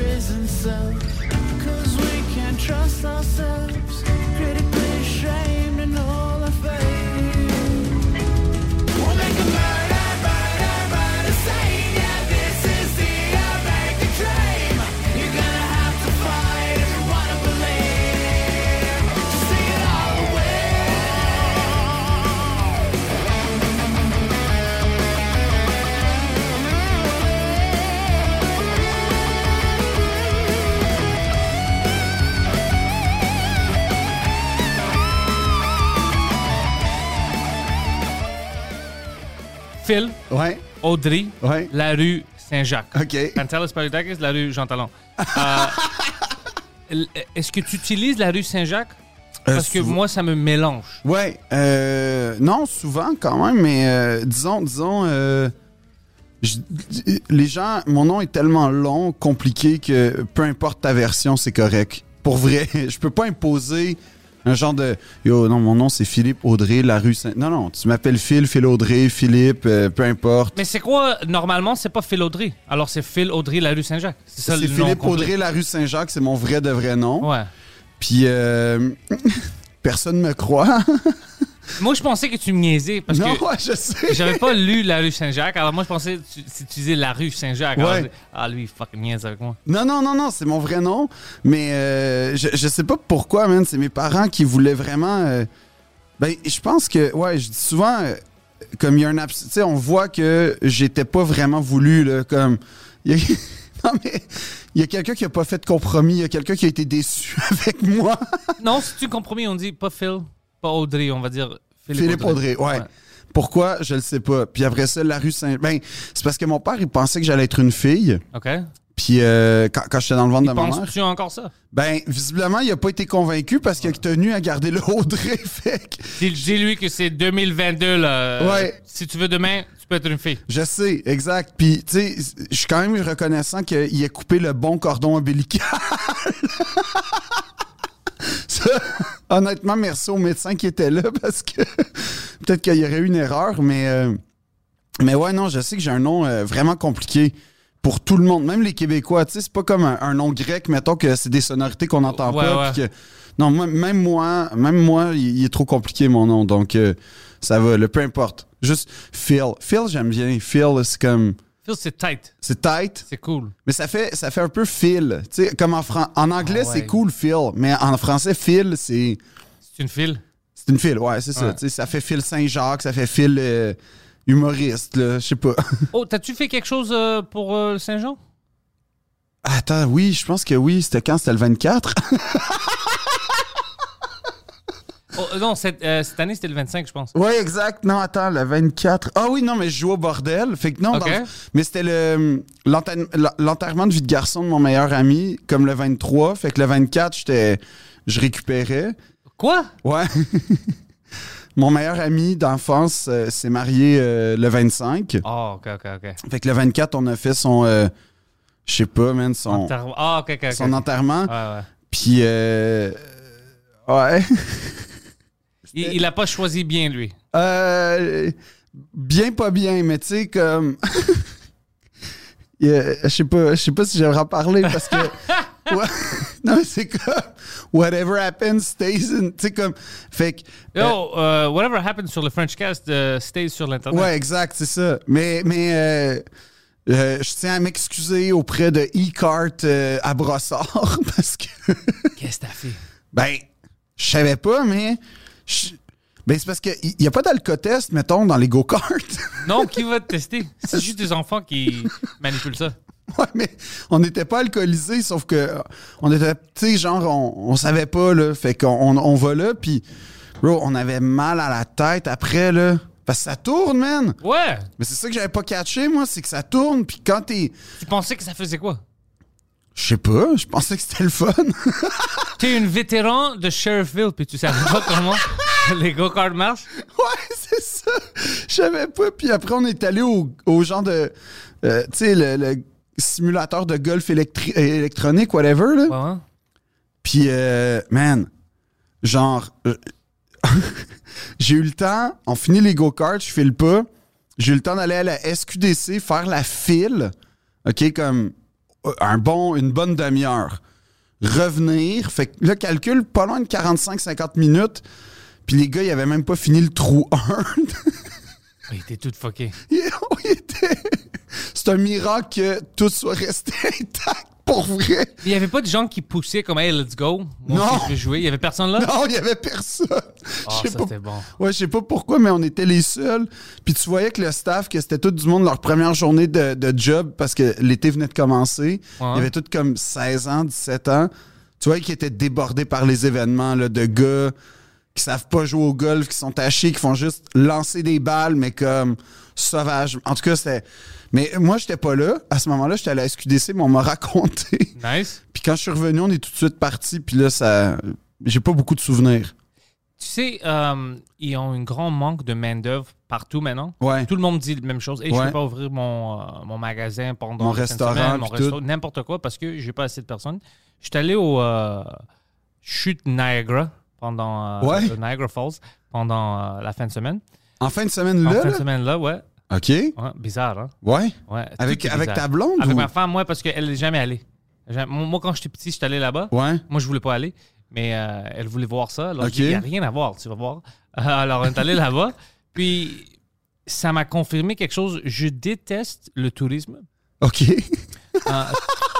Prison cell. Cause we can't trust ourselves Phil, Ouais, Audrey, ouais. la rue Saint-Jacques. OK. Pantelis la rue Jean Talon. Euh, Est-ce que tu utilises la rue Saint-Jacques? Euh, Parce que moi, ça me mélange. Ouais, euh, non, souvent quand même, mais disons, disons, je- les gens, mon nom est tellement long, compliqué que peu importe ta version, c'est correct. Pour vrai, je peux pas imposer un genre de yo, non, mon nom c'est Philippe Audrey, la rue Saint. Non, non, tu m'appelles Phil, Phil Audrey, Philippe, euh, peu importe. Mais c'est quoi, normalement, c'est pas Phil Audrey. Alors, c'est Phil Audrey, la rue Saint-Jacques. C'est ça C'est le nom Philippe complet. Audrey, la rue Saint-Jacques, c'est mon vrai de vrai nom. Ouais. Puis euh, personne me croit. Moi, je pensais que tu me niaisais parce non, que ouais, je sais. j'avais pas lu la rue Saint-Jacques. Alors, moi, je pensais que tu tu utilisais la rue Saint-Jacques. Alors, Ouais. je dis, ah, lui, il fucking niaise avec moi. Non, non, non, non, c'est mon vrai nom. Mais euh, je, je sais pas pourquoi, man. C'est mes parents qui voulaient vraiment. euh, ben, je pense que, ouais, je dis souvent, euh, comme il y a un abs... Tu sais, on voit que j'étais pas vraiment voulu, là. Comme. il y a- non, mais il y a quelqu'un qui a pas fait de compromis. Il y a quelqu'un qui a été déçu avec moi. Non, si tu compromis, on dit pas Phil, pas Audrey, on va dire Philippe, Philippe Audrey, ouais. Pourquoi? Je le sais pas. Puis après ça, la rue Saint... Ben, c'est parce que mon père, il pensait que j'allais être une fille. OK. Puis euh, quand, quand j'étais dans le ventre de ma mère... Penses-tu encore ça? Ben, visiblement, il a pas été convaincu parce qu'il a tenu à garder le Audrey. Fait Dis-lui que c'est 2022, là. Ouais. Si tu veux demain, tu peux être une fille. je sais, exact. Puis, tu sais, je suis quand même reconnaissant qu'il ait coupé le bon cordon ombilical. Ça, honnêtement, merci au médecin qui était là parce que peut-être qu'il y aurait eu une erreur, mais, euh, mais ouais, non, je sais que j'ai un nom euh, vraiment compliqué pour tout le monde, même les Québécois. Tu sais, c'est pas comme un, un nom grec, mettons que c'est des sonorités qu'on n'entend Ouais, pas. ouais. puis que- non, même moi, même moi, il, il est trop compliqué mon nom, donc euh, ça va, le peu importe. Juste Phil. Phil, j'aime bien. Phil, c'est comme. C'est tight. C'est tight, C'est cool. mais ça fait, ça fait un peu Phil. Tu sais, comme en, fran- en anglais, Ah ouais. c'est cool, Phil, mais en français, Phil, c'est. C'est une file. C'est une file, ouais, c'est ça. Tu sais, ça fait Phil Saint-Jacques, ça fait Phil euh, humoriste, là, je sais pas. Oh, t'as-tu fait quelque chose euh, pour euh, Saint-Jean? Attends, oui, je pense que oui. C'était quand? C'était le 24? Oh, euh, non, cette, euh, cette année, c'était le 25, je pense. ouais, exact. Non, attends, le 24. Ah oui, non, mais je joue au bordel. Fait que non, dans mais c'était le l'enterre- l'enterrement de vie de garçon de mon meilleur ami, comme le 23. Fait que le 24, j'étais, je récupérais. Quoi? Ouais. Mon meilleur ami d'enfance euh, s'est marié euh, le 25. Oh, ok, ok, ok. Fait que le 24, on a fait son. euh, je sais pas, man, son, Enterre- Ah, son enterrement. Ouais, ouais. Puis. euh, ouais. Il, il a pas choisi bien, lui. Euh, bien, pas bien, mais tu sais, comme. Je sais pas, je sais pas si j'aimerais en parler parce que. Non, mais c'est comme. Whatever happens stays in. Tu sais, comme. Fait que. euh, Yo, euh, whatever happened sur le French Cast euh, stays sur l'Internet. Ouais, exact, c'est ça. Mais, mais euh, euh, je tiens à m'excuser auprès de e-cart euh, à Brossard parce que, Qu'est-ce que t'as fait? ben, je savais pas, mais. Je- ben, c'est parce qu'il n'y a pas d'alcotest, mettons, dans les go-karts. Non, qui va te tester? C'est juste des enfants qui manipulent ça. ouais, mais on n'était pas alcoolisés, sauf que euh, on était, tu sais, genre, on, on savait pas, là. Fait qu'on on, on va là, puis, bro, on avait mal à la tête après, là. Parce que ça tourne, man. Ouais. Mais c'est ça que j'avais pas catché, moi, c'est que ça tourne, puis quand t'es. Tu pensais que ça faisait quoi? Je sais pas, je pensais que c'était le fun. T'es une vétéran de Sheriffville, puis tu savais pas comment les go-karts marchent? ouais, c'est ça. Je savais pas. Puis après, on est allé au, au genre de. euh, tu sais, le, le simulateur de golf électri- électronique, whatever, là. Ouais, ouais. Puis, euh, man, genre, euh, j'ai eu le temps, on finit les go-karts, je file pas. J'ai eu le temps d'aller à la SQDC, faire la file, OK, comme un bon, une bonne demi-heure. Revenir, fait que là, calcul, pas loin de 45-50 minutes. Puis les gars, ils avaient même pas fini le trou 1. Il était tout fucké. Il était- C'est un miracle que tout soit resté intact, pour vrai. Il y avait pas de gens qui poussaient comme Hey, let's go. Moi Non. je jouer. Il y avait personne là? Non, il y avait personne. Ah, Je sais ça pas c'était bon. Ouais, je sais pas pourquoi, mais on était les seuls. Puis tu voyais que le staff, que c'était tout du monde leur première journée de, de job parce que l'été venait de commencer. Il y avait tout comme 16 ans, 17 ans. Tu voyais qu'ils étaient débordés par les événements là, de gars qui savent pas jouer au golf, qui sont tachés, qui font juste lancer des balles, mais comme sauvages. En tout cas, c'était. Mais moi, j'étais pas là. À ce moment-là, j'étais à la SQDC, mais on m'a raconté. Nice. Puis quand je suis revenu, on est tout de suite parti. Puis là, ça. J'ai pas beaucoup de souvenirs. Tu sais, euh, ils ont un grand manque de main-d'œuvre partout maintenant. Ouais. Tout le monde dit la même chose. Et je Ouais. peux pas ouvrir mon, euh, mon magasin pendant Mon la fin de restaurant, semaine, mon tout. n'importe quoi parce que j'ai pas assez de personnes. Je suis allé au euh, chute Niagara pendant euh, Ouais. Niagara Falls pendant la fin de semaine. En fin de semaine, En là. fin de semaine là, ouais. OK. Ouais, bizarre, hein? Ouais? Ouais. Avec, avec ta blonde Avec ou- ma femme, moi, parce qu'elle n'est jamais allée. Moi, quand j'étais petit, j'étais allé là-bas. Ouais. Moi, je voulais pas aller, mais euh, elle voulait voir ça. Alors, Ok. il n'y a rien à voir, tu vas voir. Euh, alors, on est allé là-bas. Puis, ça m'a confirmé quelque chose. Je déteste le tourisme. OK. Euh,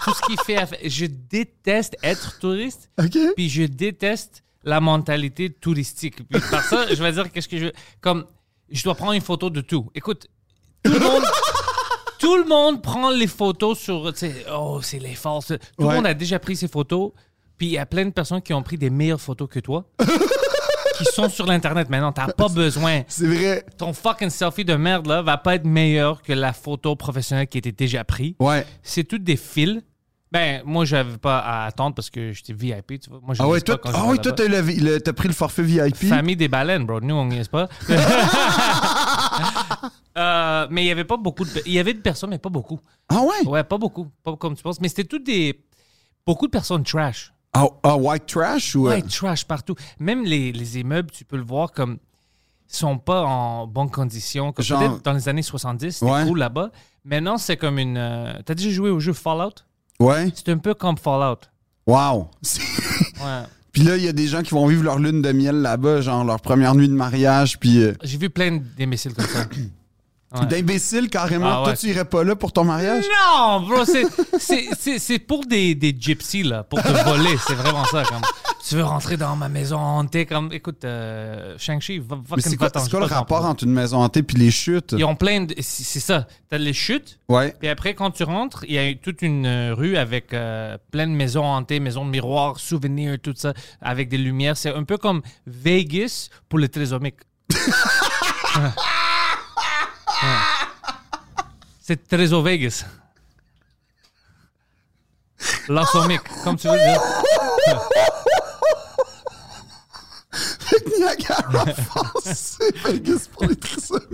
tout ce qui fait. Je déteste être touriste. OK. Puis, je déteste la mentalité touristique. Puis, par ça, je vais dire qu'est-ce que je. Comme, je dois prendre une photo de tout. Écoute, tout le monde. Tout le monde prend les photos sur. Oh, c'est les falses. Tout le Ouais. monde a déjà pris ces photos. Puis il y a plein de personnes qui ont pris des meilleures photos que toi. qui sont sur l'Internet maintenant. T'as pas besoin. C'est vrai. Ton fucking selfie de merde, là, va pas être meilleur que la photo professionnelle qui était déjà prise. Ouais. C'est toutes des fils. Ben, moi, j'avais pas à attendre parce que j'étais VIP, tu vois. Moi, je Ah ouais, niaise pas toi, quand je ah vais ouais, toi, là-bas. t'as, le- le- t'as pris le forfait VIP. Famille des baleines, bro. Nous, on n'y est pas. Euh, mais il y avait pas beaucoup de... Il y avait de personnes, mais pas beaucoup. Ah ouais? Ouais, pas beaucoup. Pas comme tu penses. Mais c'était toutes des... Beaucoup de personnes trash. Ah, ah, white trash ou. euh, Ouais, trash partout. Même les, les immeubles, tu peux le voir comme... sont pas en bonne condition. Comme Genre- Peut-être dans les années 70, c'était Ouais. cool là-bas. Maintenant, c'est comme une... euh, T'as déjà joué au jeu Fallout? Ouais. C'est un peu comme Fallout. Wow. Ouais. Puis là, il y a des gens qui vont vivre leur lune de miel là-bas, genre leur première nuit de mariage, puis. euh, J'ai vu plein d'imbéciles comme ça. Ouais. D'imbéciles, carrément. Ah ouais. Toi, tu irais pas là pour ton mariage? Non, bro, c'est- c'est- c'est c'est pour des, des gypsies, là, pour te voler. C'est vraiment ça. Comme, tu veux rentrer dans ma maison hantée, comme, écoute, euh, Shang-Chi, va, va Mais c'est quoi, c'est le rapport entre une maison hantée puis les chutes? Ils ont plein de. C'est c'est ça. T'as les chutes, Ouais. puis après, quand tu rentres, il y a toute une euh, rue avec euh, plein de maisons hantées, maisons de miroirs, souvenirs, tout ça, avec des lumières. C'est un peu comme Vegas pour les. Ouais. Ouais. C'est Trésor Vegas. L'Asomique, comme tu veux dire. Niagara Falls, c'est Vegas pour les trisomiques.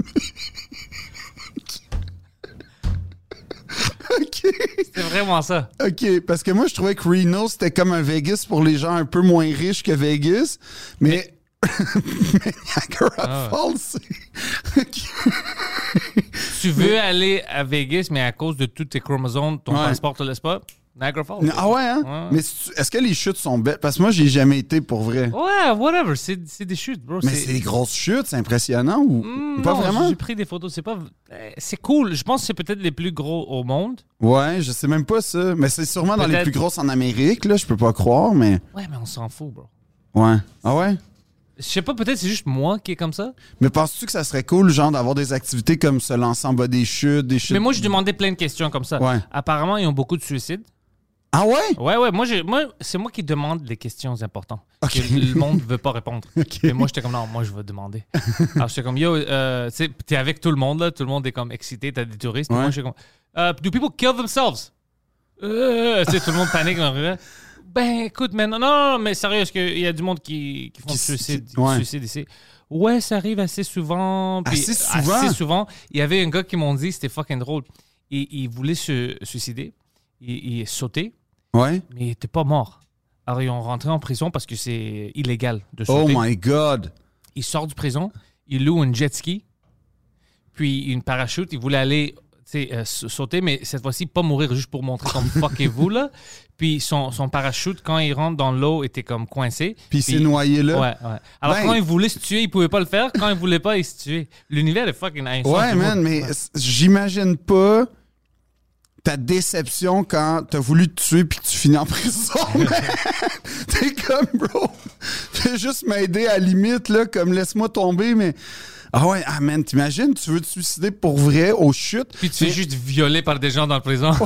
OK. C'est vraiment ça. OK, parce que moi, je trouvais que Reno, c'était comme un Vegas pour les gens un peu moins riches que Vegas, mais... mais Niagara Ah. Falls, c'est... Tu veux aller à Vegas, mais à cause de tous tes chromosomes, ton Ouais. passeport te laisse pas? Niagara Falls. Ah ouais, hein? Ouais. Mais est-ce que les chutes sont belles? Parce que moi, j'ai jamais été pour vrai. Ouais, whatever. C'est des chutes, bro. Mais c'est des grosses chutes, c'est impressionnant ou Hmm, pas non, vraiment? J'ai pris des photos. C'est pas. euh, C'est cool. Je pense que c'est peut-être les plus gros au monde. Ouais, je sais même pas ça. Mais c'est sûrement dans les plus grosses en Amérique, là, je peux pas croire, mais... Ouais, mais on s'en fout, bro. Ouais. Ah ouais? Je sais pas, peut-être c'est juste moi qui est comme ça. Mais penses-tu que ça serait cool, genre, d'avoir des activités comme se lancer en bas des chutes, des chutes... Mais moi, je demandais plein de questions comme ça. Ouais. Apparemment, ils ont beaucoup de suicides. Ah ouais? Ouais, ouais, moi, moi c'est moi qui demande les questions importantes. Ok. Que le monde veut pas répondre. Ok. Mais moi, j'étais comme, non, moi, je veux demander. Alors, j'étais comme, yo, euh, tu sais, t'es avec tout le monde, là, tout le monde est comme excité, t'as des touristes. Ouais. Moi, j'étais comme, euh, do people kill themselves? Euh, tu sais, tout le monde panique. genre, euh, ben, écoute, man, non, non, mais sérieux, est-ce qu'il y a du monde qui, qui font Qui suicide, qui- ouais. suicide ici? Ouais, ça arrive assez souvent. puis Assez souvent? Assez souvent. Il y avait un gars qui m'ont dit, c'était fucking drôle. Il, il voulait se suicider. Il, il sautait Ouais. mais il n'était pas mort. Alors, ils ont rentré en prison parce que c'est illégal de Oh my god. Il sort du prison, il loue une jet ski, puis une parachute. Il voulait aller tu sais, euh, sa- sauter, mais cette fois-ci, pas mourir juste pour montrer comme fuckez-vous, là. Puis son, son parachute, quand il rentre dans l'eau, était comme coincé. Puis il s'est noyé là. Ouais, ouais. Alors, Ben- quand il voulait se tuer, il pouvait pas le faire. Quand il voulait pas, il se tuait. L'univers est fucking insane. Ouais, man, mais j'imagine pas ta déception quand t'as voulu te tuer puis que tu finis en prison. T'es comme, bro, fais juste m'aider à la limite, là, comme laisse-moi tomber, mais. Ah ouais, ah man, t'imagines, tu veux te suicider pour vrai aux chutes. Puis tu es juste violé par des gens dans le prison.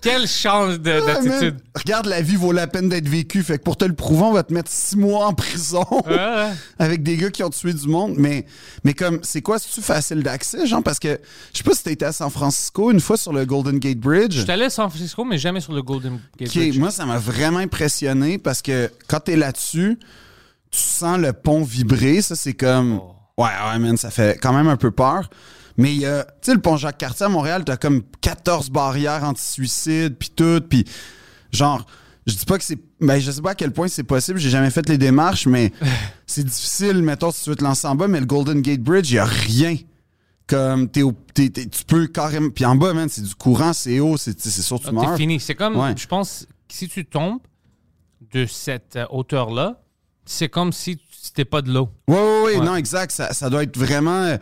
Quelle chance Ah, d'attitude. regarde, la vie vaut la peine d'être vécue. Fait que pour te le prouver, on va te mettre six mois en prison avec des gars qui ont tué du monde. Mais, mais comme, c'est quoi, c'est-tu facile d'accès, genre? Parce que, je sais pas si été à San Francisco une fois sur le Golden Gate Bridge. Je suis allé à San Francisco, mais jamais sur le Golden Gate Bridge. moi, ça m'a vraiment impressionné parce que quand t'es là-dessus, tu sens le pont vibrer. Ça, c'est comme. Oh. Ouais, ouais, man, ça fait quand même un peu peur. Mais il y a. Tu sais, le pont Jacques-Cartier à Montréal, t'as comme 14 barrières anti-suicide, puis tout. Puis, genre, je dis pas que c'est. Ben, je sais pas à quel point c'est possible. J'ai jamais fait les démarches, mais c'est difficile, mettons, si tu veux te lancer en bas. Mais le Golden Gate Bridge, il y a rien. Comme, t'es tu peux carrément. Puis en bas, man, c'est du courant, c'est haut, c'est c'est sûr que tu Ah, meurs. T'es fini. C'est comme, Ouais. je pense, que si tu tombes de cette euh, hauteur-là, c'est comme si c'était pas de l'eau. Oui, oui, oui, Ouais. non, exact. Ça, ça doit être vraiment. euh,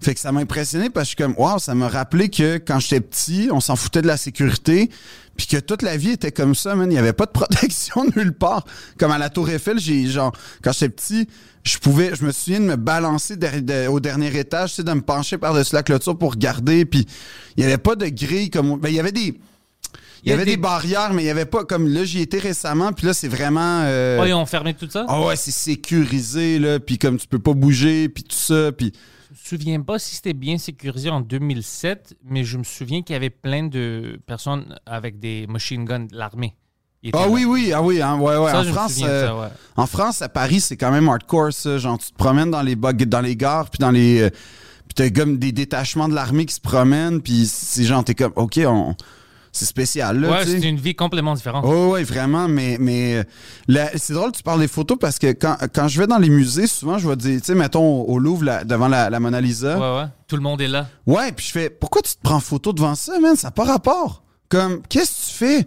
Fait que ça m'a impressionné parce que je suis comme, waouh, ça m'a rappelé que quand j'étais petit, on s'en foutait de la sécurité, puis que toute la vie était comme ça, man. Il n'y avait pas de protection nulle part. Comme à la Tour Eiffel, j'ai, genre, quand j'étais petit, je pouvais, je me souviens de me balancer de- au dernier étage, tu sais, de me pencher par-dessus la clôture pour regarder, puis il n'y avait pas de grille comme. Ben, il y avait des. Il y, avait des... barrières, mais il n'y avait pas comme là, j'y étais récemment, puis là, c'est vraiment. euh, Oh, ils ont fermé tout ça? ah ouais, c'est sécurisé, là, puis comme tu peux pas bouger, puis tout ça, puis... Je me souviens pas si c'était bien sécurisé en 2007, mais je me souviens qu'il y avait plein de personnes avec des machine guns de l'armée. Ah là. oui, oui, ah oui, hein, ouais, ouais. Ça, en, je me France, souviens de euh, ça, ouais. en France, à Paris, c'est quand même hardcore, ça. Genre, tu te promènes dans les, dans les gares, puis dans les... euh, puis t'as comme des détachements de l'armée qui se promènent, puis c'est genre, t'es comme, OK, on... c'est spécial, là, Ouais, tu c'est une vie complètement différente. Oh, oui, vraiment, mais, mais euh, c'est drôle, tu parles des photos parce que quand, quand je vais dans les musées, souvent, je vais dire, tu sais, mettons au Louvre, là, devant la, la Mona Lisa. Ouais, ouais. Tout le monde est là. Ouais, puis je fais pourquoi tu te prends photo devant ça, man? Ça n'a pas rapport. Comme, qu'est-ce que tu fais?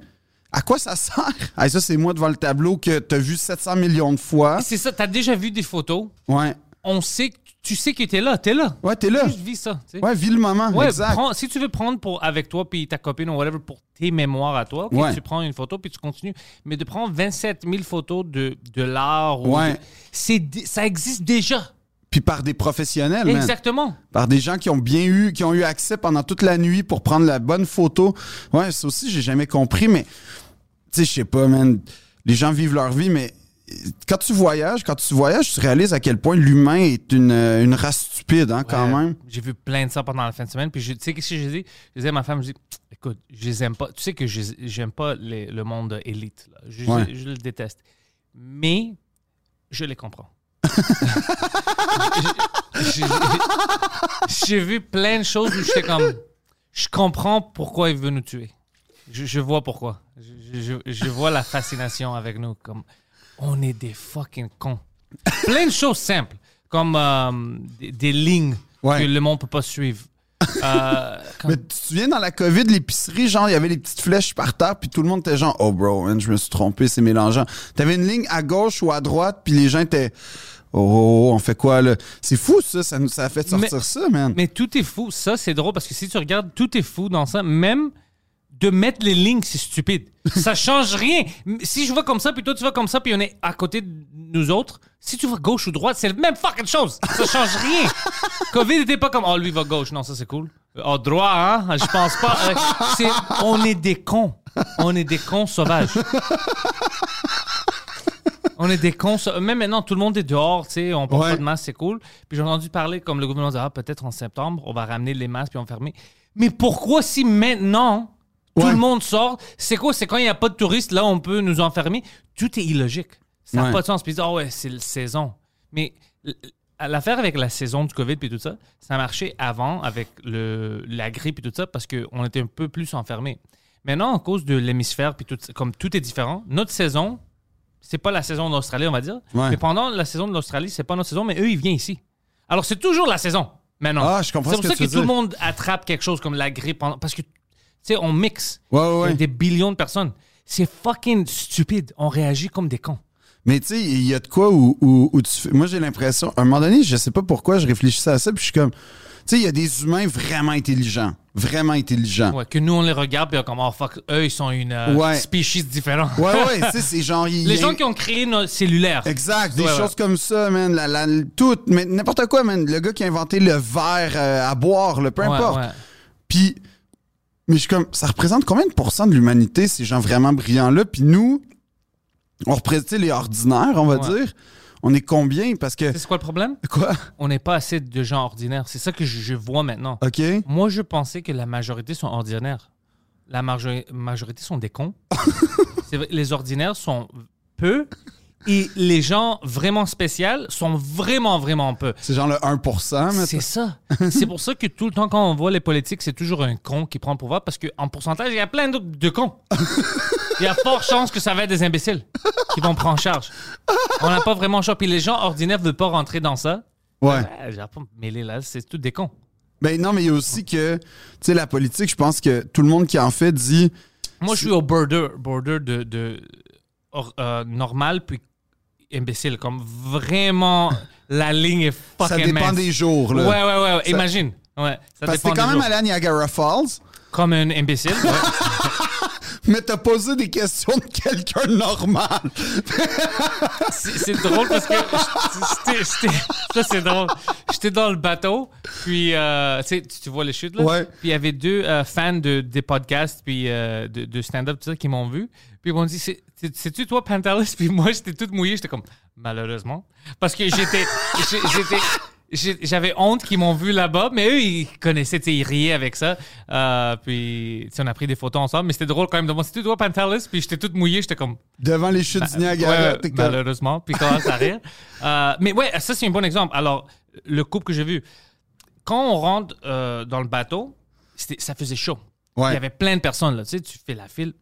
À quoi ça sert? Ah, ça, c'est moi devant le tableau que t'as vu 700 millions de fois. C'est ça, t'as déjà vu des photos. Ouais. On sait que tu sais que t'es là, t'es là. Ouais, t'es là. Juste vis ça. tu sais. Ouais, vis le moment. Ouais, exact. prends- si tu veux prendre pour, avec toi puis ta copine ou whatever pour tes mémoires à toi, Ouais. tu prends une photo puis tu continues. Mais de prendre 27 000 photos de, de l'art, ou Ouais. c'est ça existe déjà. Puis par des professionnels, man. Exactement. Par des gens qui ont bien eu, qui ont eu accès pendant toute la nuit pour prendre la bonne photo. Ouais, ça aussi, j'ai jamais compris, mais tu sais, je sais pas, man. Les gens vivent leur vie, mais quand tu voyages, quand tu voyages, tu réalises à quel point l'humain est une, une race stupide, hein, quand même. J'ai vu plein de ça pendant la fin de semaine. Puis tu sais, qu'est-ce que j'ai dit? Je disais à ma femme, je dis, écoute, je les aime pas. Tu sais que j'aime pas les- le monde élite. là. Je, Ouais. je le déteste. Mais je les comprends. J'ai- vu plein de choses où j'étais comme, je comprends pourquoi il veut nous tuer. Je, je vois pourquoi. Je vois la fascination avec nous. Comme, on est des fucking cons. Plein de choses simples, comme euh, des, des lignes Ouais. que le monde peut pas suivre. Euh, comme- Mais tu te souviens, dans la COVID, l'épicerie, genre, il y avait les petites flèches par terre, puis tout le monde était genre, oh bro, man, je me suis trompé, c'est mélangeant. T'avais une ligne à gauche ou à droite, puis les gens étaient, oh, on fait quoi, là? C'est fou, ça, ça, nous, ça a fait sortir Mais- ça, man. Mais tout est fou. Ça, c'est drôle parce que si tu regardes, tout est fou dans ça. Même de mettre les lignes, c'est stupide. Ça change rien. Si je vais comme ça, puis toi tu vas comme ça, puis on est à côté de nous autres, si tu vas gauche ou droite, c'est la même fucking chose. Ça change rien. Covid n'était pas comme, oh lui va gauche. Non, ça c'est cool. Oh, droit, hein? Je pense pas. Euh, on est des cons. On est des cons sauvages. On est des cons. Même maintenant, tout le monde est dehors, tu sais, on porte Ouais. pas de masque, c'est cool. Puis j'ai entendu parler, comme le gouvernement dit, ah, peut-être en septembre, on va ramener les masques puis on va fermer. Mais pourquoi si maintenant tout Ouais. le monde sort? C'est quoi? C'est quand il n'y a pas de touristes, là, on peut nous enfermer? Tout est illogique. Ça n'a Ouais. pas de sens. Puis ils disent, ah ouais, c'est la saison. Mais l'affaire avec la saison du COVID puis tout ça, ça marchait avant avec le, la grippe et tout ça parce qu'on était un peu plus enfermés. Maintenant, à cause de l'hémisphère puis tout, comme tout est différent, notre saison, c'est pas la saison d'Australie, on va dire. Ouais. Mais pendant la saison de l'Australie, c'est pas notre saison, mais eux, ils viennent ici. Alors, c'est toujours la saison maintenant. Ah, je comprends C'est ce pour que ça que tout le monde attrape quelque chose comme la grippe pendant- parce que, sais, on mixe. Ouais, ouais, Il y a ouais. des billions de personnes. C'est fucking stupide. On réagit comme des cons. Mais tu sais, il y a de quoi où, où- où tu fais- Moi, j'ai l'impression, à un moment donné, je sais pas pourquoi, je réfléchissais à ça, puis je suis comme. Tu sais, il y a des humains vraiment intelligents. Vraiment intelligents. Ouais, que nous, on les regarde, puis comme, oh fuck, eux, ils sont une euh, Ouais. species différente. Ouais, ouais, tu sais, c'est genre. y Les gens qui ont créé nos cellulaires. Exact, des Ouais, choses ouais. comme ça, man. La, la- tout, mais n'importe quoi, man. Le gars qui a inventé le verre euh, à boire, le peu importe. Puis, mais je suis comme, ça représente combien de pourcents de l'humanité, ces gens vraiment brillants-là? Puis nous, on représente les ordinaires, on va Ouais. dire. On est combien? Parce que. C'est quoi le problème? Quoi? On n'est pas assez de gens ordinaires. C'est ça que je, je vois maintenant. OK? Moi, je pensais que la majorité sont ordinaires. La majori- majorité sont des cons. Les ordinaires sont peu et les gens vraiment spéciaux sont vraiment, vraiment peu. C'est genre le 1%, mais C'est ça. c'est pour ça que tout le temps, quand on voit les politiques, c'est toujours un con qui prend le pouvoir parce qu'en pourcentage, il y a plein de, de cons. Il y a fort chance que ça va être des imbéciles qui vont prendre charge. On n'a pas vraiment choix. Puis les gens ordinaires ne veulent pas rentrer dans ça. Ouais. Euh, J'ai pas mêler là, c'est tout des cons. Ben non, mais il y a aussi que, tu sais, la politique, je pense que tout le monde qui en fait dit. Moi, je suis au border, border de, de or- euh, normal puis imbécile. Comme vraiment, la ligne est fucking Ça dépend mince. des jours, Ouais, là. ouais, ouais. ouais. Ça- Imagine. Ouais, ça Parce que t'es quand même jours. allé à Niagara Falls, Comme un imbécile. ouais. mais t'as posé des questions de quelqu'un normal. C'est drôle parce que ça c'est drôle. J'étais dans le bateau, puis euh, tu sais, tu tu vois les chutes là? Ouais. Puis il y avait deux euh, fans de, des podcasts puis euh, de, de stand-up tout ça qui m'ont vu. Puis ils m'ont dit c'est-tu toi Pantelis Puis moi j'étais toute mouillée, j'étais comme malheureusement parce que j'étais j'avais honte qu'ils m'ont vu là-bas, mais eux, ils connaissaient, ils riaient avec ça. Euh, puis, on a pris des photos ensemble, mais c'était drôle quand même de moi. C'était toi, Pantelis, puis j'étais toute mouillée, j'étais comme, Devant les chutes du Niagara, Ouais, malheureusement. Puis commence à rire. Euh, mais ouais, ça, c'est un bon exemple. Alors, le couple que j'ai vu, quand on rentre euh, dans le bateau, ça faisait chaud. Ouais. Il y avait plein de personnes, là. Tu sais, tu fais la file.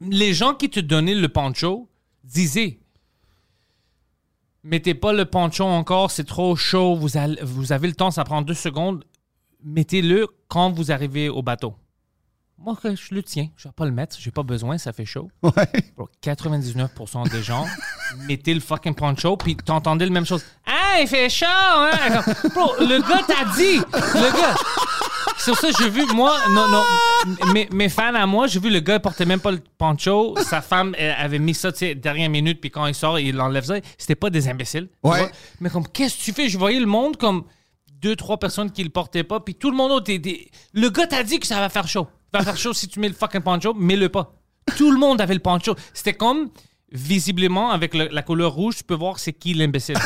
Les gens qui te donnaient le poncho disaient Mettez pas le poncho encore, c'est trop chaud, vous, allez- vous avez le temps, ça prend deux secondes. Mettez-le quand vous arrivez au bateau. Moi, je le tiens. Je vais pas le mettre, j'ai pas besoin, ça fait chaud. Ouais. Bro, 99% des gens mettaient le fucking poncho puis t'entendais la même chose. Ah, il fait chaud, hein? Bro, le gars t'a dit. Le gars. Sur ça, j'ai vu, moi, non, non, mes, mes fans à moi, j'ai vu le gars il portait même pas le poncho. Sa femme elle avait mis ça, tu sais, dernière minute, puis quand il sort, il enlève ça. C'était pas des imbéciles. tu Ouais. vois? Mais comme, qu'est-ce que tu fais? Je voyais le monde comme deux, trois personnes qui le portaient pas, puis tout le monde autre était. Le gars t'a dit que ça va faire chaud. Ça va faire chaud si tu mets le fucking poncho, mets-le pas. Tout le monde avait le poncho. C'était comme, visiblement, avec le- la couleur rouge, tu peux voir c'est qui l'imbécile.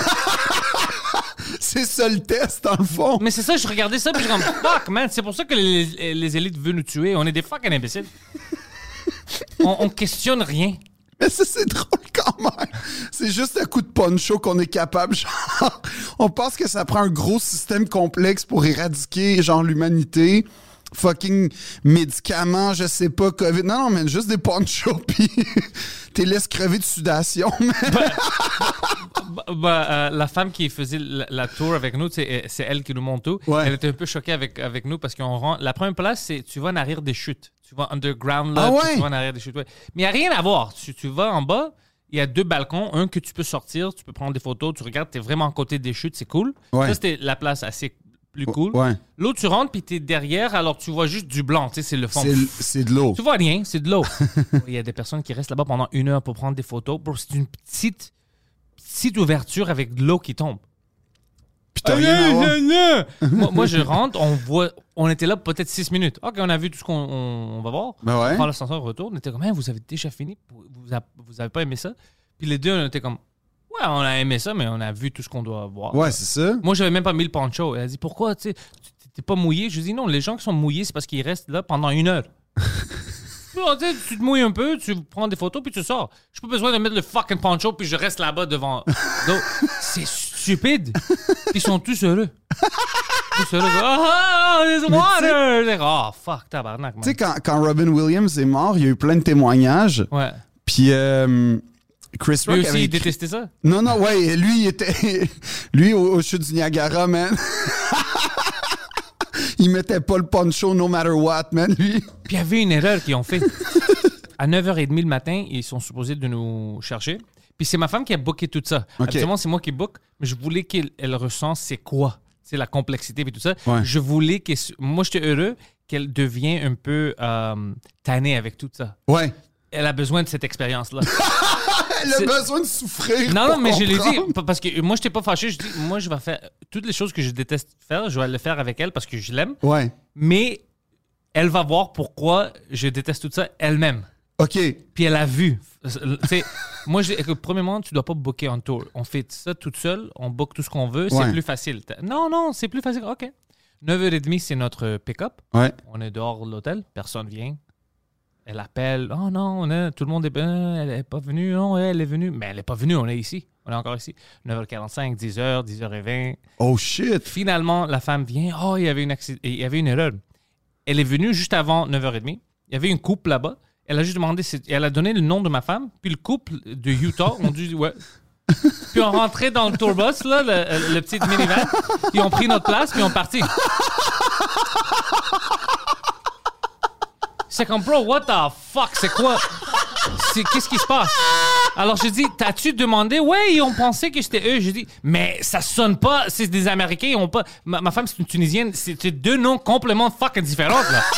C'est ça le test, dans le fond. Mais c'est ça, je regardais ça, puis je suis comme, fuck, man, c'est pour ça que les, les élites veulent nous tuer. On est des fucking imbéciles. On, on questionne rien. Mais ça, c'est drôle quand même. C'est juste un coup de poncho qu'on est capable. Genre, on pense que ça prend un gros système complexe pour éradiquer, genre, l'humanité. Fucking médicaments, je sais pas, COVID. Non, non, mais juste des ponchos, puis t'es laisse crever de sudation. Bah, bah, euh, la femme qui faisait la, la tour avec nous, c'est elle qui nous montre tout. Ouais. Elle était un peu choquée avec, avec nous parce qu'on. La première place, c'est tu vas en arrière des chutes. Tu vas underground là, Ah ouais? tu vas en arrière des chutes. ouais. Mais il n'y a rien à voir. Tu, tu vas en bas, il y a deux balcons. Un que tu peux sortir, tu peux prendre des photos, tu regardes, tu es vraiment à côté des chutes, c'est cool. Ça, c'était la place assez plus cool. Ouais. L'autre, tu rentres, puis tu es derrière, alors tu vois juste du blanc. Tu sais, c'est le fond. C'est de l'eau. Tu vois rien, c'est de l'eau. Il y a des personnes qui restent là-bas pendant une heure pour prendre des photos. C'est une petite, petite ouverture avec de l'eau qui tombe. Ah, rien à non, voir. non, non. moi, moi, je rentre, on voit, on était là peut-être six minutes. Ok, on a vu tout ce qu'on on, on va voir. Ben ouais. On prend l'ascenseur, on retourne. On était comme, vous avez déjà fini? Vous, vous a- vous avez pas aimé ça? Puis les deux, on était comme, ouais, on a aimé ça, mais on a vu tout ce qu'on doit voir. Ouais, c'est ça. Moi, j'avais même pas mis le poncho. Elle a dit, pourquoi, tu t'es pas mouillé? Je dis, non, les gens qui sont mouillés, c'est parce qu'ils restent là pendant une heure. Non, tu te mouilles un peu, tu prends des photos, puis tu sors. J'ai pas besoin de mettre le fucking poncho, puis je reste là-bas devant. Donc, c'est stupide. Ils sont tous heureux. Tous heureux. Ah, there's water! Oh, fuck, tabarnak. Tu sais, quand, quand Robin Williams est mort, il y a eu plein de témoignages. Ouais. Puis euh, Chris Rock Lui aussi, avait il détestait ça. Non, non, ouais, lui, il était. lui, au, au chute du Niagara, man. il mettait pas le poncho no matter what, man, lui. Puis il y avait une erreur qu'ils ont fait. À 9h30 le matin, ils sont supposés de nous chercher. Puis c'est ma femme qui a booké tout ça. Ok. Habituellement, c'est moi qui book, mais je voulais qu'elle elle ressent c'est quoi. C'est la complexité et tout ça. Ouais. Je voulais que. Moi, j'étais heureux qu'elle devienne un peu euh, tannée avec tout ça. Ouais. Elle a besoin de cette expérience-là. Elle a besoin de souffrir. Non, non, mais je l'ai dit pa- parce que moi, je n'étais pas fâché. Je dis, moi, je vais faire toutes les choses que je déteste faire, je vais le faire avec elle parce que je l'aime. Ouais. Mais elle va voir pourquoi je déteste tout ça elle-même. OK. Puis elle a vu. Tu sais, moi, je, écoute, premièrement, tu dois pas booker en tour. On fait ça toute seule, on book tout ce qu'on veut, Ouais. c'est plus facile. Non, non, c'est plus facile. OK. 9h30, c'est notre pick-up. Ouais. On est dehors de l'hôtel, personne vient. Elle appelle. Oh non, tout le monde est bien. Elle n'est pas venue. Non, elle est venue. Mais elle n'est pas venue, on est ici. On est encore ici. 9h45, 10h, 10h20. Oh shit. Finalement, la femme vient. Oh, il y avait une, acci- il y avait une erreur. Elle est venue juste avant 9h30. Il y avait une couple là-bas. Elle a juste demandé, elle a donné le nom de ma femme. Puis le couple de Utah ont dit ouais. Puis on rentrait dans le tourbus, là, le, le petit minivan. Ils ont pris notre place, puis ils ont parti. C'est comme, bro, what the fuck? C'est quoi? C'est, qu'est-ce qui se passe? Alors, j'ai dit, t'as-tu demandé? Ouais, ils ont pensé que c'était eux. J'ai dit, mais ça sonne pas, c'est des Américains, ils ont pas. Ma, ma femme, c'est une Tunisienne, c'est deux noms complètement fucking différents, là.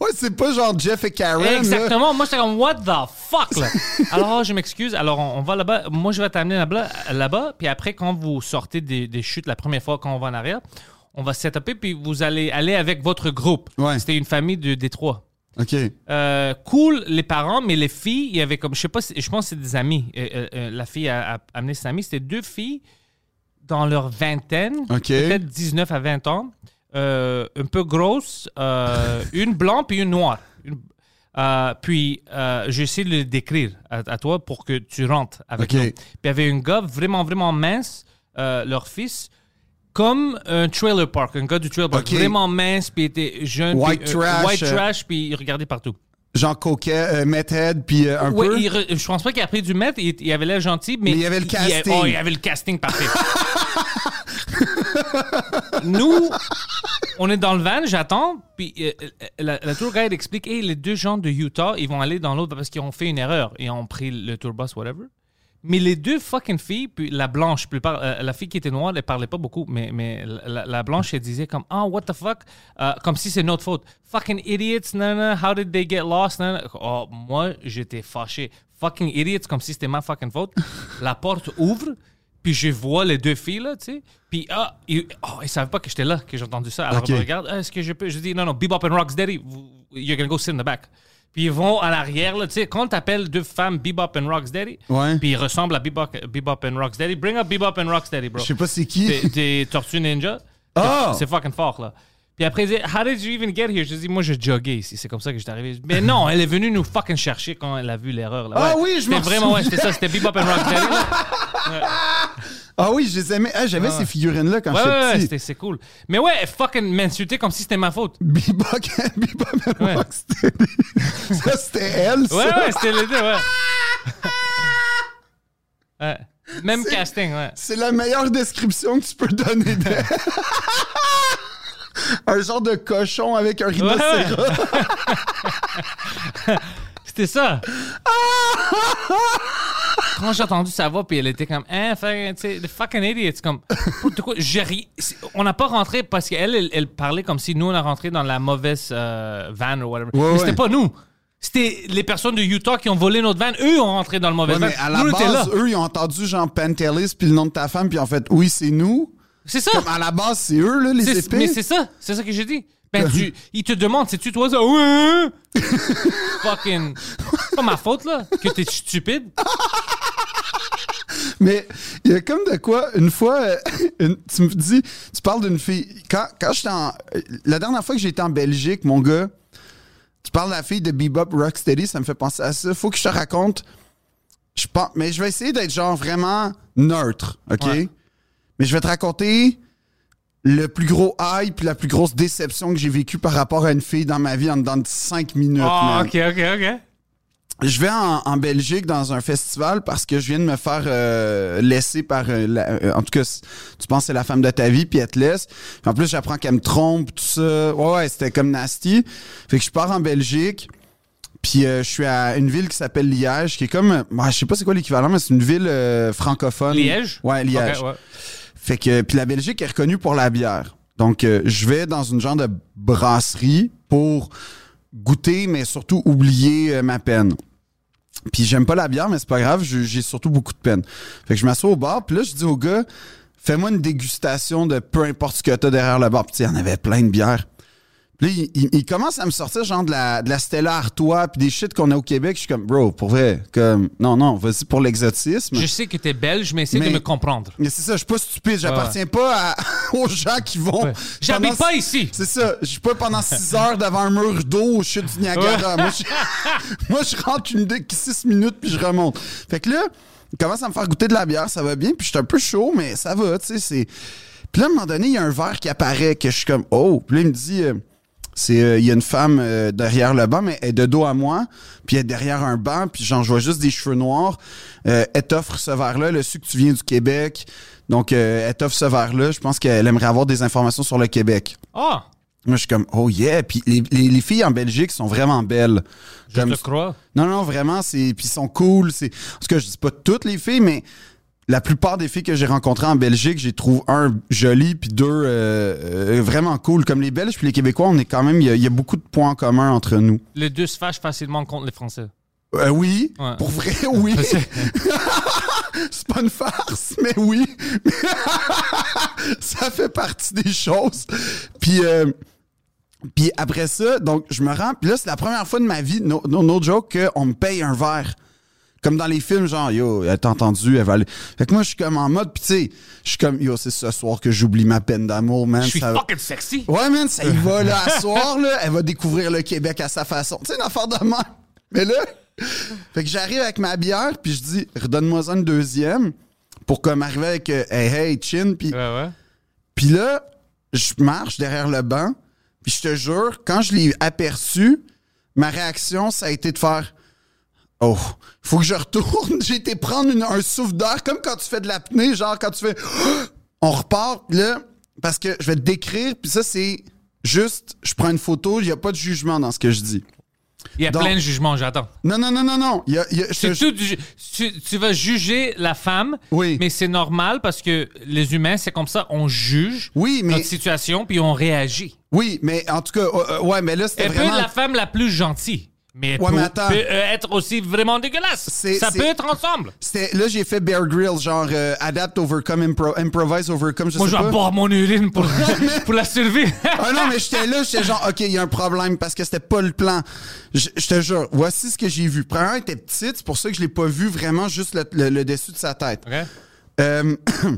Ouais, c'est pas genre Jeff et Karen. là. Exactement. Moi, j'étais comme, what the fuck, là? Alors, je m'excuse. Alors, on, on va là-bas. Moi, je vais t'amener là-bas, là-bas. Puis après, quand vous sortez des, des chutes la première fois, quand on va en arrière, on va se setuper, puis vous allez aller avec votre groupe. Ouais. C'était une famille de Détroit. OK. Euh, cool les parents, mais les filles, il y avait comme, je sais pas, je pense que c'est des amis. Euh, euh, la fille a, a amené ses amis. C'était deux filles dans leur vingtaine, peut-être 19 à 20 ans, un peu grosses, une blanche puis une noire. Une- puis, j'essaie de le décrire à, à toi pour que tu rentres avec OK. nous. Puis, il y avait un gars vraiment, vraiment mince, leur fils, comme un trailer park, un gars du trailer park, OK. vraiment mince, puis il était jeune. White euh, trash, white euh, trash, puis il regardait partout. Jean Coquet, euh, Meth Head, puis euh, un Ouais, peu? il re- je pense pas qu'il a pris du mètre, il, il avait l'air gentil, mais, Mais il y avait le casting. oh, il y avait le casting parfait. Nous, on est dans le van, j'attends, puis euh, euh, la, la tour guide explique, hey, les deux gens de Utah, ils vont aller dans l'autre parce qu'ils ont fait une erreur et ont pris le tour bus, whatever. Mais les deux fucking filles, puis la blanche, plupart, euh, la fille qui était noire, elle parlait pas beaucoup, mais, mais la, la blanche, elle disait comme, ah, what the fuck, Euh, comme si c'est notre faute. Fucking idiots, non, non, how did they get lost, non, non. Oh, moi, j'étais fâché. Fucking idiots, comme si c'était ma fucking faute. la porte ouvre, puis je vois les deux filles, là, tu sais. Puis, ah, ils, oh, ils savaient pas que j'étais là, que j'ai entendu ça. Alors, Ok. ils me regardent, Ah, est-ce que je peux. Je dis, non, non, Bebop and Rocksteady, you're gonna go sit in the back. Puis ils vont à l'arrière, là, tu sais. Quand t'appelles deux femmes Bebop and Rocksteady, Ouais. puis ils ressemblent à Bebop, Bebop and Rocksteady, bring up Bebop and Rocksteady, bro. Je sais pas c'est qui. Des Tortues Ninja? Ah! C'est fucking fort, là. Puis après, ils disent, How did you even get here? Je dis, moi, je joguais ici. C'est comme ça que j'étais arrivé. Mais non, elle est venue nous fucking chercher quand elle a vu l'erreur. là. Ah Ouais. oui, je C'était m'en vraiment, ouais, c'était ça. C'était Bebop and Rocksteady, là. Ah oui, je les aimais. Ah, J'avais ces figurines-là quand Ouais, ouais, ouais, j'étais petit. c'était- c'est cool. Mais ouais, fucking m'insulter comme si c'était ma faute. Bebop Bebop and Ouais. Rocksteady. ça, c'était elle, ça. Ouais, ouais, c'était les deux, ouais. Ouais. Même casting, ouais. C'est la meilleure description que tu peux donner d'elle. un genre de cochon avec un rhinocéros. C'était ça. Quand j'ai entendu sa voix, puis elle était comme, hein, sais, the fucking idiot. C'est comme, de quoi, j'ai ri- On n'a pas rentré parce qu'elle, elle, elle parlait comme si nous, on a rentré dans la mauvaise euh, van ou whatever. Ouais, mais ouais. c'était pas nous. C'était les personnes de Utah qui ont volé notre van. Eux ont rentré dans le mauvais Ouais, van. mais à la nous, base, eux, ils ont entendu genre Pantelis puis le nom de ta femme, puis en fait, oui, c'est nous. C'est ça. Comme à la base, c'est eux, là, les épées. Mais c'est ça, c'est ça que j'ai dit. Ben, tu, il te demande, c'est-tu toi ça? Ouais. Fucking. C'est pas ma faute, là, que t'es stupide. Mais il y a comme de quoi, une fois, euh, une- tu me dis, tu parles d'une fille. Quand, quand j'étais en. La dernière fois que j'étais en Belgique, mon gars, tu parles de la fille de Bebop Rocksteady, ça me fait penser à ça. Faut que je te raconte. Je pense, mais je vais essayer d'être genre vraiment neutre, OK? Ouais. Mais je vais te raconter le plus gros hype la plus grosse déception que j'ai vécue par rapport à une fille dans ma vie en dedans de 5 minutes. Ah, ok, ok, ok. Je vais en, en Belgique dans un festival parce que je viens de me faire euh, laisser par... euh, la- euh, en tout cas, tu penses que c'est la femme de ta vie, puis elle te laisse. Puis en plus, j'apprends qu'elle me trompe, tout ça. Ouais, ouais, c'était comme nasty. Fait que je pars en Belgique, puis euh, je suis à une ville qui s'appelle Liège, qui est comme... ouais, je sais pas c'est quoi l'équivalent, mais c'est une ville euh, francophone. Liège? Ouais, Liège. Ok, ouais. Fait que puis la Belgique est reconnue pour la bière. Donc euh, je vais dans une genre de brasserie pour goûter mais surtout oublier euh, ma peine. Puis j'aime pas la bière mais c'est pas grave, j'ai surtout beaucoup de peine. Fait que je m'assois au bar, puis là je dis au gars fais-moi une dégustation de peu importe ce que t'as derrière le bar. Puis il y en avait plein de bières. Là, il, il- il commence à me sortir genre de la, de la Stella Artois puis des shit qu'on a au Québec. Je suis comme, bro, pour vrai, comme, non, non, vas-y pour l'exotisme. Je sais que t'es belge, mais essaie Mais- de me comprendre. Mais c'est ça, je suis pas stupide, j'appartiens pas à- aux gens qui vont. Ouais. J'habite pas ici. C'est ça, je suis pas pendant 6 heures devant un mur d'eau au chute du Niagara. Moi, je, moi, je rentre une 6 minutes puis je remonte. Fait que là, il commence à me faire goûter de la bière, ça va bien, puis je suis un peu chaud, mais ça va, tu sais, c'est. Puis là, à un moment donné, il y a un verre qui apparaît que je suis comme oh, puis là, il me dit euh, c'est euh, il y a une femme euh, derrière le banc mais elle est de dos à moi puis elle est derrière un banc puis genre je vois juste des cheveux noirs. Euh, elle t'offre ce verre là le su que tu viens du Québec. Donc euh, elle t'offre ce verre là je pense qu'elle aimerait avoir des informations sur le Québec. Ah, moi je suis comme oh yeah! Puis les, les- les filles en Belgique sont vraiment belles. Je Comme- te crois. non non vraiment c'est puis ils sont cool c'est en tout cas je dis pas toutes les filles mais la plupart des filles que j'ai rencontrées en Belgique, j'ai trouvé un joli puis deux euh, euh, vraiment cool. Comme les Belges puis les Québécois, on est quand même, il y a- il y, a beaucoup de points en commun entre nous. Les deux se fâchent facilement contre les Français. Euh, oui, Ouais. pour vrai, oui. C'est pas une farce, mais oui. ça fait partie des choses. Puis, euh, puis après ça, donc je me rends. Puis là, c'est la première fois de ma vie, no, no, no joke, qu'on me paye un verre. Comme dans les films, genre, yo, elle t'a entendu, elle va aller. Fait que moi, je suis comme en mode, puis tu sais, je suis comme, yo, c'est ce soir que j'oublie ma peine d'amour, man. Je suis ça fucking sexy. Ouais, man, ça y va, là, à soir, là. Elle va découvrir le Québec à sa façon. Tu sais, une affaire de même. Mais là, fait que j'arrive avec ma bière, puis je dis, redonne-moi une deuxième, pour comme arriver avec, euh, hey, hey, chin, puis Ouais, ouais. puis là, je marche derrière le banc, puis je te jure, quand je l'ai aperçu, ma réaction, ça a été de faire Oh, faut que je retourne. J'ai été prendre une- un souffle d'air, comme quand tu fais de l'apnée, genre quand tu fais On repart, là, parce que je vais te décrire, puis ça, c'est juste, je prends une photo, il n'y a pas de jugement dans ce que je dis. Il y a Donc- plein de jugements, j'attends. Non, non, non, non, non. Il y a- il y a- je C'est te- tout du tu, tu vas juger la femme, Oui. mais c'est normal parce que les humains, c'est comme ça, on juge Oui, mais, notre situation puis on réagit. oui, mais en tout cas, euh, euh, ouais, mais là, c'était Elle peut vraiment. être la femme la plus gentille, mais Ouais, mais attends. peut, euh, être aussi vraiment dégueulasse. Ça peut être ensemble. Là, j'ai fait Bear Grylls, genre euh, adapt, overcome, impro- improvise, overcome, je Moi, sais je vais boire mon urine pour, pour la survie. Ah non, mais j'étais là, j'étais genre, OK, il y a un problème parce que c'était pas le plan. Je je te jure, voici ce que j'ai vu. Premièrement, elle était petite, c'est pour ça que je l'ai pas vu vraiment juste le, le- le dessus de sa tête. Euh,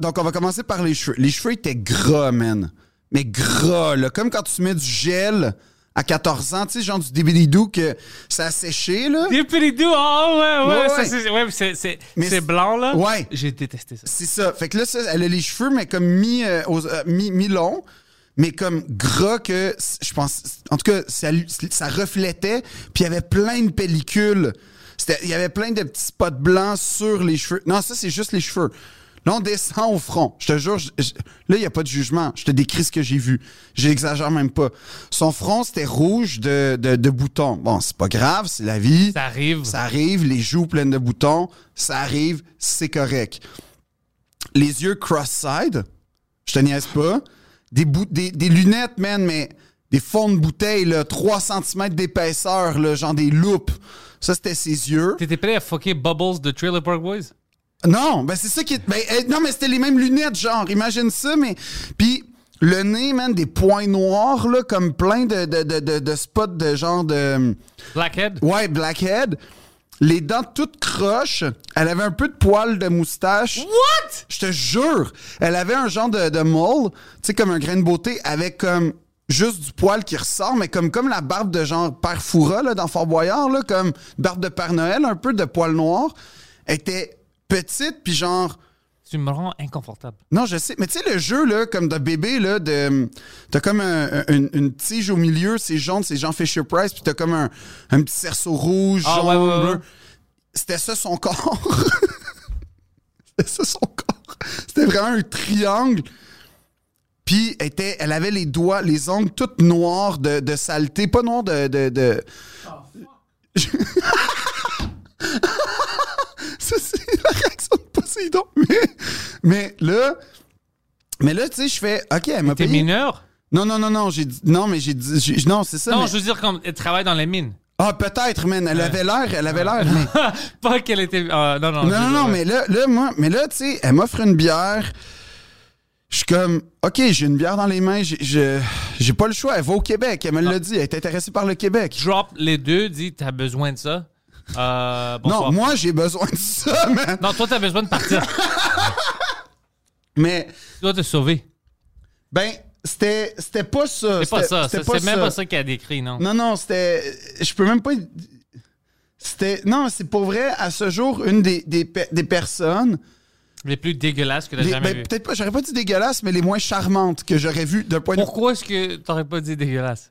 donc, on va commencer par les cheveux. Les cheveux étaient gras, man. Mais gras, là. Comme quand tu mets du gel à 14 ans, tu sais, genre du débididou que ça a séché, là. Des péridous, oh ouais, ouais, Ouais, ouais. c'est ouais, blanc, là. Ouais. J'ai détesté ça. C'est ça. Fait que là, ça, elle a les cheveux, mais comme mi, euh, aux- euh, mi, mi-long, mais comme gras que, je pense, en tout cas, ça, ça reflétait, puis il y avait plein de pellicules. Il y avait plein de petits spots blancs sur les cheveux. Non, ça, c'est juste les cheveux. Là, on descend au front. Je te jure, je- je- là, il n'y a pas de jugement. Je te décris ce que j'ai vu. J'exagère même pas. Son front, c'était rouge de, de, de boutons. Bon, c'est pas grave, c'est la vie. Ça arrive. Ça arrive, les joues pleines de boutons, ça arrive, c'est correct. Les yeux cross-side, je te niaise pas. Des, bou- des, des lunettes, man, mais des fonds de bouteille, là, 3 cm d'épaisseur, là, genre des loupes. Ça, c'était ses yeux. T'étais prêt à fucker Bubbles de Trailer Park Boys? Non, ben c'est ça qui est. Ben, euh, non, mais c'était les mêmes lunettes, genre, imagine ça, mais. Puis le nez, man, des points noirs, là, comme plein de, de, de, de, de spots de genre de. Blackhead? Ouais, blackhead. Les dents toutes croches. Elle avait un peu de poils de moustache. What? Je te jure. Elle avait un genre de, de mole, tu sais, comme un grain de beauté, avec comme juste du poil qui ressort, mais comme, comme la barbe de genre Père Foura, là, dans Fort Boyard, là, comme barbe de Père Noël, un peu de poil noir. Elle était petite, puis genre... Tu me rends inconfortable. Non, je sais. Mais tu sais, le jeu, là, comme de bébé, là, de. T'as comme un- un- une, une tige au milieu, c'est jaune, c'est Jean Fisher Price, puis t'as comme un, un petit cerceau rouge, Ah, jaune, ouais, ouais, ouais. bleu. C'était ça son corps. C'était ça son corps. C'était vraiment un triangle. Puis elle, était, elle avait les doigts, les ongles toutes noirs de, de saleté. Pas noirs de. de, de- ça, c'est la réaction de Poséidon. Mais, mais là. Mais là, tu sais, je fais. OK, elle m'a T'es payé. mineur? Non, non, non, non. J'ai dit. Non, mais j'ai dit. j'ai- non, c'est ça. Non, mais- je veux dire, comme elle travaille dans les mines. Ah, peut-être, man. Elle avait l'air. Elle avait l'air. mais- Pas qu'elle était. ah, non, non. Non, non, non, ouais. mais là, là, moi, mais là, tu sais, elle m'offre une bière. Je suis comme, OK, j'ai une bière dans les mains, j'ai- je- j'ai pas le choix. Elle va au Québec, elle me l'a dit, elle est intéressée par le Québec. Drop les deux, dis, t'as besoin de ça. Euh. Non, moi, j'ai besoin de ça, man. Non, toi, t'as besoin de partir. Mais, tu dois te sauver. ben, c'était c'était pas ça. C'est pas ça. c'était même pas ça qu'elle a décrit, non? Non, non, c'était. Je peux même pas. C'était. Non, c'est pour vrai, à ce jour, une des, des, des personnes. Les plus dégueulasses que t'as jamais ben, peut-être pas, j'aurais pas dit dégueulasse, mais les moins charmantes que j'aurais vues d'un point de Pourquoi est-ce que t'aurais pas dit dégueulasse?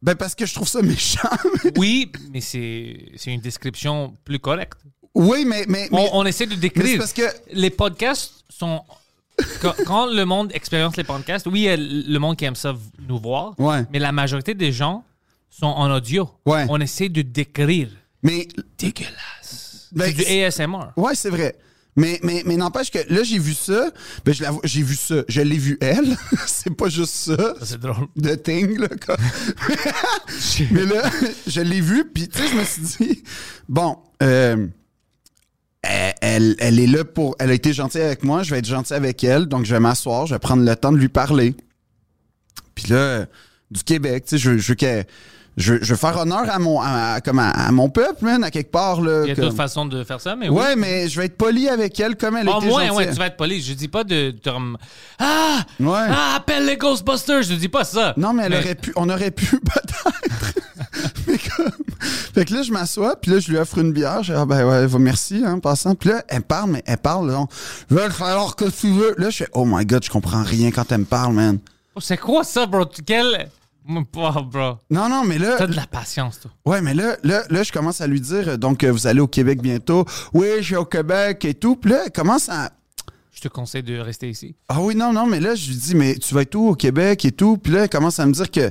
Ben, parce que je trouve ça méchant. Oui, mais c'est une description plus correcte. oui, mais. mais, mais- On, on essaie de décrire. parce que. Les podcasts sont. quand, quand le monde expérience les podcasts, oui, le monde qui aime ça nous voir, Ouais. mais la majorité des gens sont en audio. Ouais. On essaie de décrire. Mais. Dégueulasse. Ben, c'est du ASMR. Ouais, c'est vrai. Mais, mais, mais n'empêche que là, j'ai vu ça. Ben, je j'ai vu ça. Je l'ai vu elle. c'est pas juste ça. Ça, C'est drôle. De thing, là. quoi. mais là, je l'ai vu. Puis, tu sais, je me suis dit, bon, euh, elle, elle, elle est là pour. Elle a été gentille avec moi. Je vais être gentil avec elle. Donc, je vais m'asseoir. Je vais prendre le temps de lui parler. Puis là, du Québec, tu sais, je, je veux qu'elle- Je, je veux faire honneur à mon, à, à- comme à, à mon peuple, man, à quelque part. Là, Il y a comme- d'autres façons de faire ça, mais oui. Ouais, mais je vais être poli avec elle comme elle Oh, était moi, ouais, tu vas être poli. Je dis pas de. ah! Ouais. Ah, appelle les Ghostbusters! Je dis pas ça. Non, mais elle Mais- aurait pu, on aurait pu peut-être. mais comme... Fait que là, je m'assois, puis là, je lui offre une bière. Je dis, ah ben ouais, va- merci, hein, en passant. Puis là, elle parle, mais elle parle, va falloir que tu veux. Là, je fais, oh my god, je comprends rien quand elle me parle, man. Oh, C'est quoi ça, bro? Quel. Oh, bro. Non, non, mais là. T'as de la patience, toi. Ouais, mais là, là, là, je commence à lui dire, euh, donc, euh, vous allez au Québec bientôt. Oui, je vais au Québec et tout. Puis là, elle commence à. Je te conseille de rester ici. Ah oui, non, non, mais là, je lui dis, mais tu vas être où au Québec et tout? Puis là, elle commence à me dire que.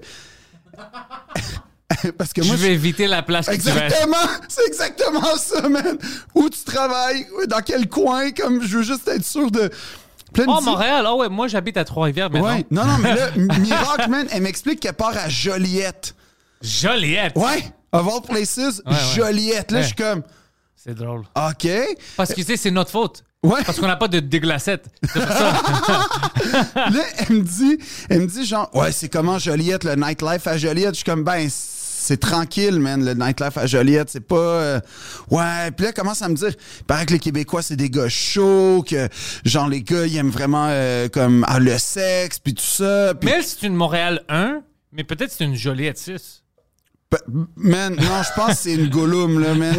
Parce que je moi, vais éviter la place que. Exactement! C'est exactement ça, man! Où tu travailles? Dans quel coin? Comme je veux juste être sûr de. Oh, Montréal. Oh, ouais, moi, j'habite à Trois-Rivières maintenant. Ouais. Non, non, mais là, Miracle, man, elle m'explique qu'elle part à Joliette. Joliette? Ouais! Of all places, Ouais, ouais. Joliette. Là, je suis comme, C'est drôle. OK. Parce que, tu sais, c'est notre faute. Ouais. Parce qu'on n'a pas de déglacette. C'est pour ça. Là, elle me dit, elle me dit genre, ouais, c'est comment Joliette, le nightlife à Joliette? Je suis comme, ben, c'est tranquille, man, le nightlife à Joliette, c'est pas. euh, Ouais, puis là, commence à me dire, il paraît que les Québécois, c'est des gars chauds, que genre, les gars, ils aiment vraiment euh, comme ah, le sexe, puis tout ça. Puis, mais c'est une Montréal 1, mais peut-être c'est une Joliette 6. P- man, non, je pense que c'est une Gollum, là, man.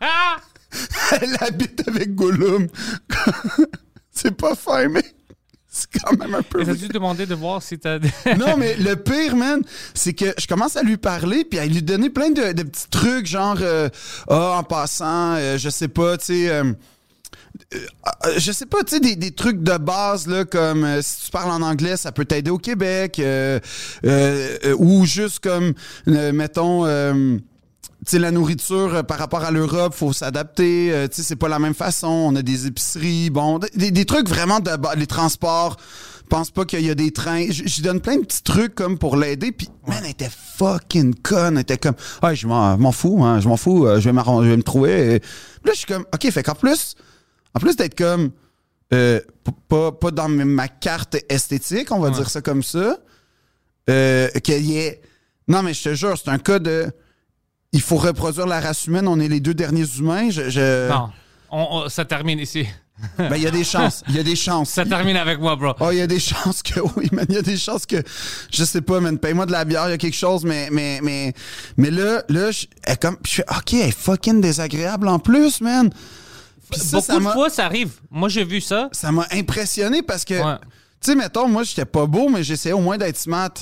Elle, elle habite avec Gollum. c'est pas fin, mais c'est quand même un peu. T'as dû demander de voir si t'as. Non, mais le pire, man, c'est que je commence à lui parler, puis à lui donner plein de, de petits trucs, genre, euh, ah, en passant, euh, je sais pas, tu sais. euh, euh, je sais pas, tu sais, des, des trucs de base, là, comme euh, si tu parles en anglais, ça peut t'aider au Québec, euh, euh, euh, ou juste comme, mettons, sais, la nourriture euh, par rapport à l'Europe, faut s'adapter. euh, tu sais, c'est pas la même façon. On a des épiceries, bon, des, des trucs vraiment de. Les transports, pense pas qu'il y a des trains. J- J'y donne plein de petits trucs comme pour l'aider. Puis, man, elle était fucking conne. Elle était comme, ah, je m'en fous, hein, je m'en fous, euh, je vais, m'arran- je vais me trouver. Et Puis là, je suis comme, OK, fait qu'en plus, En plus d'être comme. euh, pas, pas dans ma carte esthétique, on va Ouais. dire ça comme ça. Qu'il y ait. Non, mais je te jure, c'est un cas de. Il faut reproduire la race humaine, on est les deux derniers humains. Je, je- Non. On- on- ça termine ici. Ben, il y a des chances. Il y a des chances. Ça termine avec moi, bro. Oh, il y a des chances que oui, man. Il y a des chances que je sais pas, man. Paye-moi de la bière, il y a quelque chose, mais mais mais mais là là, je, elle comme, je fais ok, elle est fucking désagréable en plus, man. Puis ça, Beaucoup ça de fois, ça arrive. Moi, j'ai vu ça. ça m'a impressionné parce que Ouais. tu sais, mettons, moi j'étais pas beau, mais j'essayais au moins d'être smart.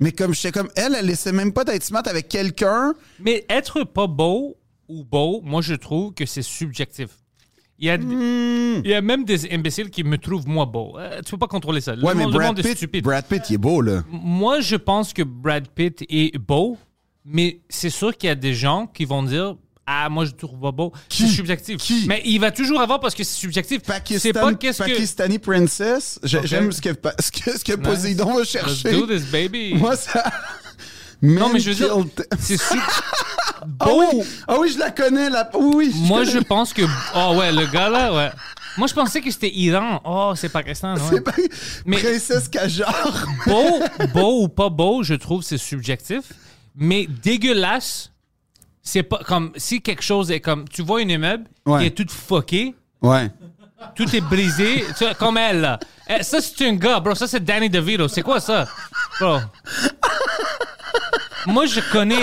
Mais comme j'étais comme elle, elle essaie même pas d'être smart avec quelqu'un. Mais être pas beau ou beau, moi, je trouve que c'est subjectif. Il y, a, Hmm. il y a même des imbéciles qui me trouvent moi beau. Euh, tu peux pas contrôler ça. Le, Ouais, mais le Brad est Pitt, stupide. Brad Pitt, il est beau là. Moi, je pense que Brad Pitt est beau, mais c'est sûr qu'il y a des gens qui vont dire Ah, moi, je trouve pas beau. Qui? C'est subjectif. Qui? Mais il va toujours avoir parce que c'est subjectif. C'est Pakistan, pas qu'est-ce que. Pakistani Princess. J'aime ce que, ce que, ce que Poséidon va Let's chercher. do this, baby. Moi, ça. non, mais je veux dire, c'est su- Ah beau. oui, ah oui, je la connais. La... Oui, je Moi, connais. je pense que. Oh, ouais, le gars là, ouais. Moi, je pensais que c'était Iran. Oh, c'est Pakistan. ouais. C'est pas... Mais- Princesse Kajar. beau, beau ou pas beau, je trouve c'est subjectif. Mais dégueulasse, c'est pas comme si quelque chose est comme tu vois une immeuble Ouais. qui est toute fuckée, Ouais. tout est brisé, tu vois, comme elle. Là. Eh, Ça c'est un gars, bro. Ça c'est Danny DeVito. C'est quoi ça, bro? Moi je connais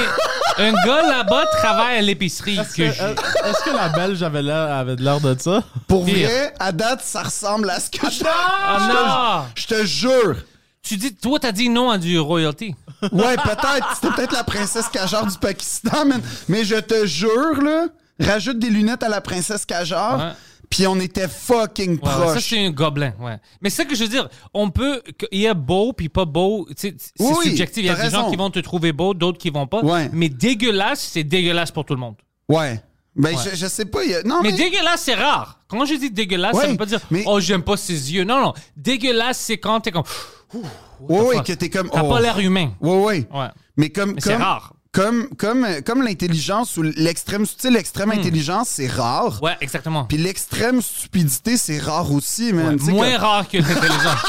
un gars là-bas travaille à l'épicerie Est-ce que que, je- est-ce que la belge avait l'air avait de l'air de ça? Pour Pire. vrai, à date, ça ressemble à ce que je... Ah non! Je te jure. Tu dis, toi t'as dit non à du royalty. Ouais, peut-être. C'était peut-être la princesse Kajar du Pakistan, man. Mais je te jure, là, rajoute des lunettes à la princesse Kajar, Ouais. puis on était fucking Ouais, ouais, ça, proche. c'est un gobelin, ouais. Mais c'est ça que je veux dire. On peut. Il y a beau puis pas beau. C'est Oui, subjectif. Il y a des gens qui vont te trouver beau, d'autres qui vont pas. Ouais. Mais dégueulasse, c'est dégueulasse pour tout le monde. Ouais. Ben, Ouais. Je, je sais pas. y a- Non, Mais mais... dégueulasse, c'est rare. Quand je dis dégueulasse, ça veut pas dire mais- oh, j'aime pas ses yeux. Non, non. Dégueulasse, c'est quand t'es comme. What Ouais, ouais, que t'es comme... T'as oh. pas l'air humain. Ouais, ouais. Ouais. Mais comme... Mais c'est rare. Comme, comme, comme l'intelligence ou l'extrême... Tu sais, l'extrême intelligence, c'est rare. Hmm. Ouais, exactement. Puis l'extrême stupidité, c'est rare aussi, man. Ouais, Moins comme- rare que l'intelligence.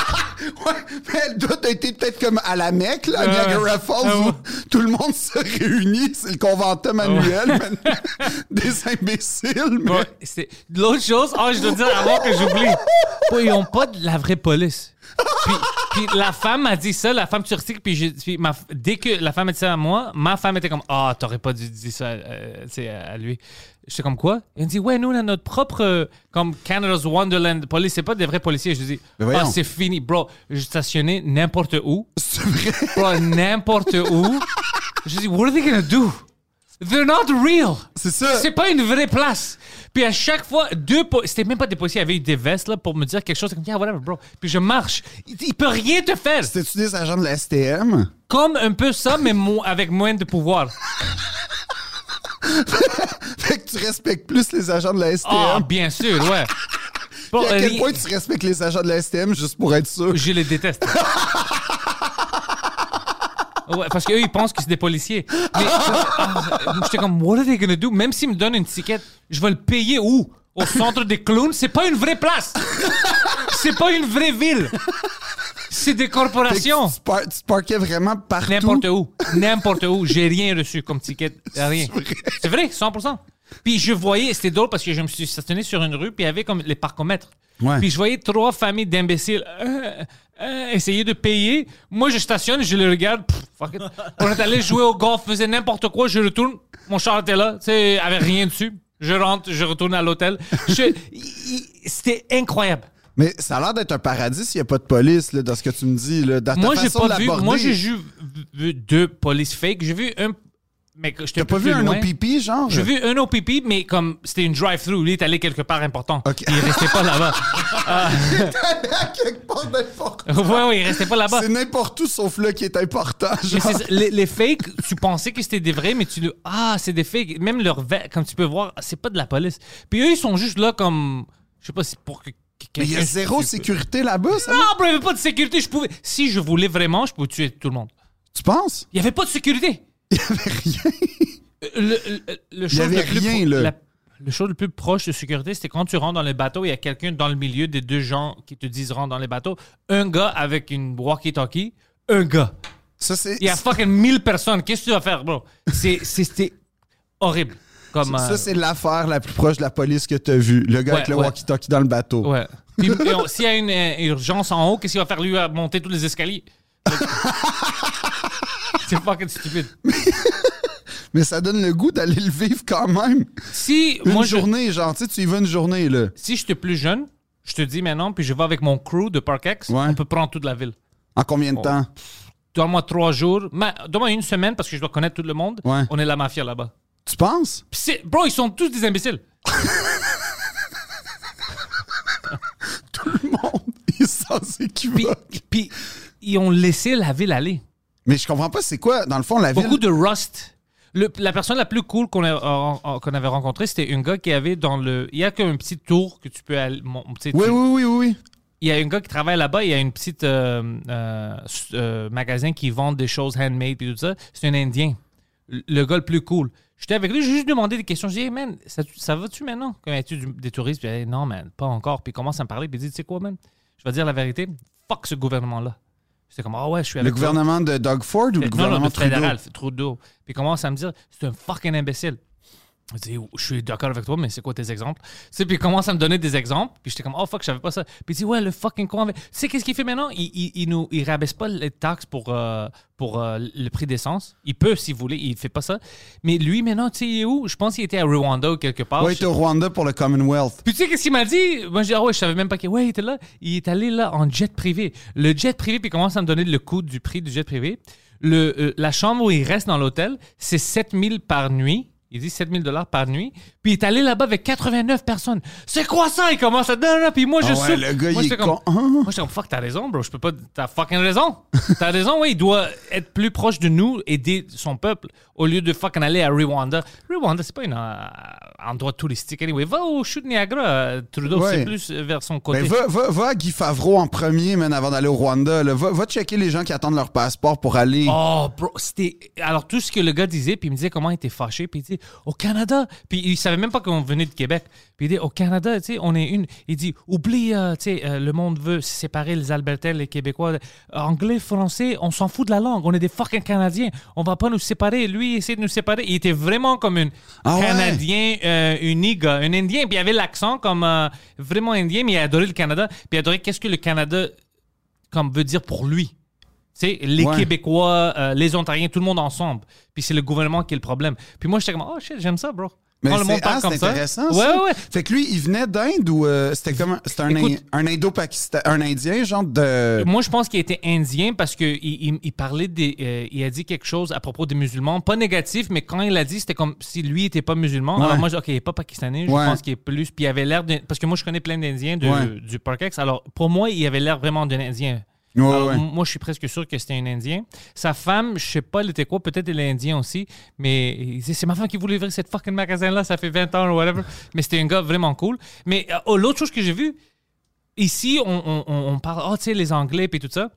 Ouais, mais elle doit être peut-être comme à la Mecque, là, à Ouais. Niagara Falls, où ouais. tout le monde se réunit. C'est le conventum annuel, man. Des imbéciles, mais... Ouais, c'est- L'autre chose, oh, je dois dire avant que j'oublie. Ils ont pas de la vraie police. Puis, puis la femme m'a dit ça, la femme turque, puis, j'ai- puis ma- dès que la femme a dit ça à moi, ma femme était comme Ah, t'aurais pas dû dire ça euh, sais, à lui. J'étais comme quoi? Elle me dit Ouais, nous, on a notre propre, euh, comme Canada's Wonderland police, c'est pas des vrais policiers. Je dis Ah, voyons. c'est fini, bro. Je stationnais n'importe où, C'est vrai. bro, n'importe où. Je dis What are they gonna do? They're not real. C'est ça. C'est pas une vraie place. Puis à chaque fois, deux po- c'était même pas des policiers, il y avait eu des vestes là, pour me dire quelque chose. C'est comme, yeah, whatever, bro. Puis je marche. Il, il peut rien te faire. C'était-tu des agents de la STM? Comme un peu ça, mais mo- avec moins de pouvoir. Fait que tu respectes plus les agents de la STM. Ah, bien sûr, ouais. Bon, Puis à quel euh, point tu respectes les agents de la STM juste pour être sûr? Je les déteste. Ouais, parce qu'eux, ils pensent que c'est des policiers. Mais ah, j'étais comme, what are they gonna do? Même s'ils me donnent une ticket, je vais le payer où? Au centre des clowns? C'est pas une vraie place! C'est pas une vraie ville! C'est des corporations! tu, par- tu te parquais vraiment partout? N'importe où. N'importe où. J'ai rien reçu comme ticket. Rien. C'est vrai, 100%. Puis je voyais, c'était drôle parce que je me suis stationné sur une rue, puis il y avait comme les parcomètres. Ouais. Puis je voyais trois familles d'imbéciles euh, euh, essayer de payer. Moi, je stationne, je les regarde. pff, fuck it. On est allé jouer au golf, faisait n'importe quoi, je retourne. Mon char était là, tu sais, avait rien dessus. Je rentre, je retourne à l'hôtel. C'était incroyable. Mais ça a l'air d'être un paradis s'il n'y a pas de police, là, dans ce que tu me dis. Là, dans ta Moi, j'ai pas de vu. Moi, j'ai vu deux polices fake. J'ai vu un. Mais que j'étais T'as pas vu un. OPP, genre? J'ai vu un OPP, mais comme c'était une drive-thru, lui, il est allé quelque part important. Ok. Il restait pas là-bas. à quelque part n'importe ouais, ouais, il restait pas là-bas. C'est n'importe où sauf là qui est important. Genre. c'est les, les fakes, tu pensais que c'était des vrais, mais tu le. Ah, c'est des fakes. Même leur vêt, comme tu peux voir, c'est pas de la police. Puis eux, ils sont juste là comme. Je sais pas si pour que. Mais il y a zéro sécurité là-bas, ça? Non, bro, il y avait pas de sécurité. Je pouvais. Si je voulais vraiment, je pouvais tuer tout le monde. Tu penses? Il y avait pas de sécurité. Il y avait rien. Le, le, le chose avait le plus rien, pro- là. la- le chose le plus proche de sécurité, c'était quand tu rentres dans le bateau, il y a quelqu'un dans le milieu des deux gens qui te disent rentre dans les bateaux. Un gars avec une walkie-talkie, un gars. Ça, c'est. Il y a fucking 1000 personnes. Qu'est-ce que tu vas faire, bro? C'est- c'est- C'était horrible. Comme, Ça, euh, c'est l'affaire la plus proche de la police que t'as vue. Le gars Ouais, avec le ouais. walkie-talkie dans le bateau. Ouais. Puis, S'il y a une euh, urgence en haut, qu'est-ce qu'il va faire? Lui à monter tous les escaliers? c'est fucking stupide. Mais ça donne le goût d'aller le vivre quand même. Si Une moi je, journée, genre, tu sais, tu y vas une journée, là. si j'étais plus jeune, je te dis maintenant, puis je vais avec mon crew de Parkex, Ouais. on peut prendre toute la ville. En combien de Oh. temps? Donne-moi trois jours, donne-moi une semaine parce que je dois connaître tout le monde. Ouais. On est la mafia là-bas. Tu penses? Bro, ils sont tous des imbéciles. Tout le monde est sans Puis, puis ils ont laissé la ville aller. Mais je comprends pas, c'est quoi, dans le fond, la ville? Beaucoup de rust. Le- la personne la plus cool qu'on a- euh, qu'on avait rencontrée, c'était un gars qui avait dans le. Il y a comme un petit tour que tu peux aller. mon- tu sais, Oui, tu- oui, oui, oui, oui. Il y a un gars qui travaille là-bas, il y a une petite euh, euh, s- euh, magasin qui vend des choses handmade et tout ça. C'est un Indien. Le- Le gars le plus cool. J'étais avec lui, j'ai juste demandé des questions. J'ai dit, hey, man, ça, ça va-tu maintenant? Quand tu du- des touristes? Puis, il a dit, non, man, pas encore. Puis il commence à me parler. Puis il dit, tu sais quoi, man? Je vais dire la vérité. Fuck ce gouvernement-là. J'étais comme, ah ouais, je suis Le avec toi. gouvernement de Doug Ford ou le Non, non, gouvernement le fédéral, Trudeau? Trudeau. Puis il commence à me dire, c'est un fucking imbécile. Je dis, je suis d'accord avec toi, mais c'est quoi tes exemples? Tu puis il commence à me donner des exemples. Puis j'étais comme, oh fuck, je savais pas ça. Puis il dit, ouais, le fucking con. avec- Tu sais, qu'est-ce qu'il fait maintenant? Il, il, il nous, il rabaisse pas les taxes pour, euh, pour euh, le prix d'essence. Il peut, s'il voulait, il fait pas ça. Mais lui, maintenant, tu sais, il est où? Je pense qu'il était à Rwanda ou quelque part. Ouais, il était au Rwanda pour le Commonwealth. puis tu sais qu'est-ce qu'il m'a dit? Moi, je dis, ah ouais, je savais même pas qu'il ouais, il était là. Il est allé là en jet privé. Le jet privé, puis il commence à me donner le coût du prix du jet privé. Le, euh, la chambre où il reste dans l'hôtel, c'est 7000 par nuit. Il dit 7000 dollars par nuit. Puis il est allé là-bas avec 89 personnes. C'est quoi ça? Il commence à. Non, non, puis moi, je Ah ouais, le gars, moi, il est comme, con. Ah. Moi, j'étais comme, fuck, t'as raison, bro. Je peux pas. T'as fucking raison. T'as raison, oui. Il doit être plus proche de nous, aider son peuple, au lieu de fucking aller à Rwanda. Rwanda, c'est pas un euh, endroit touristique. Anyway, va au chute Niagara, euh, Trudeau. Ouais. C'est plus euh, vers son côté. Ben, va, va, va à Guy Favreau en premier, man, avant d'aller au Rwanda. là. Va, va checker les gens qui attendent leur passeport pour aller. Oh, bro, c'était. Alors, tout ce que le gars disait, puis il me disait comment il était fâché, puis il dit au Canada. Puis il savait même pas qu'on venait de Québec. Puis il dit au Canada, tu sais, on est une. Il dit oublie, euh, tu sais, euh, le monde veut séparer les Albertais, les Québécois. Anglais, français, on s'en fout de la langue. On est des fucking Canadiens. On va pas nous séparer. Lui, il essaie de nous séparer. Il était vraiment comme un Ah ouais? Canadien euh, unique, un Indien. Puis il avait l'accent comme euh, vraiment Indien, mais il adorait le Canada. Puis il adorait qu'est-ce que le Canada comme veut dire pour lui. Sais, les Ouais. Québécois, euh, les Ontariens, tout le monde ensemble. Puis c'est le gouvernement qui est le problème. Puis moi, j'étais comme, oh shit, j'aime ça, bro. Mais Quand le monde c'est parle ah, comme ça. intéressant, Ouais, ça. ouais, ouais. Fait que lui, il venait d'Inde ou euh, c'était comme un, c'était un, Écoute- un Indo-Pakistan, un Indien, genre de. Moi, je pense qu'il était indien parce qu'il il, il parlait des. euh, il a dit quelque chose à propos des musulmans. Pas négatif, mais quand il a dit, c'était comme si lui était pas musulman. Ouais. Alors moi, je, OK, il est pas pakistanais. Je Ouais. pense qu'il est plus. Puis il avait l'air. d'un- Parce que moi, je connais plein d'Indiens de- Ouais. du Parkex. Alors pour moi, il avait l'air vraiment d'un Indien. Ouais, Alors, ouais. m- Moi, je suis presque sûr que c'était un Indien. Sa femme, je sais pas, elle était quoi, peut-être elle est Indien aussi, mais il disait, c'est ma femme qui voulait ouvrir cette fucking magasin-là, ça fait 20 ans ou whatever. mais c'était un gars vraiment cool. Mais euh, oh, l'autre chose que j'ai vu, ici, on, on- on- on parle, oh, tu sais, les Anglais et tout ça.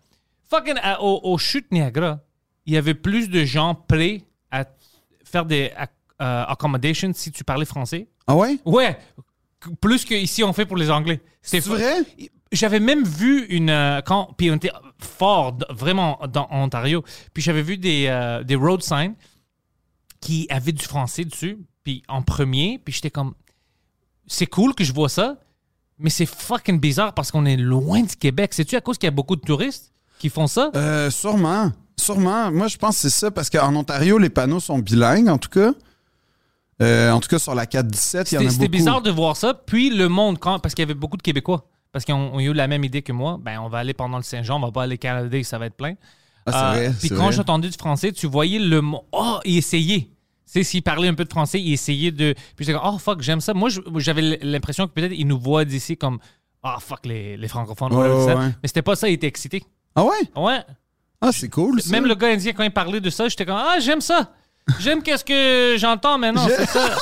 Fucking, à- au, au chute Niagara, il y avait plus de gens prêts à faire des euh, accommodations si tu parlais français. Ah ouais? Ouais, plus qu'ici on fait pour les Anglais. C'est vrai? J'avais même vu une. euh, quand, puis on était fort, d- vraiment, dans en Ontario. Puis j'avais vu des, euh, des road signs qui avaient du français dessus, puis en premier. Puis j'étais comme. C'est cool que je vois ça, mais c'est fucking bizarre parce qu'on est loin du Québec. C'est-tu à cause qu'il y a beaucoup de touristes qui font ça? Euh, sûrement. Sûrement. Moi, je pense que c'est ça parce qu'en Ontario, les panneaux sont bilingues, en tout cas. Euh, en tout cas, sur la 417, il y en a C'était beaucoup. c'était bizarre de voir ça. Puis le monde, quand, parce qu'il y avait beaucoup de Québécois, parce qu'ils ont, ont eu la même idée que moi, ben on va aller pendant le Saint-Jean, on va pas aller Canada, ça va être plein. Ah, Euh, vrai. Puis quand j'ai entendu du français, tu voyais le mot. Oh, il essayait. Tu sais, s'il parlait un peu de français, il essayait de. Puis j'étais comme, oh fuck, j'aime ça. Moi, j'avais l'impression que peut-être il nous voit d'ici comme, ah fuck, les, les francophones. Ouais, whatever, ouais, ça. ouais. Mais c'était pas ça, il était excité. Ah ouais? Ouais. Ah, c'est cool. ça. Même le gars indien, quand il parlait de ça, j'étais comme, ah, j'aime ça. J'aime qu'est-ce que j'entends maintenant, c'est ça.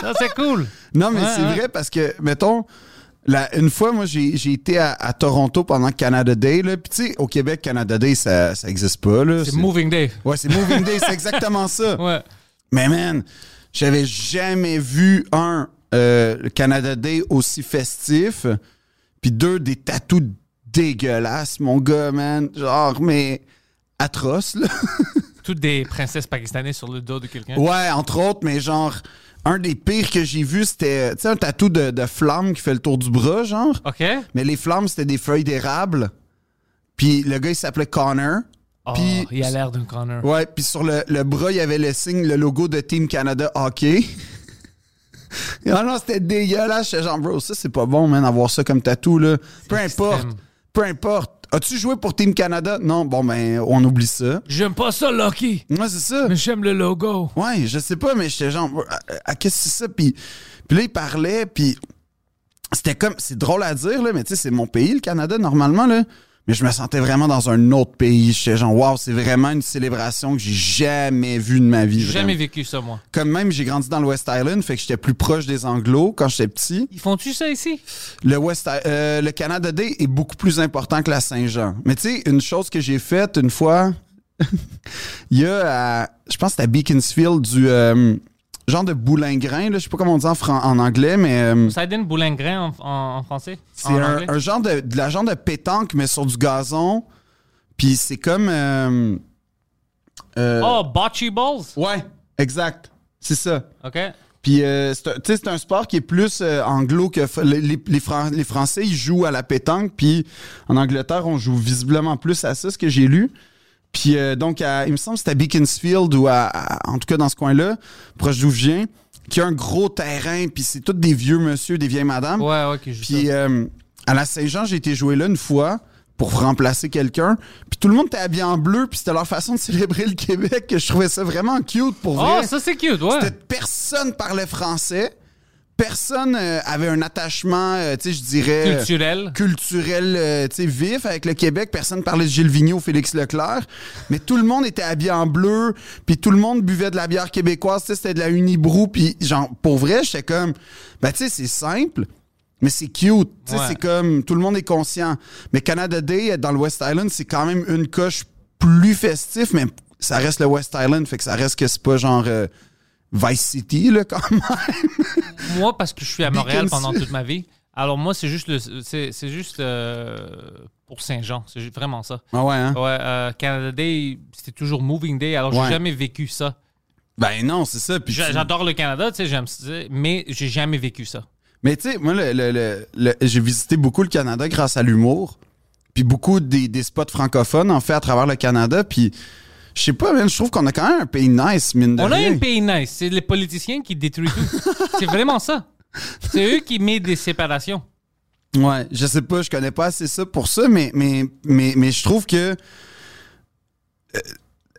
Ça, c'est cool. Non, mais c'est vrai parce que, mettons, la- une fois, moi, j'ai j'ai été à, à Toronto pendant Canada Day. là. Puis, tu sais, au Québec, Canada Day, ça n'existe pas. là. C'est Moving Day. Ouais, c'est Moving Day, c'est exactement ça. Ouais. Mais man, J'avais jamais vu un euh, le Canada Day aussi festif. Puis deux, des tatous dégueulasses, mon gars, man. Genre, mais atroce, là. Toutes des princesses pakistanaises sur le dos de quelqu'un. Ouais, entre autres, mais genre, un des pires que j'ai vu, c'était, tu sais, un tatou de, de flamme qui fait le tour du bras, genre. OK? Mais les flammes, c'était des feuilles d'érable. Puis le gars, il s'appelait Connor. Oh, Puis- il a l'air d'un Connor. Ouais, puis sur le, le bras, il y avait le signe, le logo de Team Canada Hockey. ah non, c'était dégueulasse. J'étais genre, bro, ça, c'est pas bon, man, avoir ça comme tatou, là. Peu importe. extrême. Peu importe. As-tu joué pour Team Canada? Non, bon, ben, on oublie ça. J'aime pas ça, Lucky, Ouais, c'est ça. mais j'aime le logo. Ouais, je sais pas, mais j'étais genre, à, à- qu'est-ce que c'est ça? Puis, puis là, il parlait, puis c'était comme, c'est drôle à dire, là, mais tu sais, c'est mon pays, le Canada, normalement, là. Mais je me sentais vraiment dans un autre pays. J'étais genre, waouh, c'est vraiment une célébration que j'ai jamais vue de ma vie. J'ai jamais vécu ça, moi. Comme même, j'ai grandi dans le West Island, fait que j'étais plus proche des Anglos quand j'étais petit. Ils font-tu ça ici? Le West, euh, le Canada Day est beaucoup plus important que la Saint-Jean. Mais tu sais, une chose que j'ai faite une fois, il y a, à- je pense que c'était à Beaconsfield, du euh, genre de boulingrin, là, je sais pas comment on dit en, fran- en anglais, mais euh, Boulingrin en, en- en français? c'est un, genre de, de la genre de pétanque, mais sur du gazon. Puis c'est comme... euh, euh, Oh, bocce balls? Ouais, exact. C'est ça. OK. Puis, euh, c'est un- tu sais, c'est un sport qui est plus euh, anglo que. les Fran- les Français, ils jouent à la pétanque. Puis, en Angleterre, on joue visiblement plus à ça, ce que j'ai lu. Puis, euh, donc, à- il me semble que c'était à Beaconsfield ou à, à- en tout cas dans ce coin-là, proche d'où je viens, qui a un gros terrain. Puis, c'est tous des vieux monsieur, des vieilles madames. Ouais, ouais, Puis, euh, à la Saint-Jean, j'ai été joué là une fois pour remplacer quelqu'un. Puis, tout le monde était habillé en bleu. Puis, c'était leur façon de célébrer le Québec. que Je trouvais ça vraiment cute pour Oh, vrai. ça, c'est cute, ouais. Personne parlait français. Personne euh, avait un attachement, euh, tu sais, je dirais. euh, Culturel. culturel, euh, tu sais, vif avec le Québec. Personne parlait de Gilles Vigneault, Félix Leclerc. Mais tout le monde était habillé en bleu. Puis tout le monde buvait de la bière québécoise. Tu sais, c'était de la Unibrou. Puis genre, pour vrai, j'étais comme, ben tu sais, c'est simple. Mais c'est cute. Tu sais, Ouais. c'est comme, tout le monde est conscient. Mais Canada Day, dans le West Island, c'est quand même une coche plus festif, mais ça reste le West Island. Fait que ça reste que c'est pas genre euh, Vice City, là, quand même. Moi, parce que je suis à Montréal pendant toute ma vie. Alors moi, c'est juste le, c'est, c'est juste euh, pour Saint-Jean. C'est vraiment ça. Ah ouais, hein? Ouais, euh, Canada Day, c'était toujours Moving Day. Alors Ouais. j'ai jamais vécu ça. Ben non, c'est ça. Puis J'a- tu- J'adore le Canada, tu sais, j'aime ça, mais j'ai jamais vécu ça. Mais tu sais, moi, le- le- le- le- j'ai visité beaucoup le Canada grâce à l'humour. Puis beaucoup des, des spots francophones, en fait, à travers le Canada. Puis je sais pas, man, je trouve qu'on a quand même un pays nice, mine de On a un pays nice. C'est les politiciens qui détruisent tout. c'est vraiment ça. C'est eux qui mettent des séparations. Ouais, je sais pas, je connais pas assez ça pour ça, mais, mais, mais, mais je trouve que euh,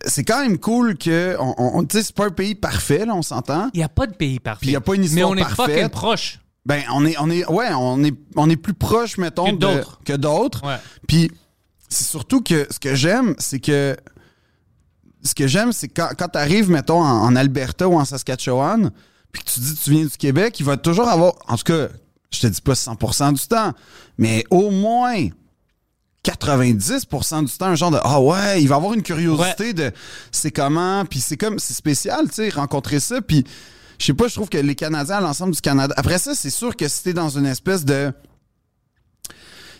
c'est quand même cool que. On, on- tu sais, c'est pas un pays parfait, là, on s'entend. Il n'y a pas de pays parfait. Puis il y a pas une Mais histoire on est parfaite. fucking proche. Ben, on est, on est, ouais, on est, on est plus proche, mettons, Que d'autres. que d'autres. Ouais. Puis c'est surtout que ce que j'aime, c'est que ce que j'aime, c'est quand, quand tu arrives, mettons, en, en Alberta ou en Saskatchewan, puis que tu dis que tu viens du Québec, il va toujours avoir, en tout cas, je te dis pas 100% du temps, mais au moins 90% du temps, un genre de Ah ouais, il va avoir une curiosité de c'est comment, puis c'est comme, c'est spécial, tu sais, rencontrer ça, puis je sais pas, je trouve que les Canadiens à l'ensemble du Canada. Après ça, c'est sûr que si t'es dans une espèce de.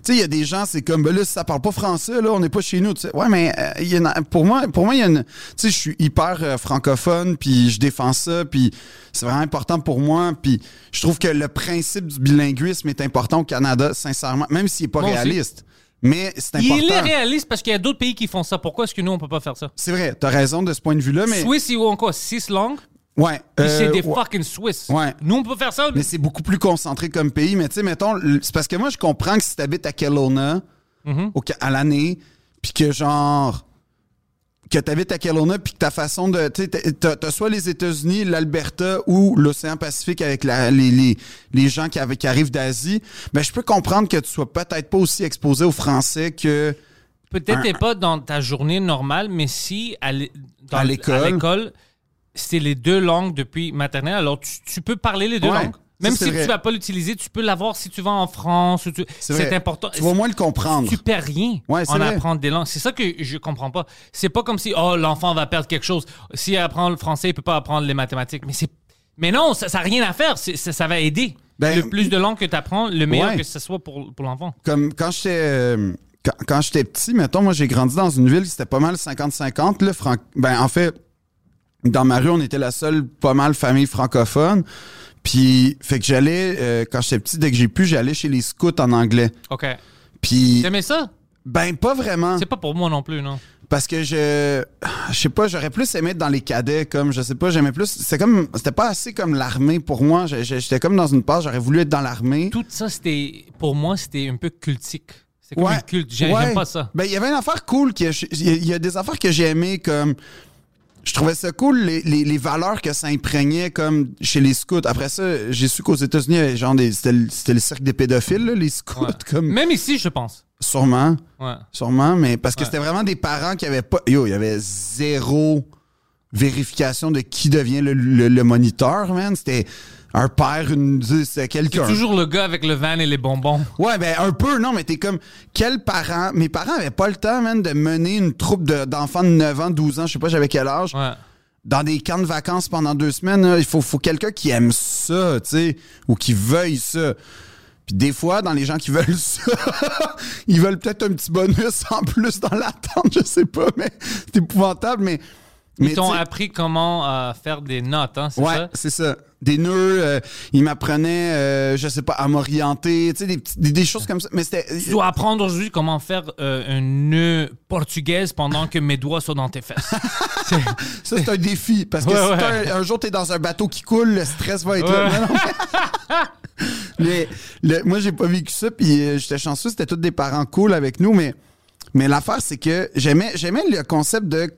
Tu sais, il y a des gens, c'est comme, ben là, si ça parle pas français, là, on n'est pas chez nous. tu. Ouais, mais euh, y a- pour moi, pour moi, il y a une. Tu sais, je suis hyper euh, francophone, puis je défends ça, puis c'est vraiment important pour moi. Puis je trouve que le principe du bilinguisme est important au Canada, sincèrement, même s'il est pas réaliste. Mais c'est Il est important. réaliste parce qu'il y a d'autres pays qui font ça. Pourquoi est-ce que nous, on peut pas faire ça? C'est vrai, t'as raison de ce point de vue-là, mais. Suisse, ils ont encore six langues? Ouais. Puis euh, c'est des ouais. fucking Suisses. Ouais. Nous, on peut faire ça. Mais c'est beaucoup plus concentré comme pays. Mais tu sais, mettons, c'est parce que moi, je comprends que si t'habites à Kelowna Mhm. à l'année, puis que genre que t'habites à Kelowna, puis que ta façon de... Tu sais, t'as- t'as soit les États-Unis, l'Alberta ou l'océan Pacifique avec la- les, les, les gens qui, avaient- qui arrivent d'Asie, ben je peux comprendre que tu sois peut-être pas aussi exposé aux Français que... Peut-être pas dans ta journée normale, mais si À l'école. C'est les deux langues depuis maternelle, alors tu, tu peux parler les deux Ouais, langues. Même si vrai. tu vas pas l'utiliser, tu peux l'avoir si tu vas en France. tu- C'est important. Tu vas au moins le comprendre. Tu perds rien Ouais, en vrai. apprendre des langues. C'est ça que je comprends pas. C'est pas comme si oh l'enfant va perdre quelque chose. S'il apprend le français, il peut pas apprendre les mathématiques. Mais c'est Mais non, ça n'a rien à faire. Ça, ça va aider. Ben, le plus de langues que tu apprends, le meilleur Ouais. que ce soit pour, pour l'enfant. Comme quand j'étais euh, quand, quand j'étais petit, mettons, moi j'ai grandi dans une ville qui c'était pas mal 50-50. là, fran- Ben, en fait, dans ma rue, on était la seule pas mal famille francophone. Puis, fait que j'allais, euh, quand j'étais petit, dès que j'ai pu, j'allais chez les scouts en anglais. OK. Puis, T'aimais ça? ben, pas vraiment. C'est pas pour moi non plus, non. Parce que je. Je sais pas, j'aurais plus aimé être dans les cadets, comme, je sais pas, j'aimais plus. C'était comme. C'était pas assez comme l'armée pour moi. J'étais comme dans une passe, j'aurais voulu être dans l'armée. Tout ça, c'était. Pour moi, c'était un peu cultique. C'est comme Ouais. un culte. Ouais. J'aime pas ça. Ben, il y avait une affaire cool. Il y, y a des affaires que j'ai aimées, comme. Je trouvais ça cool, les, les- les valeurs que ça imprégnait, comme chez les scouts. Après ça, j'ai su qu'aux États-Unis, genre des. C'était le, c'était le cercle des pédophiles, là, les scouts, Ouais. comme. Même ici, je pense. Sûrement. Ouais. Sûrement, mais parce que Ouais. c'était vraiment des parents qui avaient pas. Yo, il y avait zéro vérification de qui devient le, le- le moniteur, man. C'était un père, une. C'est quelqu'un. toujours le gars avec le van et les bonbons. Ouais, ben un peu, non, mais t'es comme. Quel parent. Mes parents avaient pas le temps, man, de mener une troupe de- d'enfants de 9 ans, 12 ans, je sais pas, j'avais quel âge, Ouais. dans des camps de vacances pendant deux semaines. là. Il faut, faut quelqu'un qui aime ça, tu sais, ou qui veuille ça. Puis des fois, dans les gens qui veulent ça, ils veulent peut-être un petit bonus en plus dans l'attente, je sais pas, mais c'est épouvantable, mais. Ils t'ont appris comment euh, faire des notes, hein, c'est Ouais, ça? c'est ça. Des nœuds, euh, ils m'apprenaient, euh, je sais pas, à m'orienter, tu sais, des, des, des choses comme ça. Mais c'était. Tu dois apprendre aujourd'hui comment faire euh, un nœud portugaise pendant que mes doigts sont dans tes fesses. Ça, c'est un défi. Parce que Ouais, si ouais. un, un jour, t'es dans un bateau qui coule, le stress va être là. Non, non, mais- mais le- moi, j'ai pas vécu ça, puis euh, j'étais chanceux, c'était tous des parents cool avec nous, mais, mais l'affaire, c'est que j'aimais, j'aimais le concept de.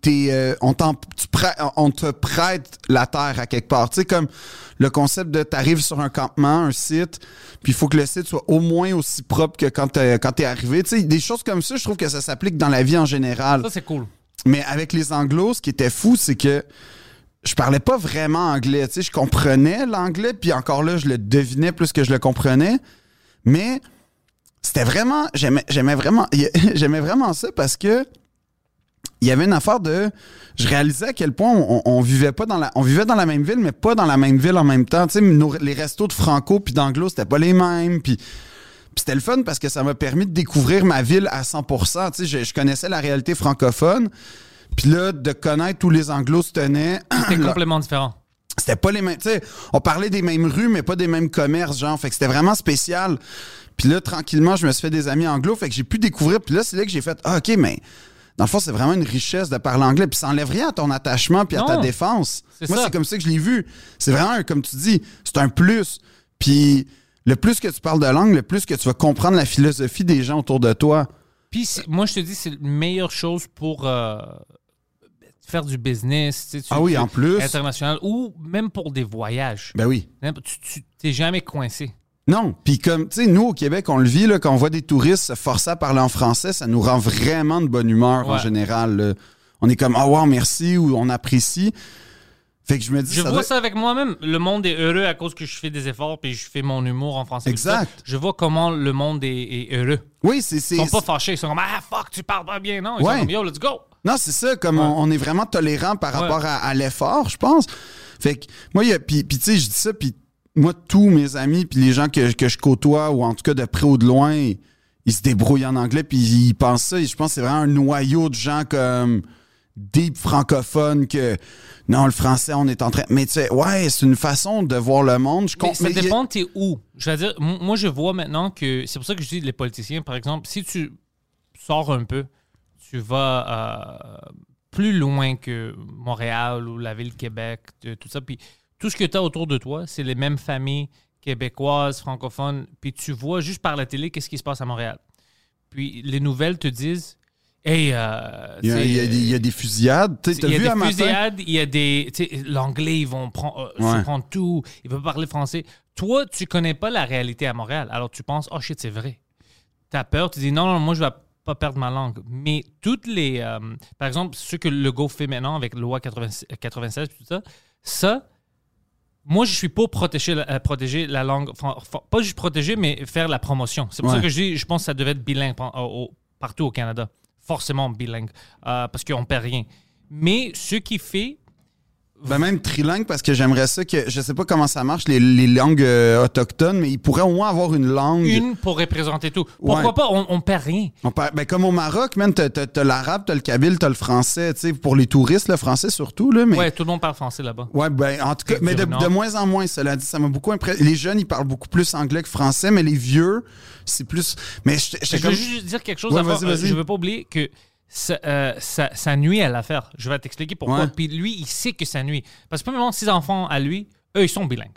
T'es, euh, on, t'en- tu prêt- on te prête la terre à quelque part. Tu sais, comme le concept de t'arrives sur un campement, un site, puis il faut que le site soit au moins aussi propre que quand t'es, quand t'es arrivé. Tu sais, des choses comme ça, je trouve que ça s'applique dans la vie en général. Ça, c'est cool. Mais avec les anglos, ce qui était fou, c'est que je parlais pas vraiment anglais. Tu sais, je comprenais l'anglais, puis encore là, je le devinais plus que je le comprenais. Mais c'était vraiment, j'aimais, j'aimais vraiment, j'aimais vraiment ça parce que il y avait une affaire de, je réalisais à quel point on, on vivait pas dans la, on vivait dans la même ville, mais pas dans la même ville en même temps. Tu sais, nos- les restos de franco puis d'anglo, c'était pas les mêmes. Puis c'était le fun parce que ça m'a permis de découvrir ma ville à 100%. Tu sais, je, je connaissais la réalité francophone. Puis là, de connaître où les anglos se tenaient, C'est Là, complètement différent. c'était pas les mêmes. Tu sais, on parlait des mêmes rues, mais pas des mêmes commerces, genre. Fait que c'était vraiment spécial. Puis là, tranquillement, je me suis fait des amis anglo. Fait que j'ai pu découvrir. Puis là, c'est là que j'ai fait, ah, OK, mais dans le fond, c'est vraiment une richesse de parler anglais. Puis ça enlève rien à ton attachement puis à ta défense. Moi, c'est comme ça que je l'ai vu. C'est vraiment, comme tu dis, c'est un plus. Puis le plus que tu parles de langue, le plus que tu vas comprendre la philosophie des gens autour de toi. Puis moi, je te dis, c'est la meilleure chose pour euh, faire du business. tu sais, tu- Ah oui, en plus. International ou même pour des voyages. Ben oui. Tu t'es jamais coincé. Non, puis comme, tu sais, nous, au Québec, on le vit, là, quand on voit des touristes se forcer à parler en français, ça nous rend vraiment de bonne humeur en général. là. On est comme, oh wow, merci, ou on apprécie. Fait que je me dis, Je ça vois doit- ça avec moi-même. Le monde est heureux à cause que je fais des efforts puis je fais mon humour en français. Exact. Je vois comment le monde est, est heureux. Oui, c'est... Ils sont pas fâchés. Ils sont comme Ah, fuck, tu parles pas bien. Non, ils Ouais. sont comme Yo, let's go. Non, c'est ça, comme Ouais. on, on est vraiment tolérant par Ouais. rapport à, à l'effort, je pense. Fait que, moi, il y a- puis puis tu sais, je dis ça, puis moi, tous mes amis, puis les gens que, que je côtoie, ou en tout cas de près ou de loin, ils, se débrouillent en anglais, puis ils pensent ça, et je pense que c'est vraiment un noyau de gens comme deep francophones que, non, le français, on est en train... Mais tu sais, ouais, c'est une façon de voir le monde. Je Mais compte, ça mais a- dépend, t'es où. Je veux dire, moi, je vois maintenant que. C'est pour ça que je dis les politiciens, par exemple, si tu sors un peu, tu vas euh, plus loin que Montréal ou la ville de Québec, tout ça. Puis tout ce que tu as autour de toi, c'est les mêmes familles québécoises, francophones. Puis tu vois juste par la télé qu'est-ce qui se passe à Montréal. Puis les nouvelles te disent. Hey, euh, il y a, t'sais, il y a des- il y a des fusillades. T'as il y a vu des matin? fusillades, il y a des. L'anglais, ils vont prendre, euh, Ouais. prendre tout, ils veulent parler français. Toi, tu connais pas la réalité à Montréal. Alors tu penses, oh shit, c'est vrai. Tu as peur, tu dis, non, non, moi, je vais pas perdre ma langue. Mais toutes les. euh, par exemple, ce que le Go fait maintenant avec loi 96, 96 tout ça, ça. Moi, je suis pour protéger la, euh, protéger la langue. Pas juste protéger, mais faire la promotion. C'est pour Ouais. ça que je dis, je pense que ça devait être bilingue partout au Canada. Forcément bilingue. euh, parce qu'on perd rien. Mais ce qui fait Ben même trilingue parce que j'aimerais ça que je sais pas comment ça marche les, les langues euh, autochtones mais ils pourraient au moins avoir une langue Une pour représenter tout. Pourquoi Ouais. pas? On, on perd rien. On ben comme au Maroc man t'as, t'as- t'as l'arabe t'as le kabyle t'as le français tu sais pour les touristes le français surtout là mais Ouais, tout le monde parle français là-bas. Ouais, ben, en tout cas, mais de, de moins en moins, cela dit, ça m'a beaucoup impressionné. Les jeunes, ils parlent beaucoup plus anglais que français, mais les vieux, c'est plus. Mais je, Je veux juste dire quelque chose Ouais, avant. vas-y, vas-y. Euh, je veux pas oublier que ça, euh, ça, ça nuit à l'affaire. Je vais t'expliquer pourquoi. Ouais. Puis lui, il sait que ça nuit. Parce que premièrement, ses enfants à lui, eux, ils sont bilingues.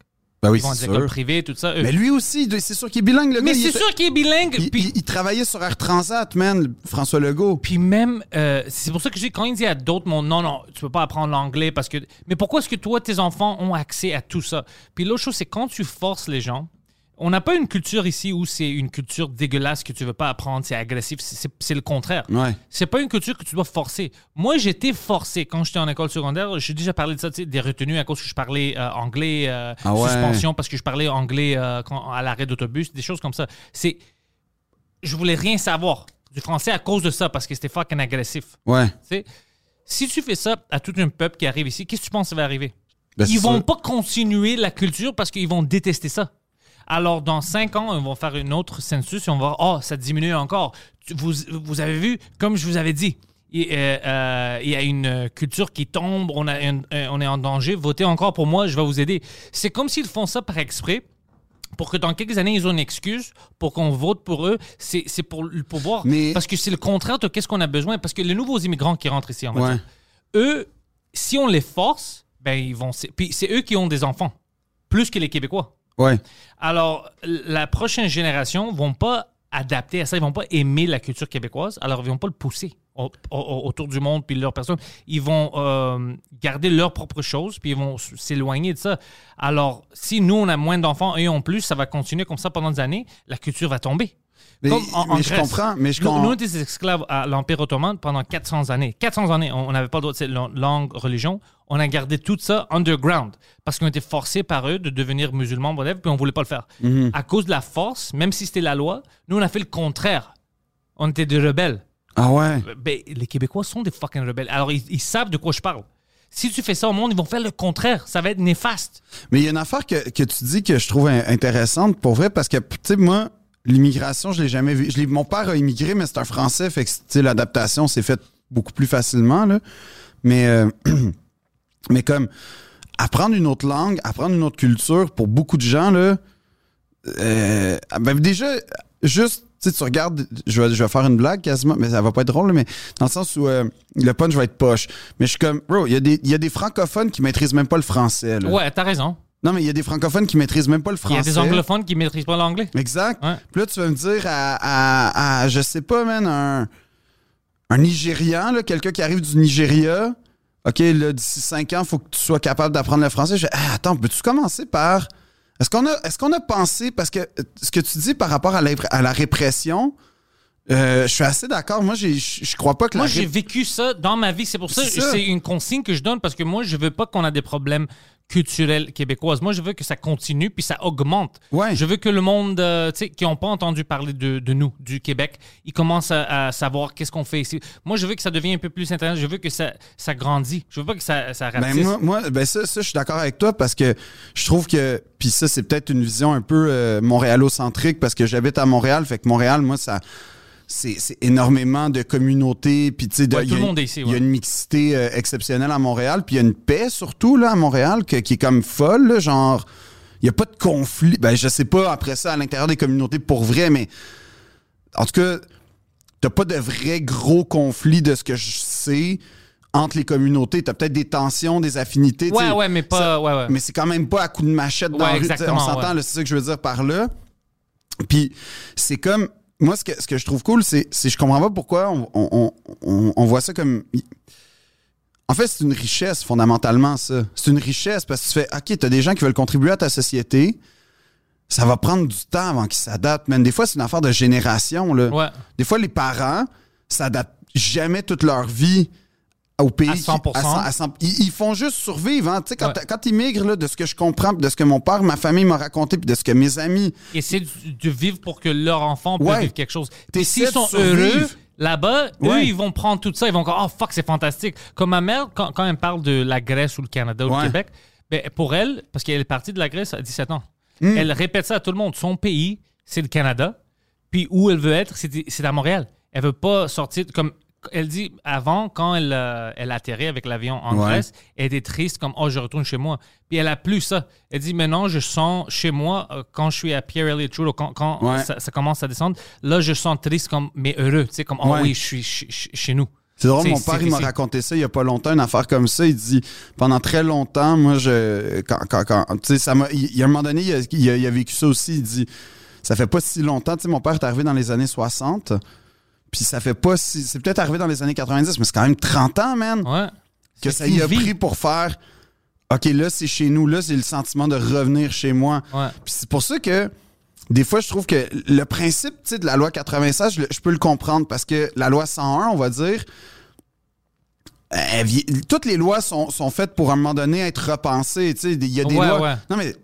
Ben oui, Ils vont à des écoles privées, tout ça. eux. Mais lui aussi, c'est sûr qu'il est bilingue, le Mais c'est sûr qu'il est bilingue. Il, puis, il- il travaillait sur Air Transat, man, François Legault. puis même, euh, c'est pour ça que je dis, quand il dit à d'autres, non, non, tu peux pas apprendre l'anglais parce que. Mais pourquoi est-ce que toi, tes enfants ont accès à tout ça? Puis l'autre chose, c'est quand tu forces les gens. On n'a pas une culture ici où c'est une culture dégueulasse que tu veux pas apprendre, c'est agressif. C'est- le contraire. Ouais. C'est pas une culture que tu dois forcer. Moi, j'étais forcé quand j'étais en école secondaire. J'ai déjà parlé de ça, des retenues à cause que je parlais euh, anglais, euh, Ah ouais. suspension parce que je parlais anglais euh, quand- à l'arrêt d'autobus, des choses comme ça. C'est, je voulais rien savoir du français à cause de ça parce que c'était fucking agressif. Ouais. Si tu fais ça à tout un peuple qui arrive ici, qu'est-ce que tu penses va arriver? Ben, ils vont pas continuer la culture parce qu'ils vont détester ça. Alors, dans cinq ans, ils vont faire une autre census et on va voir, oh, ça diminue encore. Vous, vous avez vu, comme je vous avais dit, il euh, euh, il y a une culture qui tombe, on, a euh, on est en danger, votez encore pour moi, je vais vous aider. C'est comme s'ils font ça par exprès pour que dans quelques années, ils ont une excuse pour qu'on vote pour eux. C'est pour le pouvoir. Mais- Parce que c'est le contraire de qu'est-ce qu'on a besoin. Parce que les nouveaux immigrants qui rentrent ici, en Ouais. eux, si on les force, ben ils vont. Puis c'est eux qui ont des enfants, plus que les Québécois. Ouais. Alors, la prochaine génération vont pas adapter à ça, ils vont pas aimer la culture québécoise, alors ils vont pas le pousser au- au- autour du monde puis leur personne. Ils vont euh, garder leurs propres choses puis ils vont s'éloigner de ça. Alors, si nous on a moins d'enfants et en plus, ça va continuer comme ça pendant des années, la culture va tomber. Mais, Comme en- en mais je Grèce. comprends. Mais je Nous, comprends. nous, on était des esclaves à l'Empire ottoman pendant 400 années. 400 années, on n'avait pas d'autre langue, religion. On a gardé tout ça underground parce qu'on était forcés par eux de devenir musulmans, whatever, puis on voulait pas le faire. Mhm. À cause de la force, même si c'était la loi, nous, on a fait le contraire. On était des rebelles. Ah ouais? Ben, les Québécois sont des fucking rebelles. Alors, ils, ils savent de quoi je parle. Si tu fais ça au monde, ils vont faire le contraire. Ça va être néfaste. Mais il y a une affaire que, que tu dis que je trouve in- intéressante pour vrai parce que, tu sais, moi, l'immigration, je l'ai jamais vu. Mon père a immigré, mais c'est un Français, fait que, l'adaptation s'est faite beaucoup plus facilement. Mais, euh, mais comme, apprendre une autre langue, apprendre une autre culture, pour beaucoup de gens, là, euh, ben déjà, juste, tu regardes, je vais, je vais faire une blague quasiment, mais ça va pas être drôle, là, mais dans le sens où euh, le punch va être poche. Mais je suis comme, bro, il y, a des- il y a des francophones qui maîtrisent même pas le français, là. Ouais, t'as raison. Non, mais il y a des francophones qui maîtrisent même pas le Il français. y a des anglophones qui maîtrisent pas l'anglais. Exact. Ouais. Puis là, tu vas me dire à, à, à, je sais pas, man, un, un Nigérian, quelqu'un qui arrive du Nigeria. OK, là, d'ici cinq ans, il faut que tu sois capable d'apprendre le français. Je fais, ah, attends, peux-tu commencer par. Est-ce qu'on a, est qu'on a pensé, parce que ce que tu dis par rapport à la, à la répression, euh, je suis assez d'accord. Moi, je crois pas que Moi, j'ai vécu ça dans ma vie. C'est pour ça que c'est une consigne que je donne parce que moi, je veux pas qu'on a des problèmes culturels québécois. Moi, je veux que ça continue puis ça augmente. Ouais. Je veux que le monde, euh, tu sais, qui n'ont pas entendu parler de, de nous, du Québec, ils commencent à, à savoir qu'est-ce qu'on fait ici. Moi, je veux que ça devienne un peu plus intéressant. Je veux que ça, ça grandit. Je veux pas que ça, ça Ben moi, ben ça, ça, je suis d'accord avec toi parce que je trouve que, puis ça, c'est peut-être une vision un peu euh, montréalocentrique parce que j'habite à Montréal, fait que Montréal, moi, ça, c'est énormément de communautés, puis tu sais, il y tout a- le monde est ici, Il y a ouais. une mixité euh, exceptionnelle à Montréal, puis il y a une paix surtout là à Montréal que- qui est comme folle, là, genre, il y a pas de conflit. Ben je sais pas après ça à l'intérieur des communautés pour vrai, mais en tout cas, t'as pas de vrai gros conflit de ce que je sais entre les communautés. T'as peut-être des tensions, des affinités. ouais, ouais, mais pas. Ça- ouais, ouais. Mais c'est quand même pas à coup de machette dans Ouais, la rue. On s'entend, c'est ça que je veux dire par là. Puis c'est comme. Moi, ce que, ce que je trouve cool, c'est je comprends pas pourquoi on, on- on- on voit ça comme. En fait, c'est une richesse, fondamentalement, ça. C'est une richesse parce que tu fais, OK, t'as des gens qui veulent contribuer à ta société. Ça va prendre du temps avant qu'ils s'adaptent. Man, des fois, c'est une affaire de génération, là. Ouais. Des fois, les parents s'adaptent jamais toute leur vie au pays. À qui- 100%. à 100 ils, ils font juste survivre. Hein. Tu sais, Quand, Ouais. quand ils migrent, là, de ce que je comprends, de ce que mon père, ma famille m'a raconté, puis de ce que mes amis... Essayer de, de vivre pour que leur enfant puisse Ouais. vivre quelque chose. S'ils sont heureux, Là-bas, eux, ils vont prendre tout ça, ils vont dire Oh fuck, c'est fantastique. Comme ma mère, quand, quand elle parle de la Grèce ou le Canada ou le Québec, ben, pour elle, parce qu'elle est partie de la Grèce à 17 ans, Hmm. elle répète ça à tout le monde. Son pays, c'est le Canada. Puis où elle veut être, c'est c'est à Montréal. Elle veut pas sortir comme. Elle dit avant, quand elle, euh, elle atterrit avec l'avion en Ouais. Grèce, elle était triste comme Oh, je retourne chez moi. Puis elle a plus ça. Elle dit Maintenant, je sens chez moi, euh, quand je suis à Pierre Elliott Trudeau, quand, quand Ouais. ça, ça commence à descendre, là, je sens triste comme, mais heureux. Tu sais, comme Oh Ouais. oui, je suis ch- ch- chez nous. C'est drôle, mon père, il m'a raconté ça il y a pas longtemps, une affaire comme ça. Il dit, pendant très longtemps, moi, je, quand, quand, quand- tu sais, ça il, il y a un moment donné, il a, il a- il a vécu ça aussi. Il dit, ça fait pas si longtemps, tu sais, mon père est arrivé dans les années 60, puis ça fait pas si, c'est peut-être arrivé dans les années 90, mais c'est quand même 30 ans, man, Ouais. que ça y a vie. pris pour faire, OK, là, c'est chez nous, là, c'est le sentiment de revenir chez moi. Ouais. Puis c'est pour ça que des fois, je trouve que le principe tu sais, de la loi 96, je, peux le comprendre parce que la loi 101, on va dire, elle vi- toutes les lois sont, sont faites pour à un moment donné être repensées. tu sais. Il y a des Ouais, lois. ouais. Non, mais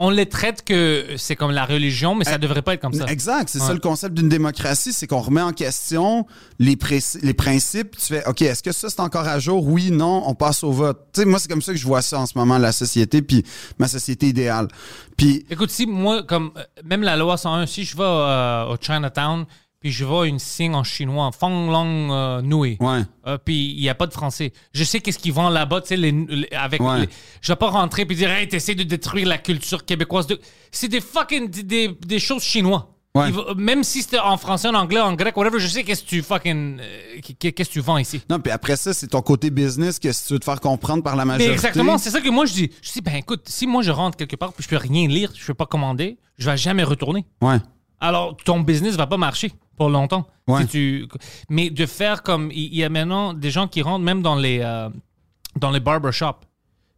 On les traite que c'est comme la religion, mais ça Eh, devrait pas être comme ça. exact, c'est Ouais. ça le concept d'une démocratie, c'est qu'on remet en question les, pré- les principes. Tu fais, OK, est-ce que ça c'est encore à jour? Oui, non, on passe au vote. Tu sais, moi, c'est comme ça que je vois ça en ce moment, la société, puis ma société idéale. Puis Écoute, si moi, comme euh, même la loi 101, si je vais euh, au Chinatown, puis je vois une signe en chinois, Fang Long euh, Nui, Ouais. euh, puis il n'y a pas de français. Je sais qu'est-ce qu'ils vendent là-bas, tu sais, les, les- avec Ouais. les- je vais pas rentrer puis dire, hey, t'essaies de détruire la culture québécoise. De... C'est des fucking des, des- des choses chinois. Ouais. Ils vont- même si c'était en français, en anglais, en grec, whatever, je sais qu'est-ce que tu fucking, euh, qu'est- qu'est-ce que tu vends ici. Non, puis après ça, c'est ton côté business que si tu veux te faire comprendre par la Mais majorité. exactement, c'est ça que moi je dis. Je dis, ben écoute, si moi je rentre quelque part puis je peux rien lire, je peux pas commander, je vais jamais retourner. Ouais. Alors ton business va pas marcher pour longtemps. Ouais. Si tu... Mais de faire comme. Il y a maintenant des gens qui rentrent même dans les, euh, dans les barbershops.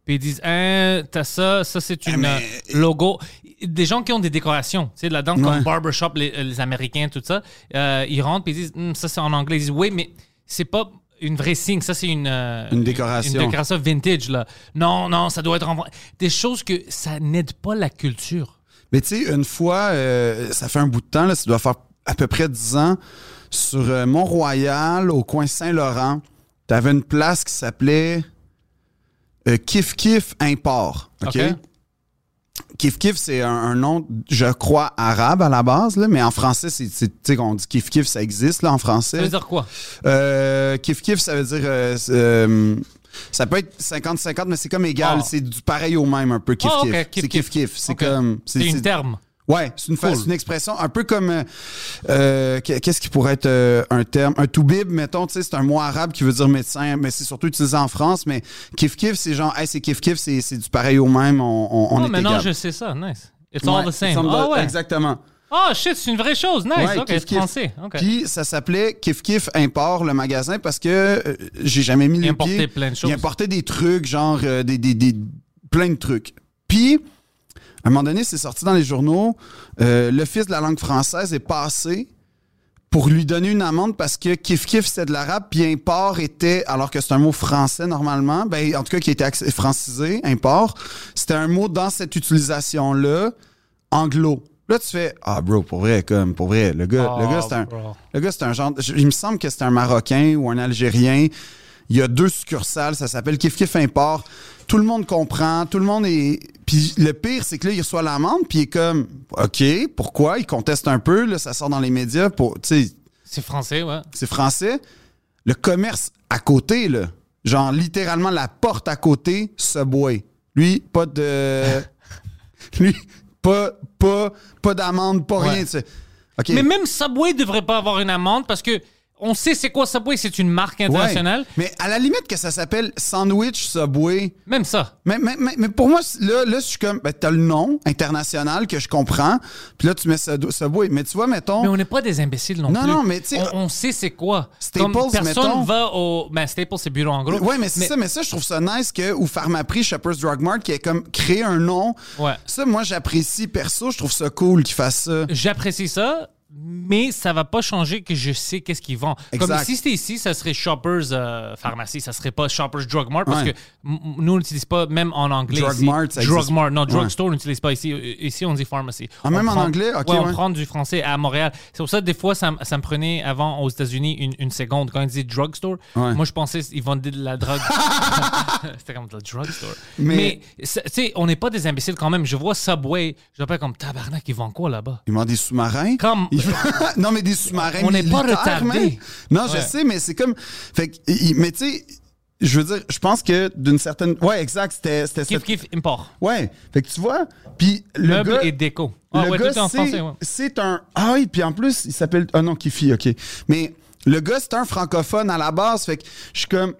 Puis ils disent, hein, t'as ça, ça c'est une mais- euh, logo. Des gens qui ont des décorations, tu sais, là-dedans, Ouais. comme barbershop, les, les Américains, tout ça, euh, ils rentrent puis ils disent, Hum, ça c'est en anglais. Ils disent, oui, mais c'est pas une vraie signe, ça c'est une, euh, Une décoration. Une décoration vintage, là. Non, non, ça doit être en. Des choses que ça n'aide pas la culture. Mais tu sais, une fois, euh, ça fait un bout de temps, là, ça doit faire à peu près 10 ans, sur euh, Mont-Royal, au coin Saint-Laurent, t'avais une place qui s'appelait euh, Kif Kif Import. OK? Kif Kif, c'est un, un nom, je crois, arabe à la base, là, mais en français, c'est, c'est- tu sais, qu'on dit Kif Kif, ça existe, là, en français. Ça veut dire quoi? Kif Kif, ça veut dire. Ça peut être 50-50, mais c'est comme égal. Ah. C'est du pareil au même, un peu. Kif Ah, C'est Kif Kif. Kif. C'est comme. C'est une terme. Ouais, c'est une, Cool. c'est une expression un peu comme. euh, euh, qu'est- Qu'est-ce qui pourrait être euh, un terme? Un toubib, mettons, tu sais, c'est un mot arabe qui veut dire médecin, mais c'est surtout utilisé en France. Mais Kif Kif, c'est genre, hey, c'est Kif Kif, c'est du pareil au même, on, on, oh, est maintenant égal. je sais ça. Nice. It's Ouais, all the same. Ah ouais. Exactement. Oh shit, c'est une vraie chose. Nice. Ouais, ok, Kif c'est Kif. français. Puis ça s'appelait Kif Kif Import, le magasin, parce que euh, j'ai jamais mis Il les importait plein de choses. Il importait des trucs, genre euh, des, des, des- plein de trucs. Puis, à un moment donné, c'est sorti dans les journaux. euh, L'Office de la langue française est passé pour lui donner une amende parce que Kif Kif, c'était de l'arabe, puis import était, alors que c'est un mot français normalement, ben, en tout cas qui était francisé, import, c'était un mot dans cette utilisation-là, anglo. Là, tu fais, ah, bro, pour vrai, comme, pour vrai, le gars, le gars, c'est un, bro. le gars, c'est un genre. je- Il me semble que c'est un Marocain ou un Algérien. Il y a deux succursales, ça s'appelle Kif Kif Import. Tout le monde comprend, tout le monde est. Puis le pire, c'est que là, il reçoit l'amende, puis il est comme, OK, pourquoi? Il conteste un peu, là, ça sort dans les médias. Pour, tu sais, C'est français, ouais. c'est français. Le commerce à côté, là, genre littéralement la porte à côté, Subway. Lui, pas de. lui, pas, pas, pas d'amende, pas Ouais. rien. tu sais. OK. Mais même Subway devrait pas avoir une amende parce que on sait c'est quoi Subway, c'est une marque internationale. Ouais. Mais à la limite que ça s'appelle Sandwich Subway. Même ça. Mais, mais, mais, mais pour moi, là, là je suis comme, ben, t'as le nom international que je comprends, puis là, tu mets Sub- Subway. Mais tu vois, mettons. Mais on n'est pas des imbéciles non, Non, plus. non, mais tu sais- on, on sait c'est quoi. Staples, Comme personne mettons. va au. Ben, Staples, c'est bureau en gros. Ouais, mais c'est ça, mais ça, je trouve ça nice que, ou Pharmaprix, Shoppers Drug Mart, qui ait comme créé un nom. Ouais. Ça, moi, j'apprécie perso, je trouve ça cool qu'ils fassent ça. J'apprécie ça, mais ça va pas changer que je sais qu'est-ce qu'ils vendent. Comme si c'était ici, ça serait Shoppers euh, Pharmacie, ça serait pas Shoppers Drug Mart parce Ouais. que nous on n'utilise pas même en anglais Drug ici. Mart, ça Drug. Mart, non, Drug Ouais. Store on n'utilise pas ici. Euh, Ici on dit pharmacy. Ah, On même en anglais? Ok, ouais, on prend du français à Montréal. C'est pour ça des fois ça, ça me prenait avant aux États-Unis une, une seconde quand ils disaient drug store. Moi je pensais qu'ils vendaient de la drogue. C'était comme de la drug store. Mais- tu sais, on n'est pas des imbéciles quand même. Je vois Subway, je rappelle comme tabarnak, ils vendent quoi là-bas? Ils vendent des sous-marins? Comme Ils- non, mais des sous-marins. On n'est pas man. Non, je sais, mais c'est comme. Fait que, mais tu sais, je veux dire, je pense que d'une certaine. Ouais, exact, c'était. c'était kiff cette- kiff import. Ouais. Fait que tu vois, puis le gars. et déco. Ah le ouais, gars, c'est, ouais. c'est un. Ah oui, puis en plus, il s'appelle. Ah non, Kifi, OK. Mais le gars, c'est un francophone à la base. Fait que je suis comme.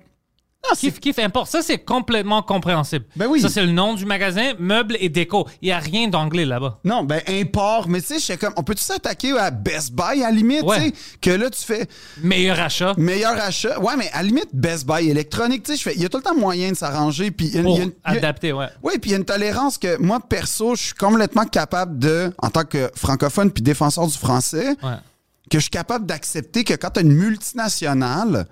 C'est- Kiff kiff import. Ça, c'est complètement compréhensible. Ben oui. Ça, c'est le nom du magasin, meubles et déco. Il n'y a rien d'anglais là-bas. Non, ben import, mais tu sais, comme, on peut-tu s'attaquer à Best Buy à la limite, Ouais. tu sais, que là tu fais Meilleur achat meilleur achat. Ouais, mais à la limite Best Buy électronique, tu sais, je fais, il y a tout le temps moyen de s'arranger, puis pour il y a une- il y a- adapter, ouais. Oui, puis il y a une tolérance que moi perso, je suis complètement capable de, en tant que francophone puis défenseur du français, ouais. que je suis capable d'accepter que quand t'as une multinationale,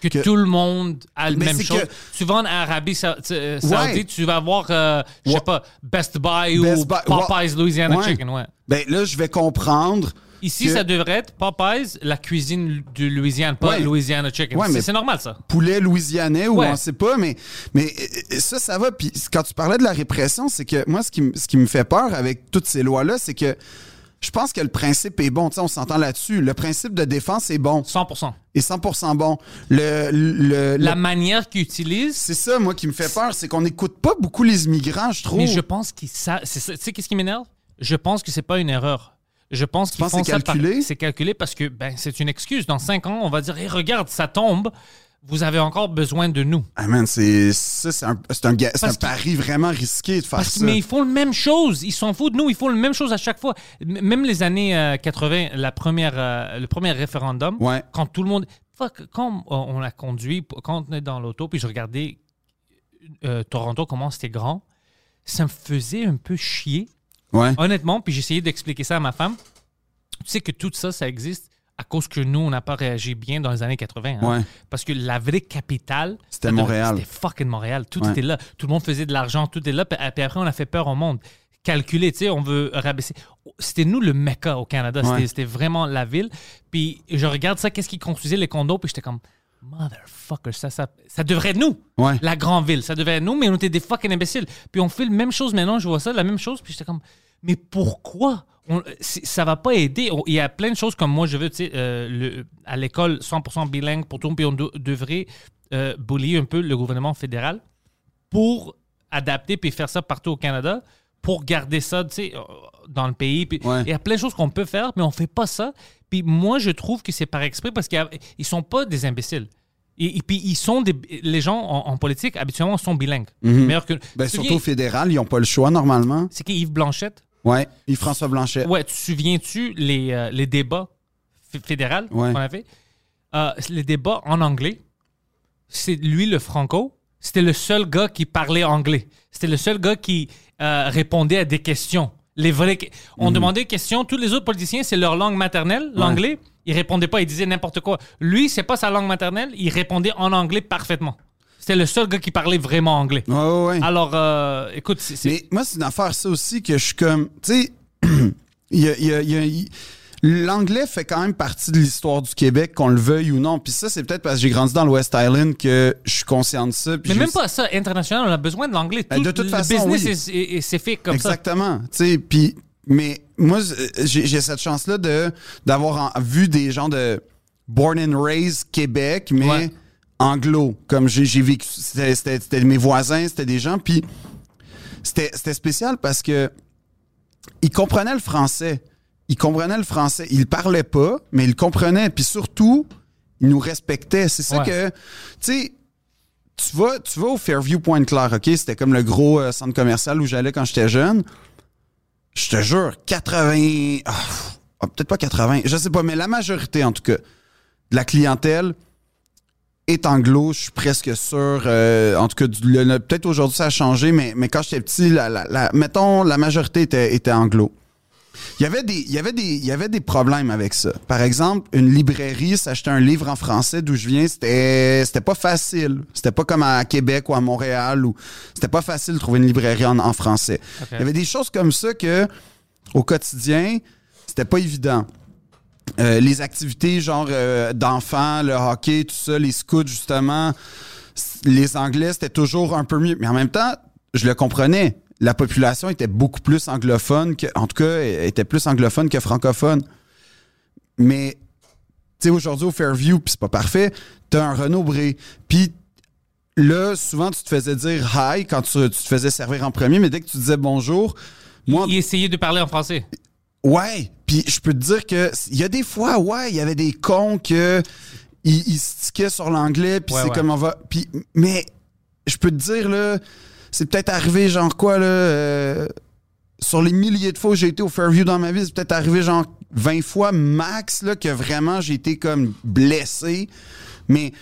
Que, Que- tout le monde a la même chose. que- Tu vas en Arabie euh, Saoudite, Ouais. tu vas voir, euh, je sais pas, Best Buy Best ou Buy- Popeyes Louisiana Ouais. Chicken, ouais. ben là je vais comprendre. Ici, que ça devrait être Popeyes, la cuisine du Louisiane, pas Ouais. Louisiana Chicken. Ouais, C'est- normal, ça. poulet louisianais ou Ouais. on sait pas, mais, mais euh, ça, ça va. Puis quand tu parlais de la répression, c'est que moi, ce qui, ce qui me fait peur avec toutes ces lois-là, c'est que je pense que le principe est bon. Tu sais, on s'entend là-dessus. Le principe de défense est bon 100%. et 100% bon. Le, le, La le- manière qu'ils utilisent, c'est ça, moi, qui me fait peur, c'est qu'on n'écoute pas beaucoup les immigrants, je trouve. Mais je pense qu'ils savent. Tu sais, qu'est-ce qui m'énerve? Je pense que c'est pas une erreur. Je pense qu'ils font que c'est par- calculé? C'est calculé parce que ben, c'est une excuse. Dans cinq ans, on va dire Hey, regarde, ça tombe. Vous avez encore besoin de nous. Ah man, c'est un, un, un pari vraiment risqué de faire Parce ça. mais ils font la même chose. Ils s'en foutent de nous. Ils font la même chose à chaque fois. M- Même les années euh, 80, la première, euh, le premier référendum, Ouais. quand tout le monde. Fuck, quand on a conduit, quand on est dans l'auto, puis je regardais euh, Toronto, comment c'était grand, ça me faisait un peu chier Ouais. Honnêtement, puis j'ai essayé d'expliquer ça à ma femme. Tu sais que tout ça, ça existe à cause que nous, on n'a pas réagi bien dans les années 80. hein. Ouais. Parce que la vraie capitale, C'était Montréal. C'était fucking Montréal. Tout Ouais. était là. Tout le monde faisait de l'argent. Tout était là. Puis puis après, on a fait peur au monde. Calculer, tu sais, on veut rabaisser. C'était nous le Mecca au Canada. C'était- Ouais. C'était vraiment la ville. Puis je regarde ça, qu'est-ce qui construisait les condos, puis j'étais comme, motherfucker, ça, ça, ça devrait être nous. Ouais. La grande ville. Ça devrait être nous, mais on était des fucking imbéciles. Puis on fait la même chose maintenant, je vois ça, la même chose, puis j'étais comme, mais pourquoi? On- ça va pas aider. Il y a plein de choses comme moi, je veux, tu sais, euh, le- à l'école 100% bilingue pour tout puis on de- devrait euh, bullier un peu le gouvernement fédéral pour adapter puis faire ça partout au Canada pour garder ça, tu sais, euh, dans le pays. Puis Ouais. Il y a plein de choses qu'on peut faire, mais on fait pas ça. Puis moi, je trouve que c'est par exprès parce qu'ils ils sont pas des imbéciles. Et, et puis ils sont des, les gens en, en politique habituellement sont bilingues. Meilleurs que. Ben, surtout au fédéral, ils n'ont pas le choix normalement. c'est qui Yves Blanchette. Ouais. Et François Blanchet. Ouais, tu te souviens-tu les, euh, les débats fédéraux Ouais. qu'on avait? Euh, les débats en anglais, c'est lui le franco. C'était le seul gars qui parlait anglais. C'était le seul gars qui euh, répondait à des questions. Les vraies... que- On demandait des questions. Tous les autres politiciens, c'est leur langue maternelle, l'anglais. Ils répondaient pas, ils disaient n'importe quoi. Lui, c'est pas sa langue maternelle. Il répondait en anglais parfaitement. C'était le seul gars qui parlait vraiment anglais. Ouais, ouais, ouais. Alors, euh, écoute, c'est- Mais moi, c'est une affaire, ça aussi, que je suis comme. Tu sais, il y a- il y a- il y a- il- l'anglais fait quand même partie de l'histoire du Québec, qu'on le veuille ou non. Puis ça, c'est peut-être parce que j'ai grandi dans le West Island que je suis conscient de ça. puis Mais même pas ça, international, on a besoin de l'anglais. Ben, de Tout toute le façon, business oui. est- est- est- c'est fait comme ça. Exactement. Sais, puis. Mais moi, j'ai j'ai cette chance-là d'avoir vu des gens de born and raised Québec, mais Ouais. Anglo. Comme j'ai vécu. C'était mes voisins, c'était des gens. Puis c'était spécial parce que ils comprenaient le français. Ils comprenaient le français. Ils parlaient pas, mais ils comprenaient. Puis surtout, ils nous respectaient. C'est ça Ouais. que, tu sais, tu vas, tu vas au Fairview Pointe-Claire, OK? C'était comme le gros euh, centre commercial où j'allais quand j'étais jeune. Je te jure, 80... ah, ah, Peut-être pas 80, je sais pas, mais la majorité, en tout cas, de la clientèle est anglo, je suis presque sûr. euh, en tout cas, peut-être aujourd'hui ça a changé, mais, mais quand j'étais petit, la, la- la- mettons, la majorité était, était anglo. Il y avait des, il y avait des, il y avait des problèmes avec ça. Par exemple, une librairie s'acheter un livre en français d'où je viens, c'était, c'était pas facile. C'était pas comme à Québec ou à Montréal où c'était pas facile de trouver une librairie en, en français. Il y avait des choses comme ça que, au quotidien, c'était pas évident. Euh, les activités genre euh, d'enfants, le hockey, tout ça, les scouts justement, les Anglais c'était toujours un peu mieux. Mais en même temps, je le comprenais. La population était beaucoup plus anglophone que, en tout cas, était plus anglophone que francophone. Mais tu sais, aujourd'hui au Fairview, puis c'est pas parfait, t'as un Renault Bré. Puis là, souvent, tu te faisais dire hi quand tu, te faisais servir en premier, mais dès que tu disais bonjour, moi, Il de parler en français. Ouais, puis je peux te dire que il y a des fois, ouais, il y avait des cons que ils, ils se tiquaient sur l'anglais, puis Ouais, c'est ouais. comme on va. Puis, mais je peux te dire là, c'est peut-être arrivé genre quoi là, euh, sur les milliers de fois où j'ai été au Fairview dans ma vie, c'est peut-être arrivé genre 20 fois max là que vraiment j'ai été comme blessé, mais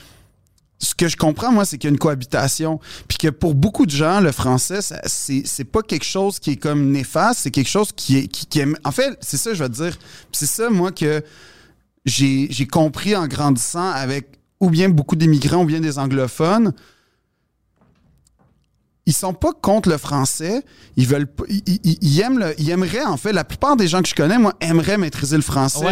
ce que je comprends, moi, c'est qu'il y a une cohabitation. Puis que pour beaucoup de gens, le français, ça- c'est pas quelque chose qui est comme néfaste, c'est quelque chose qui est. Qui, en fait, c'est ça, je vais te dire. C'est ça, moi, que j'ai compris en grandissant avec ou bien beaucoup d'immigrants ou bien des anglophones. Ils sont pas contre le français. Ils veulent ils, ils- aiment ils aimeraient, en fait, la plupart des gens que je connais, moi, aimeraient maîtriser le français.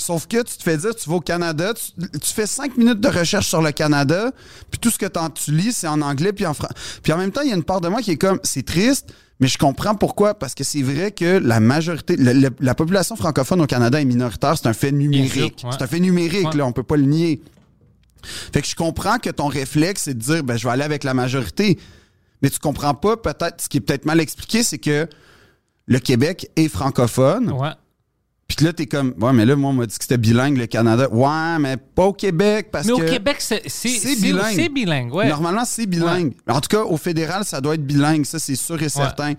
Sauf que tu te fais dire, tu vas au Canada, tu, tu fais cinq minutes de recherche sur le Canada, puis tout ce que tu lis, c'est en anglais puis en français. Puis en même temps, il y a une part de moi qui est comme, c'est triste, mais je comprends pourquoi. Parce que c'est vrai que la majorité, le- le- la population francophone au Canada est minoritaire, c'est un fait numérique. ouais. C'est un fait numérique, Ouais. là, on peut pas le nier. Fait que je comprends que ton réflexe, c'est de dire, ben, je vais aller avec la majorité. Mais tu comprends pas, peut-être, ce qui est peut-être mal expliqué, c'est que le Québec est francophone. Ouais. Puis là, t'es comme, ouais, mais là, moi, on m'a dit que c'était bilingue, le Canada. Ouais, mais pas au Québec, parce Mais au que. Québec, c'est c'est- c'est bilingue. c'est bilingue. Ouais. Normalement, c'est bilingue. En tout cas, au fédéral, ça doit être bilingue, ça, c'est sûr et certain.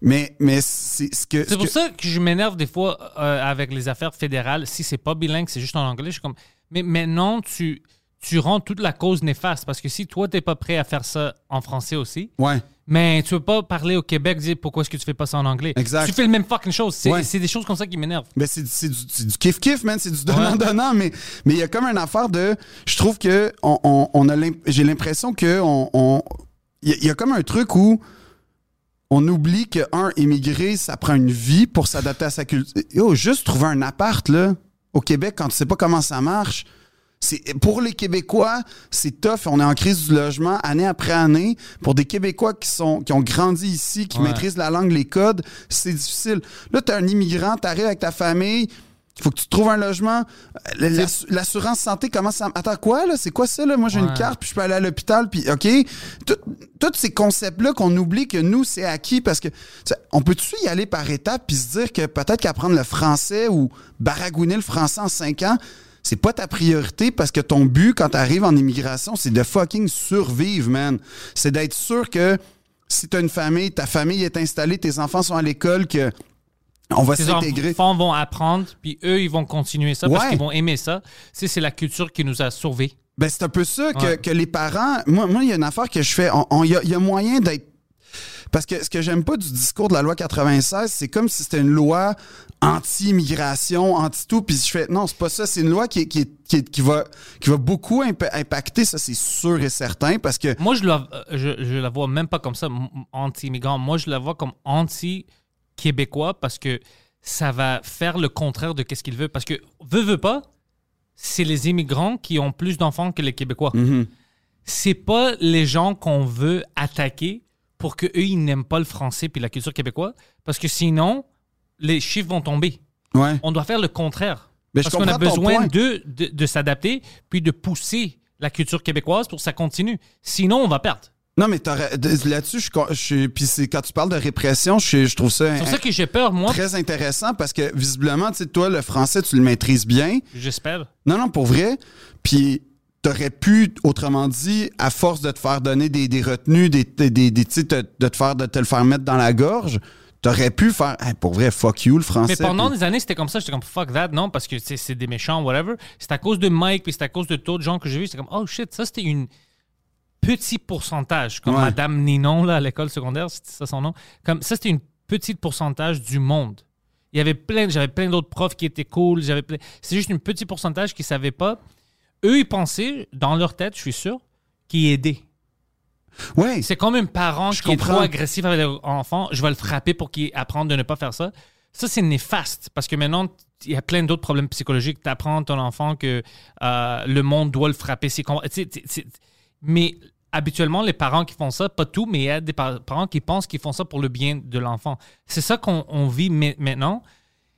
Mais, mais c'est ce que. ce C'est pour que- ça que je m'énerve des fois euh, avec les affaires fédérales. Si c'est pas bilingue, c'est juste en anglais. Je suis comme, mais maintenant, tu, tu rends toute la cause néfaste. Parce que si toi, t'es pas prêt à faire ça en français aussi, Ouais. Mais tu veux pas parler au Québec, dire pourquoi est-ce que tu fais pas ça en anglais? Exact. Tu fais le même fucking chose. C'est Ouais. des choses comme ça qui m'énervent. Ben c'est du, kiff-kiff, man. C'est du donnant-donnant. Mais mais il y a comme une affaire de. Je trouve que on, on- on a l'im- j'ai l'impression que on. y, a- il y a comme un truc où on oublie que, un, émigrer, ça prend une vie pour s'adapter à sa culture. Yo, juste trouver un appart, là, au Québec, quand tu sais pas comment ça marche. Pour les Québécois, c'est tough. On est en crise du logement année après année. Pour des Québécois qui, sont, qui ont grandi ici, qui Ouais. maîtrisent la langue, les codes, c'est difficile. Là, tu es un immigrant, tu arrives avec ta famille, il faut que tu trouves un logement. Euh, l'ass- L'assurance santé, comment ça. Attends, quoi, là? C'est quoi ça, là? Moi, j'ai une carte, puis je peux aller à l'hôpital, puis OK? Tous ces concepts-là qu'on oublie que nous, c'est acquis parce que. On peut-tu y aller par étapes, puis se dire que peut-être qu'apprendre le français ou baragouiner le français en cinq ans, c'est pas ta priorité parce que ton but quand t'arrives en immigration, c'est de fucking survivre, man. C'est d'être sûr que si t'as une famille, ta famille est installée, tes enfants sont à l'école, que on va s'intégrer. enfants vont apprendre, puis eux, ils vont continuer ça parce Ouais. qu'ils vont aimer ça. Tu c'est la culture qui nous a sauvés. Ben, c'est un peu ça que, Ouais. que les parents. Moi, moi, il y a une affaire que je fais. Il y, y a moyen d'être. Parce que ce que j'aime pas du discours de la loi 96, c'est comme si c'était une loi anti-immigration, anti-tout. Puis je fais, non, c'est pas ça. C'est une loi qui, qui, va, qui va beaucoup impa- impacter, ça, c'est sûr et certain. Parce que. Moi, je la, euh, je, je la vois même pas comme ça, anti-immigrant. Moi, je la vois comme anti-québécois parce que ça va faire le contraire de ce qu'il veut. Parce que, veut, veut pas, c'est les immigrants qui ont plus d'enfants que les Québécois. Mhm. C'est pas les gens qu'on veut attaquer pour qu'eux, ils n'aiment pas le français puis la culture québécoise. Parce que sinon, les chiffres vont tomber. Ouais. On doit faire le contraire. Mais Parce qu'on a besoin de, de, de s'adapter puis de pousser la culture québécoise pour que ça continue. Sinon, on va perdre. Non, mais là-dessus, je, je, puis c'est quand tu parles de répression, je, je trouve ça C'est pour ça que j'ai peur, moi. très intéressant parce que visiblement, tu sais, toi, le français, tu le maîtrises bien. J'espère. Non, non, pour vrai. Puis t'aurais pu, autrement dit, à force de te faire donner des, des retenues, des, des, des- de te faire de te le faire mettre dans la gorge, t'aurais pu faire, Hey, pour vrai, fuck you le français. Mais pendant puis- des années, c'était comme ça. J'étais comme fuck that, non, parce que c'est des méchants, whatever. C'est à cause de Mike, puis c'est à cause de d'autres gens que j'ai vus. C'était comme oh shit, ça c'était une petit pourcentage. Comme Ouais. Madame Ninon, là, à l'école secondaire, c'était ça son nom. Comme ça, c'était une petite pourcentage du monde. Il y avait plein, j'avais plein d'autres profs qui étaient cool. J'avais plein- C'est juste un petit pourcentage qui savaient pas. Eux, ils pensaient, dans leur tête, je suis sûr, qu'ils aidaient. Ouais. C'est comme un parent Je qui est comprends. trop agressif avec leur enfant. Je vais le frapper pour qu'il apprenne de ne pas faire ça. Ça, c'est néfaste parce que maintenant, il y a plein d'autres problèmes psychologiques. Tu apprends à ton enfant que euh, le monde doit le frapper. C'est mais habituellement, les parents qui font ça, pas tout, mais il y a des par- parents qui pensent qu'ils font ça pour le bien de l'enfant. C'est ça qu'on on vit ma- maintenant.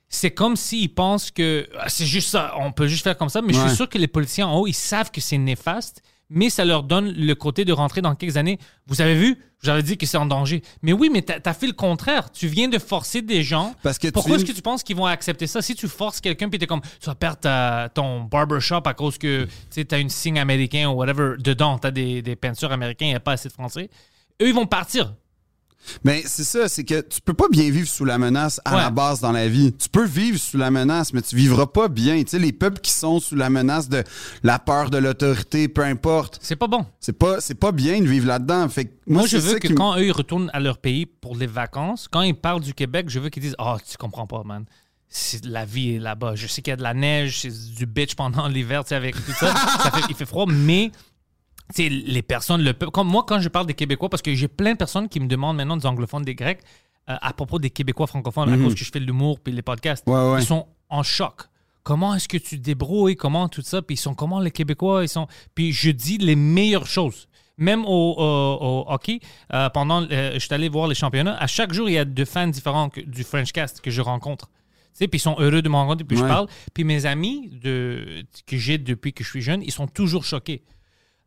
C'est comme s'ils pensent que ah, c'est juste ça, on peut juste faire comme ça. Mais je suis sûr que les politiciens en haut, ils savent que c'est néfaste, mais ça leur donne le côté de rentrer dans quelques années. Vous avez vu, j'avais dit que c'est en danger. Mais oui, mais t'as as fait le contraire. Tu viens de forcer des gens. Parce que Pourquoi est-ce que tu penses qu'ils vont accepter ça? Si tu forces quelqu'un puis t'es comme, tu vas perdre ta- ton barbershop à cause que tu as une signe américain ou whatever, dedans, tu as des, des peintures américaines, il n'y a pas assez de français. Eux, ils vont partir. Mais c'est ça, c'est que tu peux pas bien vivre sous la menace à Ouais. la base dans la vie. Tu peux vivre sous la menace, mais tu vivras pas bien. Tu sais, les peuples qui sont sous la menace de la peur de l'autorité, peu importe, C'est pas bon. c'est pas c'est pas bien de vivre là-dedans. Fait que moi, Moi, je veux que qui quand eux ils retournent à leur pays pour les vacances, quand ils parlent du Québec, je veux qu'ils disent Oh, tu comprends pas, man. La vie est là-bas. Je sais qu'il y a de la neige, c'est du bitch pendant l'hiver, tu sais, avec tout ça. Ça fait- il fait froid, mais sais, les personnes, le peuple. Comme moi, quand je parle des Québécois, parce que j'ai plein de personnes qui me demandent maintenant des anglophones, des Grecs, euh, à propos des Québécois francophones, à cause que je fais de l'humour puis les podcasts. Mhm. Ouais, ouais. Ils sont en choc. Comment est-ce que tu te débrouilles? Comment tout ça? Puis ils sont comment les Québécois? Ils sont... Puis je dis les meilleures choses. Même au, au- au hockey, euh, pendant, euh, je suis allé voir les championnats. À chaque jour, il y a deux fans différents que- du Frenchcast que je rencontre. Puis ils sont heureux de me rencontrer, puis je parle. Puis mes amis de, que j'ai depuis que je suis jeune, ils sont toujours choqués.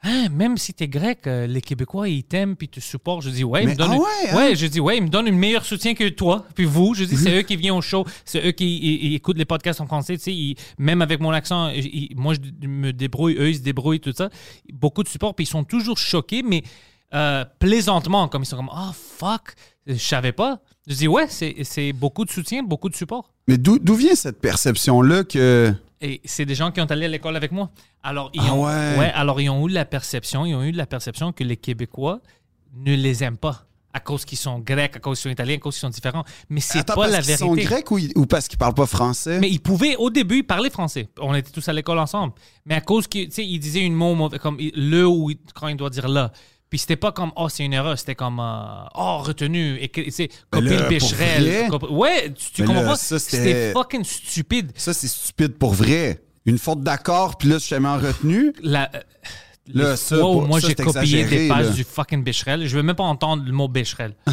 Hein, même si t'es grec, euh, les Québécois, ils t'aiment puis ils te supportent. Je dis, ouais, ils Mais- me donnent ah une- hein? ouais, je dis, ouais, ils me donnent un meilleur soutien que toi. Puis vous, je dis, Mhm. c'est eux qui viennent au show, c'est eux qui ils- ils écoutent les podcasts en français. Tu sais, ils- même avec mon accent, ils- moi, je me débrouille, eux, ils se débrouillent, tout ça. Beaucoup de support, puis ils sont toujours choqués, mais euh, plaisantement, comme ils sont comme, oh fuck, je savais pas. Je dis, ouais, c'est c'est beaucoup de soutien, beaucoup de support. Mais d'où d'où vient cette perception-là que. Et c'est des gens qui ont allé à l'école avec moi. Alors, ils Ah ont, ouais. alors, ils ont eu la perception, ils ont eu la perception que les Québécois ne les aiment pas à cause qu'ils sont grecs, à cause qu'ils sont italiens, à cause qu'ils sont différents. Mais c'est Attends, pas parce la qu'ils vérité. sont grecs ou, parce qu'ils parlent pas français? Mais ils pouvaient, au début, parler français. On était tous à l'école ensemble. Mais à cause qu'ils ils disaient une mot mauvais, comme le ou quand il doit dire là. Puis c'était pas comme, oh, c'est une erreur. C'était comme, euh, oh, retenu. Et Mais copier le Becherel. copi- Ouais, tu, tu comprends? pas? ça, c'était- fucking stupide. Ça, c'est stupide pour vrai. Une faute d'accord, puis là, je suis jamais en retenue. la, euh, Là, ça, pour- moi j'ai c'est copié des pages là. du fucking Becherel, je veux même pas entendre le mot Becherel.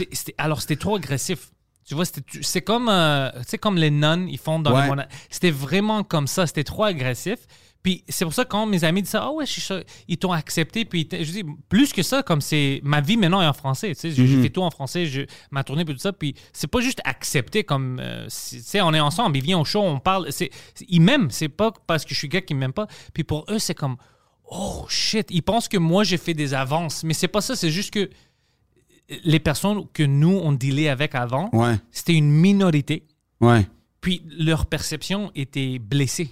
Euh, alors c'était trop agressif. Tu vois, c'est comme, euh, comme les nuns, ils font dans Ouais. les C'était vraiment comme ça, c'était trop agressif. Puis c'est pour ça que quand mes amis disent ça, ah ouais, je suis ils t'ont accepté. Puis je dis, plus que ça, comme c'est. Ma vie maintenant est en français. Tu sais, j'ai Mhm. j'ai fait tout en français, je, ma tournée, puis tout ça. Puis c'est pas juste accepté comme. euh, tu sais, on est ensemble, ils viennent au show, on parle. c'est c'est- ils m'aiment, c'est pas parce que je suis gars qu'ils m'aiment pas. Puis pour eux, c'est comme, oh shit, ils pensent que moi j'ai fait des avances. Mais c'est pas ça, c'est juste que les personnes que nous, on dealait avec avant, Ouais, c'était une minorité. ouais. Puis leur perception était blessée.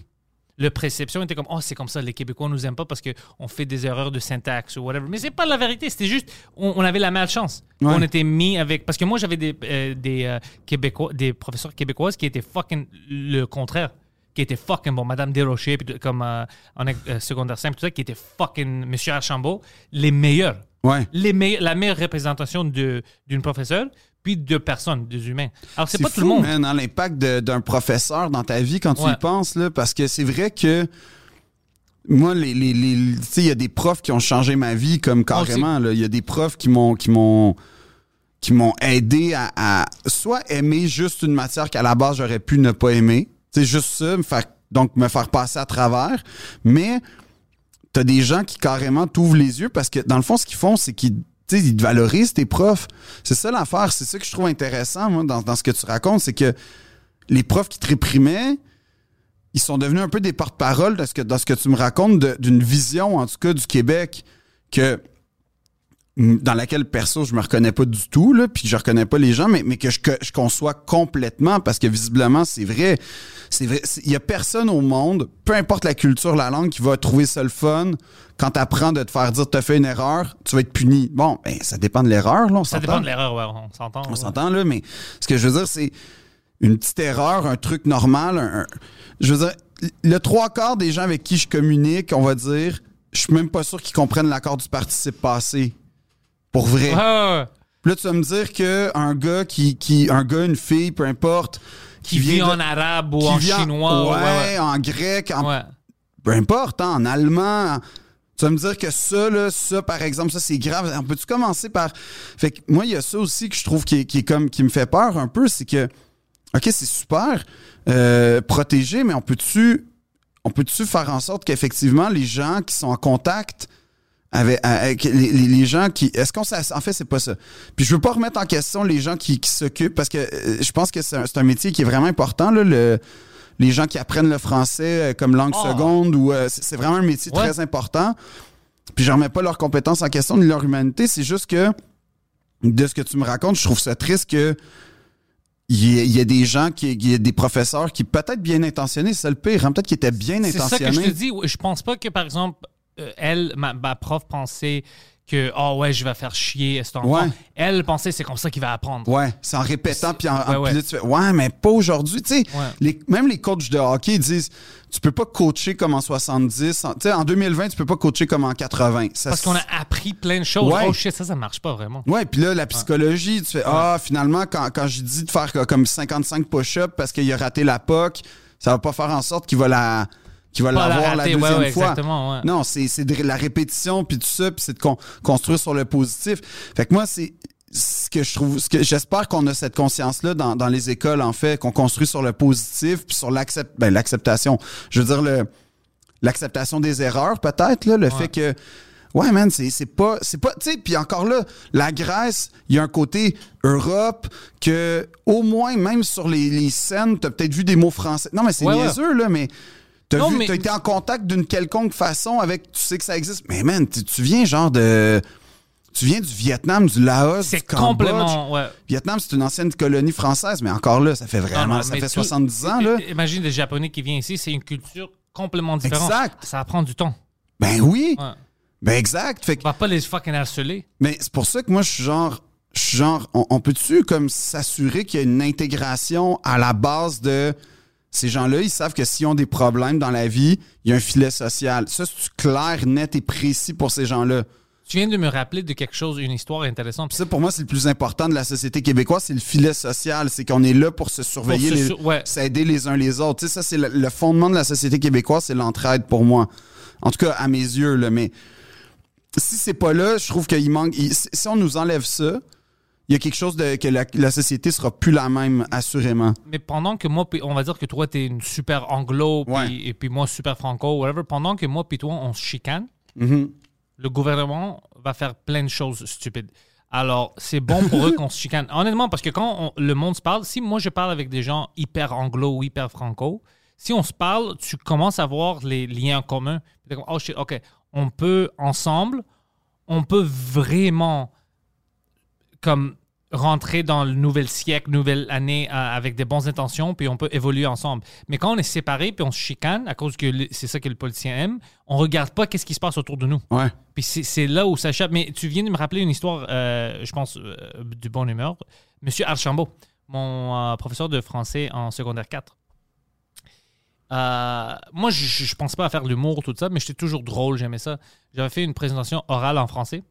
Leur perception était comme oh c'est comme ça les Québécois nous aiment pas parce que on fait des erreurs de syntaxe ou whatever. Mais c'est pas la vérité. C'était juste on, on avait la malchance. Ouais. On était mis avec parce que moi j'avais des euh, des euh, Québécois des professeurs québécoises qui étaient fucking le contraire qui étaient fucking bon Madame Desrochers puis comme euh, en euh, secondaire 5 tout ça qui étaient fucking Monsieur Archambault les meilleurs Ouais. les meilleurs- la meilleure représentation d'une professeure puis de personnes des humains. Alors c'est pas fou, tout le monde. man, hein, l'impact d'un professeur dans ta vie quand tu Ouais. y penses, là, parce que c'est vrai que moi, les, les, les- il y a des profs qui ont changé ma vie comme carrément. Il y a des profs qui m'ont qui m'ont qui m'ont aidé à, à soit aimer juste une matière qu'à la base j'aurais pu ne pas aimer. C'est juste ça, me faire, donc me faire passer à travers. Mais t'as des gens qui carrément t'ouvrent les yeux parce que dans le fond, ce qu'ils font, c'est qu'ils ils te valorisent tes profs. C'est ça l'affaire. C'est ça que je trouve intéressant, moi, dans, ce que tu racontes, c'est que les profs qui te réprimaient, ils sont devenus un peu des porte-parole dans ce que, dans ce que tu me racontes d'une vision, en tout cas, du Québec que dans laquelle perso je me reconnais pas du tout là puis je reconnais pas les gens mais, mais que je, que je conçois complètement parce que visiblement c'est vrai c'est vrai il y a personne au monde peu importe la culture la langue qui va trouver ça le fun quand t'apprends de te faire dire t'as fait une erreur tu vas être puni bon ben ça dépend de l'erreur là on Ça dépend de l'erreur, ouais, on s'entend. on ouais. s'entend là mais ce que je veux dire c'est une petite erreur, un truc normal. un- un- je veux dire, le trois quarts des gens avec qui je communique, on va dire, je suis même pas sûr qu'ils comprennent l'accord du participe passé. Pour vrai. Puis là, tu vas me dire que un gars qui, qui un gars, une fille, peu importe, Qui vit de- en arabe ou en chinois. ouais, ouais, en grec, en. Ouais. peu importe, hein, en allemand. en- Tu vas me dire que ça, là, ça, par exemple, ça, c'est grave. On peut-tu commencer par. Fait que moi, il y a ça aussi que je trouve qui, est- qui est comme qui me fait peur un peu, c'est que, OK, c'est super euh, protégé, mais on peut-tu on peut-tu faire en sorte qu'effectivement, les gens qui sont en contact avec, avec les, les- gens qui. Est-ce qu'on s'ass- En fait, c'est pas ça. Puis je veux pas remettre en question les gens qui, qui s'occupent parce que euh, je pense que c'est un, un métier qui est vraiment important, là, le- les gens qui apprennent le français euh, comme langue Oh. seconde ou euh, c'est vraiment un métier Ouais. très important. Puis je remets pas leurs compétences en question ni leur humanité, c'est juste que de ce que tu me racontes, je trouve ça triste que il y, ait- il y a des gens qui, il y a des professeurs qui peut-être bien intentionnés, c'est ça le pire, hein, peut-être qu'ils étaient bien C'est ça intentionnés. que je te dis. Je pense pas que, par exemple, elle, ma, ma prof, pensait que, oh ouais, je vais faire chier cet enfant. Ouais. Elle pensait c'est comme ça qu'il va apprendre. Ouais, c'est en répétant, puis en, en- Ouais, ouais. puis là, tu fais, ouais, mais pas aujourd'hui. Tu sais, les- même les coachs de hockey disent, tu peux pas coacher comme en 70. en- Tu sais, en 2020, tu peux pas coacher comme en 80. Ça, Parce qu'on a appris plein de choses. Ouais. Oh shit, ça, ça marche pas vraiment. Ouais, puis là, la psychologie, tu fais, ah, finalement, quand, quand j'ai dit de faire comme 55 push-ups parce qu'il a raté la POC, ça va pas faire en sorte qu'il va la qu'il va la l'avoir la, ouais, deuxième ouais, fois. exactement, ouais. Non, c'est c'est de la répétition, puis tout ça, puis c'est de con- construire sur le positif. Fait que moi, c'est ce que je trouve, ce que j'espère qu'on a cette conscience-là dans, dans les écoles, en fait, qu'on construit sur le positif, puis sur l'accept, ben, l'acceptation. Je veux dire, le, l'acceptation des erreurs, peut-être, là, le fait que, ouais, man, c'est, c'est pas, c'est pas, tu sais, puis encore là, la Grèce, il y a un côté Europe que, au moins, même sur les, les scènes, t'as peut-être vu des mots français. Non, mais c'est Ouais, ouais. niaiseux, là, mais t'as Non, vu, mais- t'as été en contact d'une quelconque façon avec, tu sais que ça existe. Mais man, tu, viens genre de, tu viens du Vietnam, du Laos, C'est du Cambodge. complètement. Ouais. Vietnam, c'est une ancienne colonie française, mais encore là, ça fait vraiment, non, ça fait tout- 70 ans, là. Imagine des Japonais qui viennent ici, c'est une culture complètement différente. Exact. Ça va prendre du temps. Ben oui, Ouais. ben exact. Fait que On va pas les fucking harceler. Mais c'est pour ça que moi, je suis genre. Je suis genre. On, on peut-tu comme s'assurer qu'il y a une intégration à la base de. Ces gens-là, ils savent que s'ils ont des problèmes dans la vie, il y a un filet social. Ça, c'est clair, net et précis pour ces gens-là. Tu viens de me rappeler de quelque chose, une histoire intéressante. Ça, pour moi, c'est le plus important de la société québécoise, c'est le filet social. C'est qu'on est là pour se surveiller, Pour se les- ouais. s'aider les uns les autres. Tu sais, ça, c'est le, le fondement de la société québécoise, c'est l'entraide pour moi. En tout cas, à mes yeux, là. Mais si c'est pas là, je trouve qu'il manque. si on nous enlève ça, il y a quelque chose de que la, la société sera plus la même, assurément. Mais pendant que moi, on va dire que toi, t'es une super anglo, Ouais. et puis moi, super franco, whatever, pendant que moi, puis toi, on se chicane, Mhm. le gouvernement va faire plein de choses stupides. Alors, c'est bon pour eux qu'on se chicane. Honnêtement, parce que quand on- le monde se parle, si moi je parle avec des gens hyper anglo ou hyper franco, si on se parle, tu commences à voir les liens communs. Oh shit, ok, on peut ensemble, on peut vraiment comme rentrer dans le nouvel siècle, nouvelle année euh, avec des bonnes intentions, puis on peut évoluer ensemble. Mais quand on est séparés, puis on se chicane, à cause que c'est ça que le politicien aime, on regarde pas qu'est-ce qui se passe autour de nous. Ouais. Puis c'est là où ça échappe. Mais tu viens de me rappeler une histoire, euh, je pense, euh, du bon humeur. Monsieur Archambault, mon euh, professeur de français en secondaire 4. Euh, moi, je, je pense pas à faire l'humour, tout ça, mais j'étais toujours drôle, j'aimais ça. J'avais fait une présentation orale en français.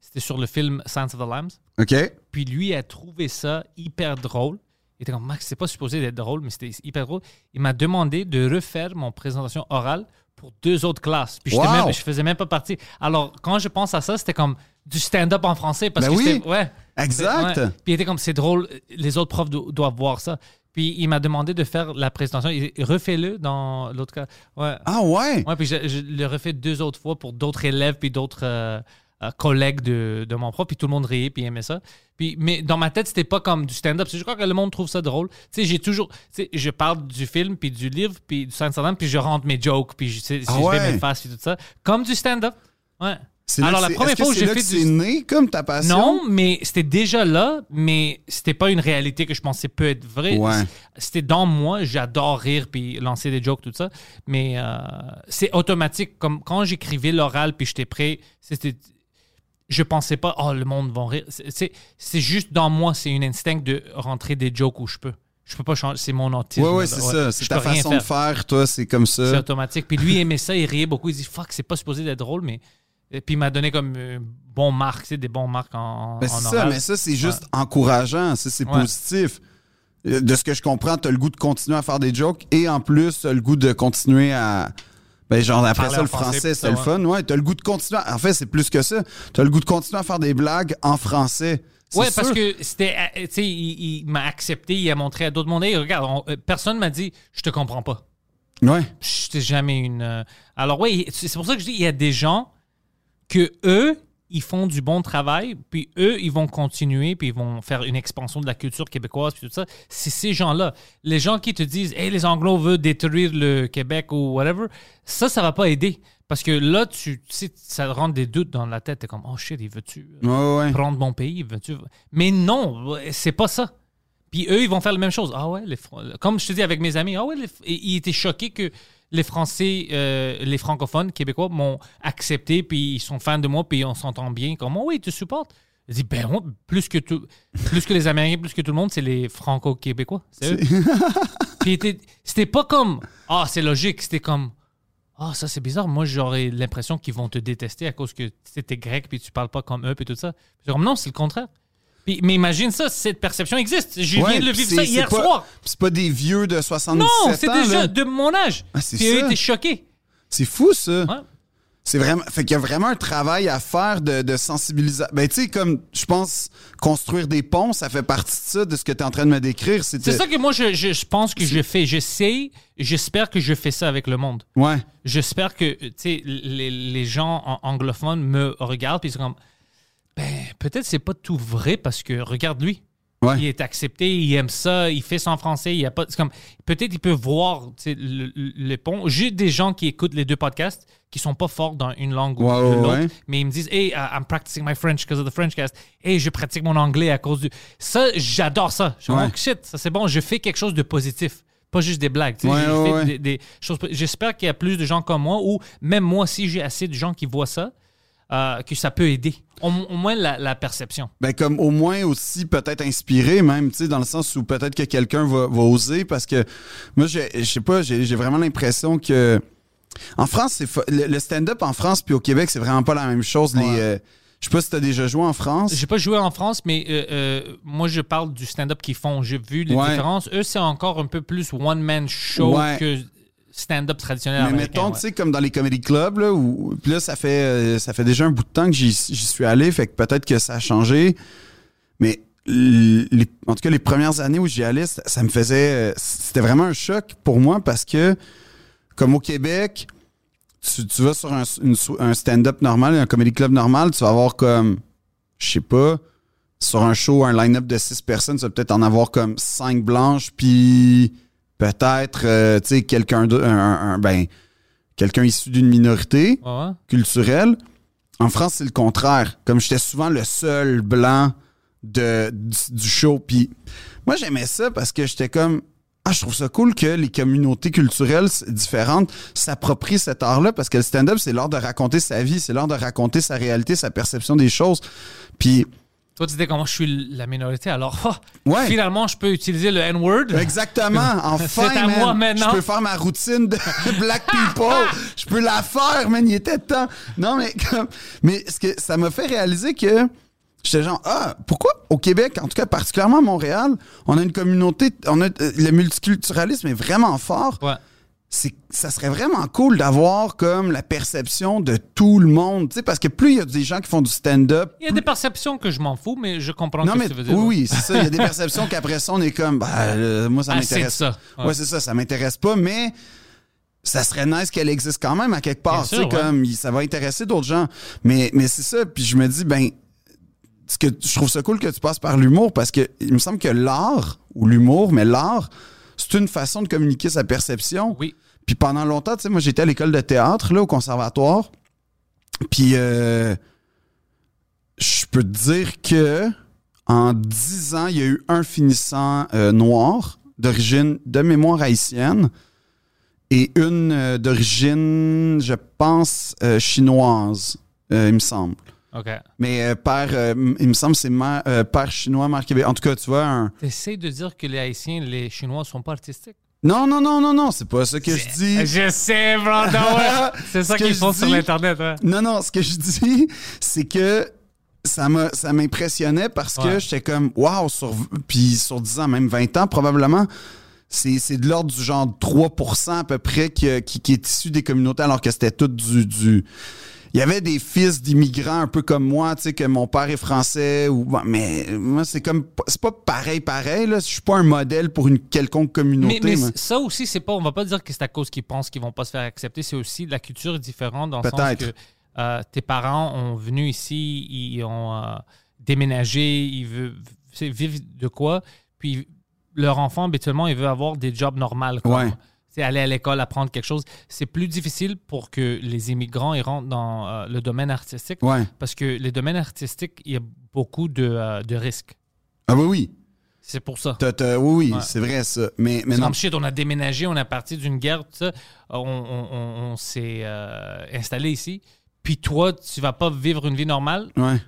C'était sur le film Science of the Lambs. OK? Puis lui a trouvé ça hyper drôle. Il était comme, Max, c'est pas supposé d'être drôle, mais c'était hyper drôle. Il m'a demandé de refaire mon présentation orale pour deux autres classes. Puis j'étais Wow! même, je faisais même pas partie. Alors, quand je pense à ça, c'était comme du stand-up en français. Parce Ben que oui! ouais. Exact. Ouais. Puis il était comme, c'est drôle, les autres profs do- doivent voir ça. Puis il m'a demandé de faire la présentation. Il refait-le dans l'autre cas. Ouais. Ah ouais? Ouais, puis je, je le refais deux autres fois pour d'autres élèves puis d'autres euh, euh, collègues de, de mon prof, puis tout le monde riait puis aimait ça. Puis, mais dans ma tête, c'était pas comme du stand-up. Je crois que le monde trouve ça drôle. Tu sais, j'ai toujours... Tu sais, je parle du film, puis du livre, puis du science puis je rentre mes jokes, puis je, si Ah je fais mes faces, puis tout ça. Comme du stand-up. Ouais. Alors, que la première que fois j'ai fait que du... c'est né comme ta passion? Non, mais c'était déjà là, mais c'était pas une réalité que je pensais peut être vraie. Ouais. C'était dans moi, j'adore rire puis lancer des jokes, tout ça. Mais euh, c'est automatique. Comme quand j'écrivais l'oral puis j'étais prêt, c'était. Je pensais pas, oh, le monde va rire. C'est- C'est c'est juste dans moi, c'est une instinct de rentrer des jokes où je peux. Je peux pas changer. C'est mon autisme. Ouais, là. c'est ça. C'est ta façon faire. de faire, toi, c'est comme C'est ça. automatique. Puis lui aimait ça, il riait beaucoup. Il dit fuck, c'est pas supposé d'être drôle, mais. Et puis il m'a donné comme euh, bon marque, tu sais, des bons marques en, Ben, en c'est ça, mais ça, c'est juste encourageant. Ça, c'est Ouais. positif. Euh, De ce que je comprends, t'as le goût de continuer à faire des jokes et en plus, le goût de continuer à. Ben, genre, après ça, le français, c'est le fun. Ouais, t'as le goût de continuer. En fait, c'est plus que ça. T'as le goût de continuer à faire des blagues en français. Ouais, parce que c'était. euh, Tu sais, il, il m'a accepté, il a montré à d'autres mondes. Hey, regarde, on- euh, personne m'a dit, je te comprends pas. Ouais. J'étais jamais une. euh, Alors, ouais, c'est pour ça que je dis, il y a des gens que eux, ils font du bon travail, puis eux, ils vont continuer, puis ils vont faire une expansion de la culture québécoise, puis tout ça. C'est ces gens-là. Les gens qui te disent, hey, les Anglo veulent détruire le Québec ou whatever, ça, ça va pas aider. Parce que là, tu, tu sais, ça rend des doutes dans la tête. T'es comme, oh shit, il veut-tu euh, Ouais, prendre mon pays? Veux-tu... Mais non, c'est pas ça. Puis eux, ils vont faire la même chose. Ah ouais, les comme je te dis avec mes amis, ah ouais, les- ils étaient choqués que les Français, euh, les francophones québécois m'ont accepté, puis ils sont fans de moi, puis on s'entend bien. Comme, oh oui, ils te supportent. Je dis, ben plus que, tout, plus que les Américains, plus que tout le monde, c'est les franco-québécois. Puis était- c'était pas comme, ah, c'est logique, c'était comme, ah, ça c'est bizarre. Moi, j'aurais l'impression qu'ils vont te détester à cause que tu t'es grec puis tu parles pas comme eux puis tout ça. Puis comme non, c'est le contraire. Puis, mais imagine ça, cette perception existe. Je Ouais, viens de le vivre ça hier pas- soir. C'est pas des vieux de 77 Non, ans. c'est des jeunes de mon âge. Ah, puis eux ça. étaient choqués. C'est fou, ça. Ouais. C'est vraiment. Fait qu'il y a vraiment un travail à faire de, de sensibilisation. Ben, tu sais, comme, je pense, construire des ponts, ça fait partie de ça, de ce que tu es en train de me décrire. C'est ça que moi, je, je- je pense que je fais. Je sais, j'espère que je fais ça avec le monde. Ouais. J'espère que tu sais, les, les gens en- anglophones me regardent puis ils sont comme ben peut-être c'est pas tout vrai parce que regarde lui. Ouais. Il est accepté, il aime ça, il fait ça en français, il y a pas comme peut-être il peut voir le, le- pont. J'ai des gens qui écoutent les deux podcasts qui sont pas forts dans une langue ou l'autre, ouais. mais ils me disent "Hey, uh, I'm practicing my French because of the Frenchcast. Hey, je pratique mon anglais à cause du Ça, j'adore ça. Je Ouais. Oh, shit, ça c'est bon, je fais quelque chose de positif. Pas juste des blagues. Ouais, ouais, ouais. des- des choses. J'espère qu'il y a plus de gens comme moi, ou même moi, si j'ai assez de gens qui voient ça, euh, que ça peut aider. Au, au moins la, la perception. Ben, comme au moins aussi peut-être inspiré, même, tu sais, dans le sens où peut-être que quelqu'un va, va oser, parce que moi, je sais pas, j'ai vraiment l'impression que. En France, c'est le, le stand-up en France puis au Québec, c'est vraiment pas la même chose. Les, euh, je sais pas si t'as déjà joué en France. J'ai pas joué en France, mais euh, euh, moi, je parle du stand-up qu'ils font. J'ai vu les Ouais. différences. Eux, c'est encore un peu plus one-man show Ouais. que stand-up traditionnel Mais américain. mettons, ouais. tu sais, comme dans les comedy clubs, là, où, puis là, ça fait, euh, ça fait déjà un bout de temps que j'y suis allé, fait que peut-être que ça a changé. Mais les- en tout cas, les premières années où j'y allais, ça, ça me faisait. euh, C'était vraiment un choc pour moi parce que, comme au Québec, tu, tu vas sur un, une sou- un stand-up normal, un comedy club normal, tu vas avoir comme, je sais pas, sur un show, un line-up de six personnes, tu vas peut-être en avoir comme cinq blanches, puis peut-être, euh, tu sais, quelqu'un de, un- ben, quelqu'un issu d'une minorité Ouais, culturelle. En France, c'est le contraire. Comme j'étais souvent le seul blanc de, du, du show. Puis moi, j'aimais ça parce que j'étais comme. Ah, je trouve ça cool que les communautés culturelles différentes s'approprient cet art-là parce que le stand-up, c'est l'art de raconter sa vie, c'est l'art de raconter sa réalité, sa perception des choses. Puis, Toi, tu disais comment je suis la minorité, alors oh, Ouais. finalement, je peux utiliser le N-word. exactement, enfin, C'est à man, moi maintenant. je peux faire ma routine de Black People. je peux la faire, man, il était temps. Non, mais comme, mais ce que ça m'a fait réaliser que j'étais genre, ah, pourquoi au Québec, en tout cas particulièrement à Montréal, on a une communauté, on a, euh, le multiculturalisme est vraiment fort. Ouais. Ça serait vraiment cool d'avoir comme la perception de tout le monde, tu sais, parce que plus il y a des gens qui font du stand-up, Il y a des perceptions que je m'en fous, mais je comprends non, ce mais que tu veux dire. oui, oui, c'est ça. Il y a des perceptions qu'après ça, on est comme, bah, euh, moi, ça de m'intéresse. ça. Ouais, Ouais. c'est ça, ça m'intéresse pas, mais ça serait nice qu'elle existe quand même à quelque part. Tu sais, ouais. comme, ça va intéresser d'autres gens. Mais, mais c'est ça. Puis je me dis, ben, ce que je trouve ça cool que tu passes par l'humour parce que il me semble que l'art, ou l'humour, mais l'art, c'est une façon de communiquer sa perception. Oui. Puis pendant longtemps, tu sais, moi, j'étais à l'école de théâtre, là, au conservatoire. Puis, euh, je peux te dire que en 10 ans, il y a eu un finissant euh, noir d'origine de mémoire haïtienne et une euh, d'origine, je pense, chinoise, il me semble. OK. Mais euh, père, euh, il me semble que c'est euh, père chinois, mère. En tout cas, tu vois, un... T'essayes de dire que les Haïtiens, les Chinois sont pas artistiques? Non, non, non, non, non, c'est pas ça que je dis. Je sais, bro. non, ouais. C'est ça qu'ils font sur l'Internet. hein. Non, non, ce que je dis, c'est que ça m'impressionnait parce que Ouais. j'étais comme, waouh, sur, puis sur 10 ans, même 20 ans, probablement, c'est c'est de l'ordre du genre 3% à peu près qui, qui, qui est issu des communautés, alors que c'était tout du. du il y avait des fils d'immigrants un peu comme moi, tu sais, que mon père est français, ou, mais moi, c'est comme, c'est pas pareil, pareil, là. Je suis pas un modèle pour une quelconque communauté. Mais, mais moi. ça aussi, c'est pas. On va pas dire que c'est à cause qu'ils pensent qu'ils vont pas se faire accepter. C'est aussi la culture est différente dans le sens que euh, tes parents ont venu ici, ils ont euh, déménagé, ils veulent vivre de quoi, puis leur enfant habituellement, il veut avoir des jobs normaux. Comme, Ouais. C'est aller à l'école, apprendre quelque chose. C'est plus difficile pour que les immigrants ils rentrent dans euh, le domaine artistique Ouais. parce que les domaines artistiques, il y a beaucoup de, euh, de risques. Ah, oui, oui. C'est pour ça. Oui, oui, Ouais. c'est vrai, ça. Mais, non. shit, on a déménagé, on est parti d'une guerre, tout ça. On, on- on- on s'est euh, installé ici. Puis toi, tu vas pas vivre une vie normale? Ouais.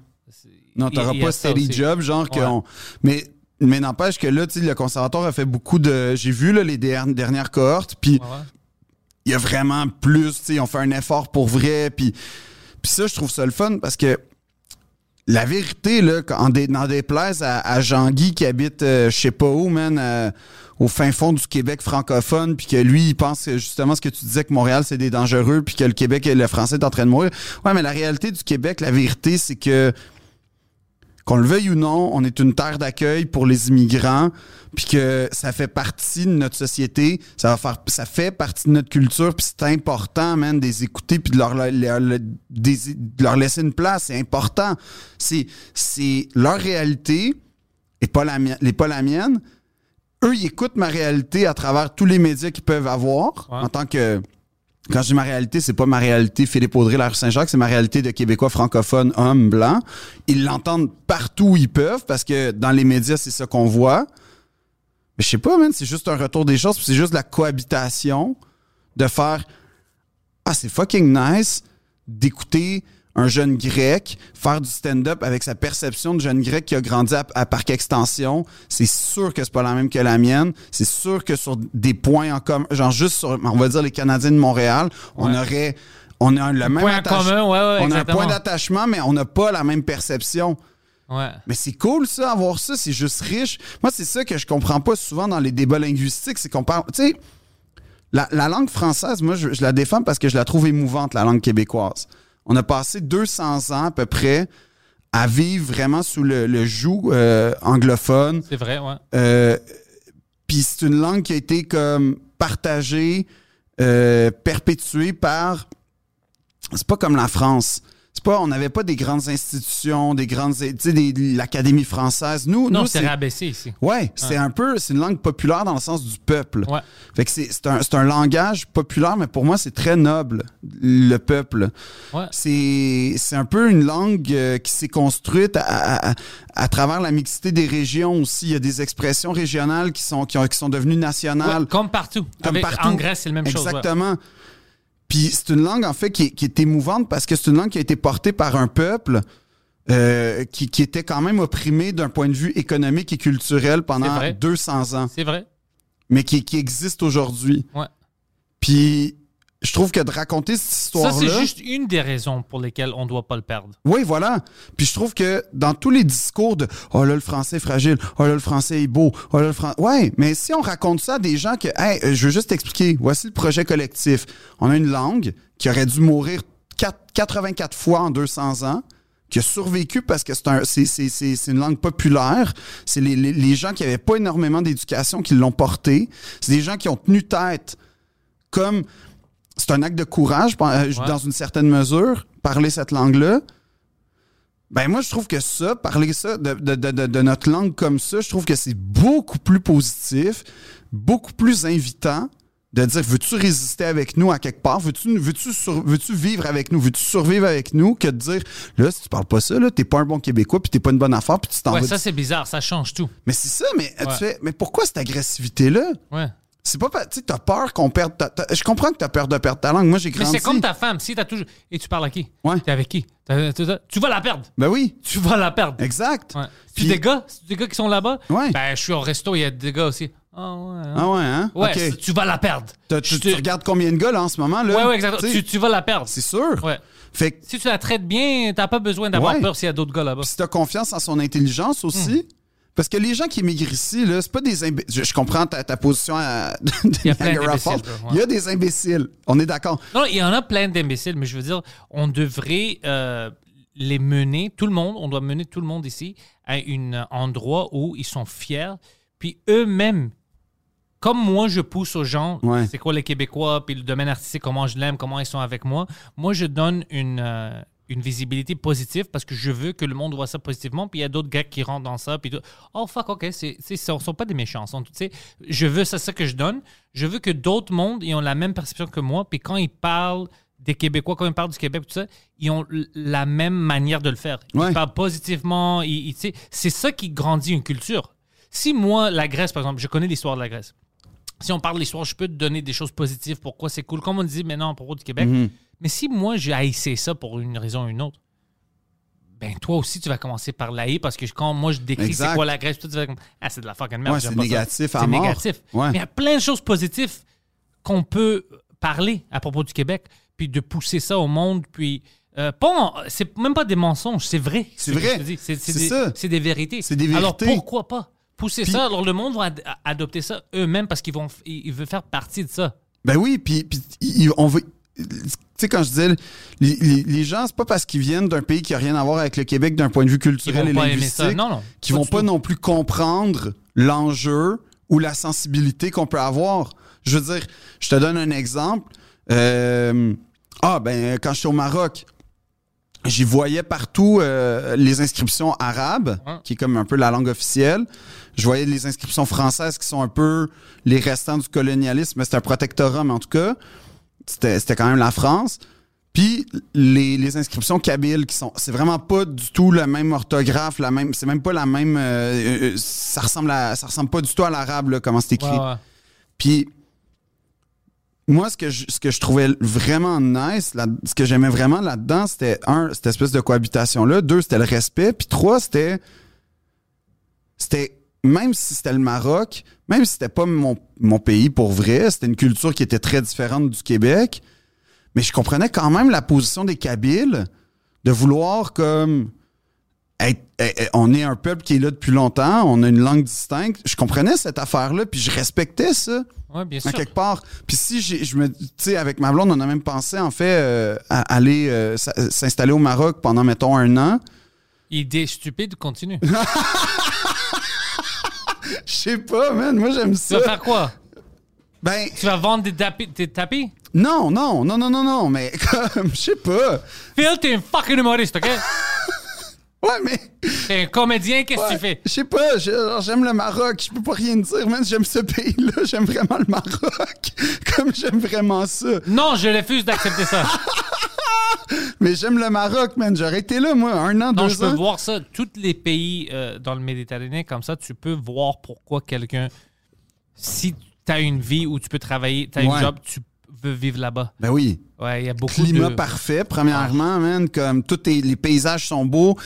Non, t'auras pas steady job, genre que on- Mais, mais n'empêche que là, tu sais, le conservatoire a fait beaucoup de. J'ai vu là, les der- dernières cohortes, puis il y a vraiment plus, tu sais, ils ont fait un effort pour vrai, puis, ça, je trouve ça le fun parce que la vérité, là, en dé- déplaise à, à Jean-Guy qui habite, euh, je sais pas où, man, euh, au fin fond du Québec francophone, puis que lui, il pense que justement ce que tu disais que Montréal, c'est des dangereux, puis que le Québec et le français est en train de mourir. Ouais, mais la réalité du Québec, la vérité, c'est que qu'on le veuille ou non, on est une terre d'accueil pour les immigrants, puis que ça fait partie de notre société, ça va faire, ça fait partie de notre culture, puis c'est important, man, de les écouter, puis de leur, leur- leur- des- de leur laisser une place, c'est important. C'est, c'est leur réalité et pas la, mienne- et pas la mienne. Eux, ils écoutent ma réalité à travers tous les médias qu'ils peuvent avoir Ouais. en tant que quand je dis ma réalité, c'est pas ma réalité Philippe Audrey, la rue Saint-Jacques, c'est ma réalité de Québécois francophones, hommes, blancs. Ils l'entendent partout où ils peuvent parce que dans les médias, c'est ça qu'on voit. Mais je sais pas, man, c'est juste un retour des choses, c'est juste la cohabitation de faire Ah, c'est fucking nice d'écouter un jeune grec faire du stand-up avec sa perception de jeune grec qui a grandi à, à Parc Extension. C'est sûr que c'est pas la même que la mienne. C'est sûr que sur des points en commun, genre juste sur, on va dire les Canadiens de Montréal, on Ouais. aurait, on a le même Point attach- commun, ouais, ouais, on a un point d'attachement, mais on n'a pas la même perception. Ouais. Mais c'est cool, ça, avoir ça. C'est juste riche. Moi, c'est ça que je comprends pas souvent dans les débats linguistiques. C'est qu'on parle. Tu sais, la, la langue française, moi, je, je la défends parce que je la trouve émouvante, la langue québécoise. On a passé 200 ans à peu près à vivre vraiment sous le, le joug euh, anglophone. C'est vrai, ouais. Euh, Puis c'est une langue qui a été comme partagée, euh, perpétuée par. C'est pas comme la France. C'est pas, on n'avait pas des grandes institutions, des grandes, tu sais, l'Académie française. Nous, Non, nous c'est rabaissé ici. Ouais, c'est un peu, c'est une langue populaire dans le sens du peuple. Ouais. Fait que c'est c'est un, c'est un langage populaire, mais pour moi, c'est très noble, le peuple. Ouais. C'est c'est un peu une langue euh, qui s'est construite à, à- travers la mixité des régions aussi. Il y a des expressions régionales qui sont, qui ont- qui sont devenues nationales. Ouais, comme partout. Comme Avec- partout. En Grèce, c'est la même chose. Exactement. Puis c'est une langue, en fait, qui est, qui est émouvante parce que c'est une langue qui a été portée par un peuple euh, qui, qui était quand même opprimé d'un point de vue économique et culturel pendant vrai. 200 ans, C'est vrai. mais qui, qui existe aujourd'hui. Ouais. Puis je trouve que de raconter cette Ça, histoire-là... c'est juste une des raisons pour lesquelles on ne doit pas le perdre. Oui, voilà. Puis je trouve que dans tous les discours de Oh là, le français est fragile, oh là, le français est beau, oh là, le français. Ouais, mais si on raconte ça à des gens que, hey, euh, je veux juste t'expliquer, voici le projet collectif. On a une langue qui aurait dû mourir quatre- 84 fois en 200 ans, qui a survécu parce que c'est un, une langue populaire. C'est les, les, les gens qui n'avaient pas énormément d'éducation qui l'ont portée. C'est des gens qui ont tenu tête comme c'est un acte de courage euh, Ouais. dans une certaine mesure, parler cette langue-là. Ben moi, je trouve que ça, parler ça de, de- de- de- de notre langue comme ça, je trouve que c'est beaucoup plus positif, beaucoup plus invitant de dire veux-tu résister avec nous à quelque part, veux-tu veux-tu veux-tu vivre avec nous, veux-tu survivre avec nous, que de dire là si tu parles pas ça là, t'es pas un bon Québécois puis t'es pas une bonne affaire puis tu t'en Ouais, vas. ça, c'est bizarre. Ça change tout. Mais c'est ça, mais Ouais. tu fais mais pourquoi cette agressivité là Ouais. C'est pas. pa- Tu sais, t'as peur qu'on perde. ta- ta- je comprends que t'as peur de perdre ta langue. Moi, j'ai Mais grandi. c'est comme ta femme. Si t'as toujours. Et tu parles à qui? Ouais. T'es avec qui? Tu vas la perdre. Ben oui, Tu vas la perdre. exact. Ouais. Puis- des gars des gars qui sont là-bas? Ouais. Ben, je suis au resto, il y a des gars aussi. Ah ouais. hein. Ah ouais, hein? Ouais, tu vas la perdre. Tu, regardes combien de gars, là, en ce moment, là? Ouais, ouais, exactement. Tu vas la perdre. C'est sûr. Ouais. Fait que Si tu la traites bien, t'as pas besoin d'avoir Ouais. peur s'il y a d'autres gars là-bas. Si t'as confiance en son intelligence aussi. Hmm. Parce que les gens qui émigrent ici, là, c'est pas des imbéciles. Je, je comprends ta, ta position à Il y a plein d'imbéciles, ouais. Il y a des imbéciles. On est d'accord. Non, il y en a plein d'imbéciles, mais je veux dire, on devrait euh, les mener, tout le monde, on doit mener tout le monde ici à un endroit où ils sont fiers, puis eux-mêmes, comme moi, je pousse aux gens, Ouais. c'est quoi les Québécois, puis le domaine artistique, comment je l'aime, comment ils sont avec moi, moi, je donne une, euh, une visibilité positive parce que je veux que le monde voit ça positivement, puis il y a d'autres gars qui rentrent dans ça, puis tout, oh fuck, ok, c'est, c'est, ce sont pas des méchants, sont- je veux, c'est ça que je donne, je veux que d'autres mondes ils ont la même perception que moi, puis quand ils parlent des Québécois, quand ils parlent du Québec, tout ça, ils ont la même manière de le faire. Ils Ouais. parlent positivement, ils- ils- c'est ça qui grandit une culture. Si moi, la Grèce, par exemple, je connais l'histoire de la Grèce. Si on parle de l'histoire, je peux te donner des choses positives, pourquoi c'est cool, comme on dit maintenant à propos du Québec. Mhm. Mais si moi, j'ai haïssé ça pour une raison ou une autre, ben toi aussi, tu vas commencer par l'haïr parce que quand moi, je décris c'est quoi la Grèce, tout, tu vas comme, ah, c'est de la fucking merde. Ouais, c'est pas ça. négatif à C'est mort. négatif. Ouais. Mais il y a plein de choses positives qu'on peut parler à propos du Québec, puis de pousser ça au monde, puis... euh, c'est même pas des mensonges, c'est vrai. C'est ce vrai. C'est des, ça. c'est des vérités. C'est des Alors vérités. pourquoi pas pousser Puis- ça? Alors le monde va ad- adopter ça eux-mêmes parce qu'ils vont, ils ils veulent faire partie de ça. Ben oui, puis, puis il- on veut. Tu sais, quand je disais, les, les- les gens, c'est pas parce qu'ils viennent d'un pays qui a rien à voir avec le Québec d'un point de vue culturel et linguistique. Non, non. qui vont pas tout. non plus comprendre l'enjeu ou la sensibilité qu'on peut avoir. Je veux dire, je te donne un exemple. Euh, ah, ben, quand je suis au Maroc, j'y voyais partout euh, les inscriptions arabes, Ouais. qui est comme un peu la langue officielle. Je voyais les inscriptions françaises qui sont un peu les restants du colonialisme, mais c'est un protectorat, mais en tout cas, c'était quand même la France. Puis les, les inscriptions kabyles qui sont, c'est vraiment pas du tout la même orthographe, la même, c'est même pas la même, euh, euh, ça ressemble à, ça ressemble pas du tout à l'arabe là, comment c'est écrit. Ouais, ouais. Puis moi, ce que je, ce que je trouvais vraiment nice, là- ce que j'aimais vraiment là-dedans, c'était un, cette espèce de cohabitation-là. Deux, c'était le respect. Puis trois, c'était. C'était. Même si c'était le Maroc, même si c'était pas mon, mon pays pour vrai, c'était une culture qui était très différente du Québec. Mais je comprenais quand même la position des Kabyles de vouloir comme. être- être- on est un peuple qui est là depuis longtemps, on a une langue distincte. Je comprenais cette affaire-là, puis je respectais ça Ouais, bien à sûr. quelque part. Puis si j'ai- je me, tu sais, avec ma blonde, on a même pensé en fait euh, à aller euh, s'installer au Maroc pendant mettons un an. Idée stupide, continue. Je sais pas, man. Moi j'aime tu vas ça. faire quoi? Ben Tu vas vendre des tapis, des tapis? Non, non, non, non, non, non. Mais comme, je sais pas. Phil, t'es un fucking humoriste, OK? Ouais, mais T'es un comédien, qu'est-ce que tu fais? je sais pas. J'aime le Maroc. Je peux pas rien dire, man. J'aime ce pays-là. J'aime vraiment le Maroc. Comme j'aime vraiment ça. Non, je refuse d'accepter ça. Mais j'aime le Maroc, man. J'aurais été là, moi, un an, Non, deux je peux ans. voir ça. Tous les pays euh, dans le Méditerranée, comme ça, tu peux voir pourquoi quelqu'un, si tu as une vie où tu peux travailler, tu as Ouais. une job, tu veux vivre là-bas. Ben oui. Ouais, il y a beaucoup climat de... parfait, premièrement, man. Comme tous les paysages sont beaux.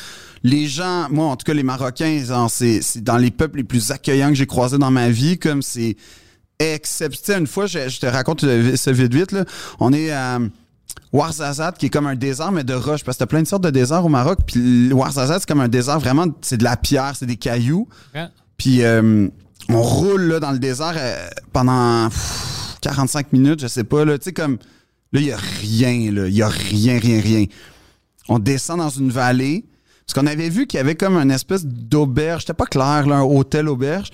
Les gens, moi, en tout cas, les Marocains, c'est dans les peuples les plus accueillants que j'ai croisés dans ma vie. Comme c'est exceptionnel. Une fois, je, je te raconte ça vite, vite. Là. On est à Ouarzazate, qui est comme un désert, mais de roches. Parce que t'as plein de sortes de déserts au Maroc. Puis Ouarzazate, c'est comme un désert vraiment, c'est de la pierre, c'est des cailloux. Puis euh, on roule là, dans le désert euh, pendant pff, 45 minutes, je sais pas. Là, tu sais, comme. Là, il n'y a rien, là. Il n'y a rien, rien, rien. On descend dans une vallée. Parce qu'on avait vu qu'il y avait comme une espèce d'auberge. C'était pas clair, là, un hôtel-auberge.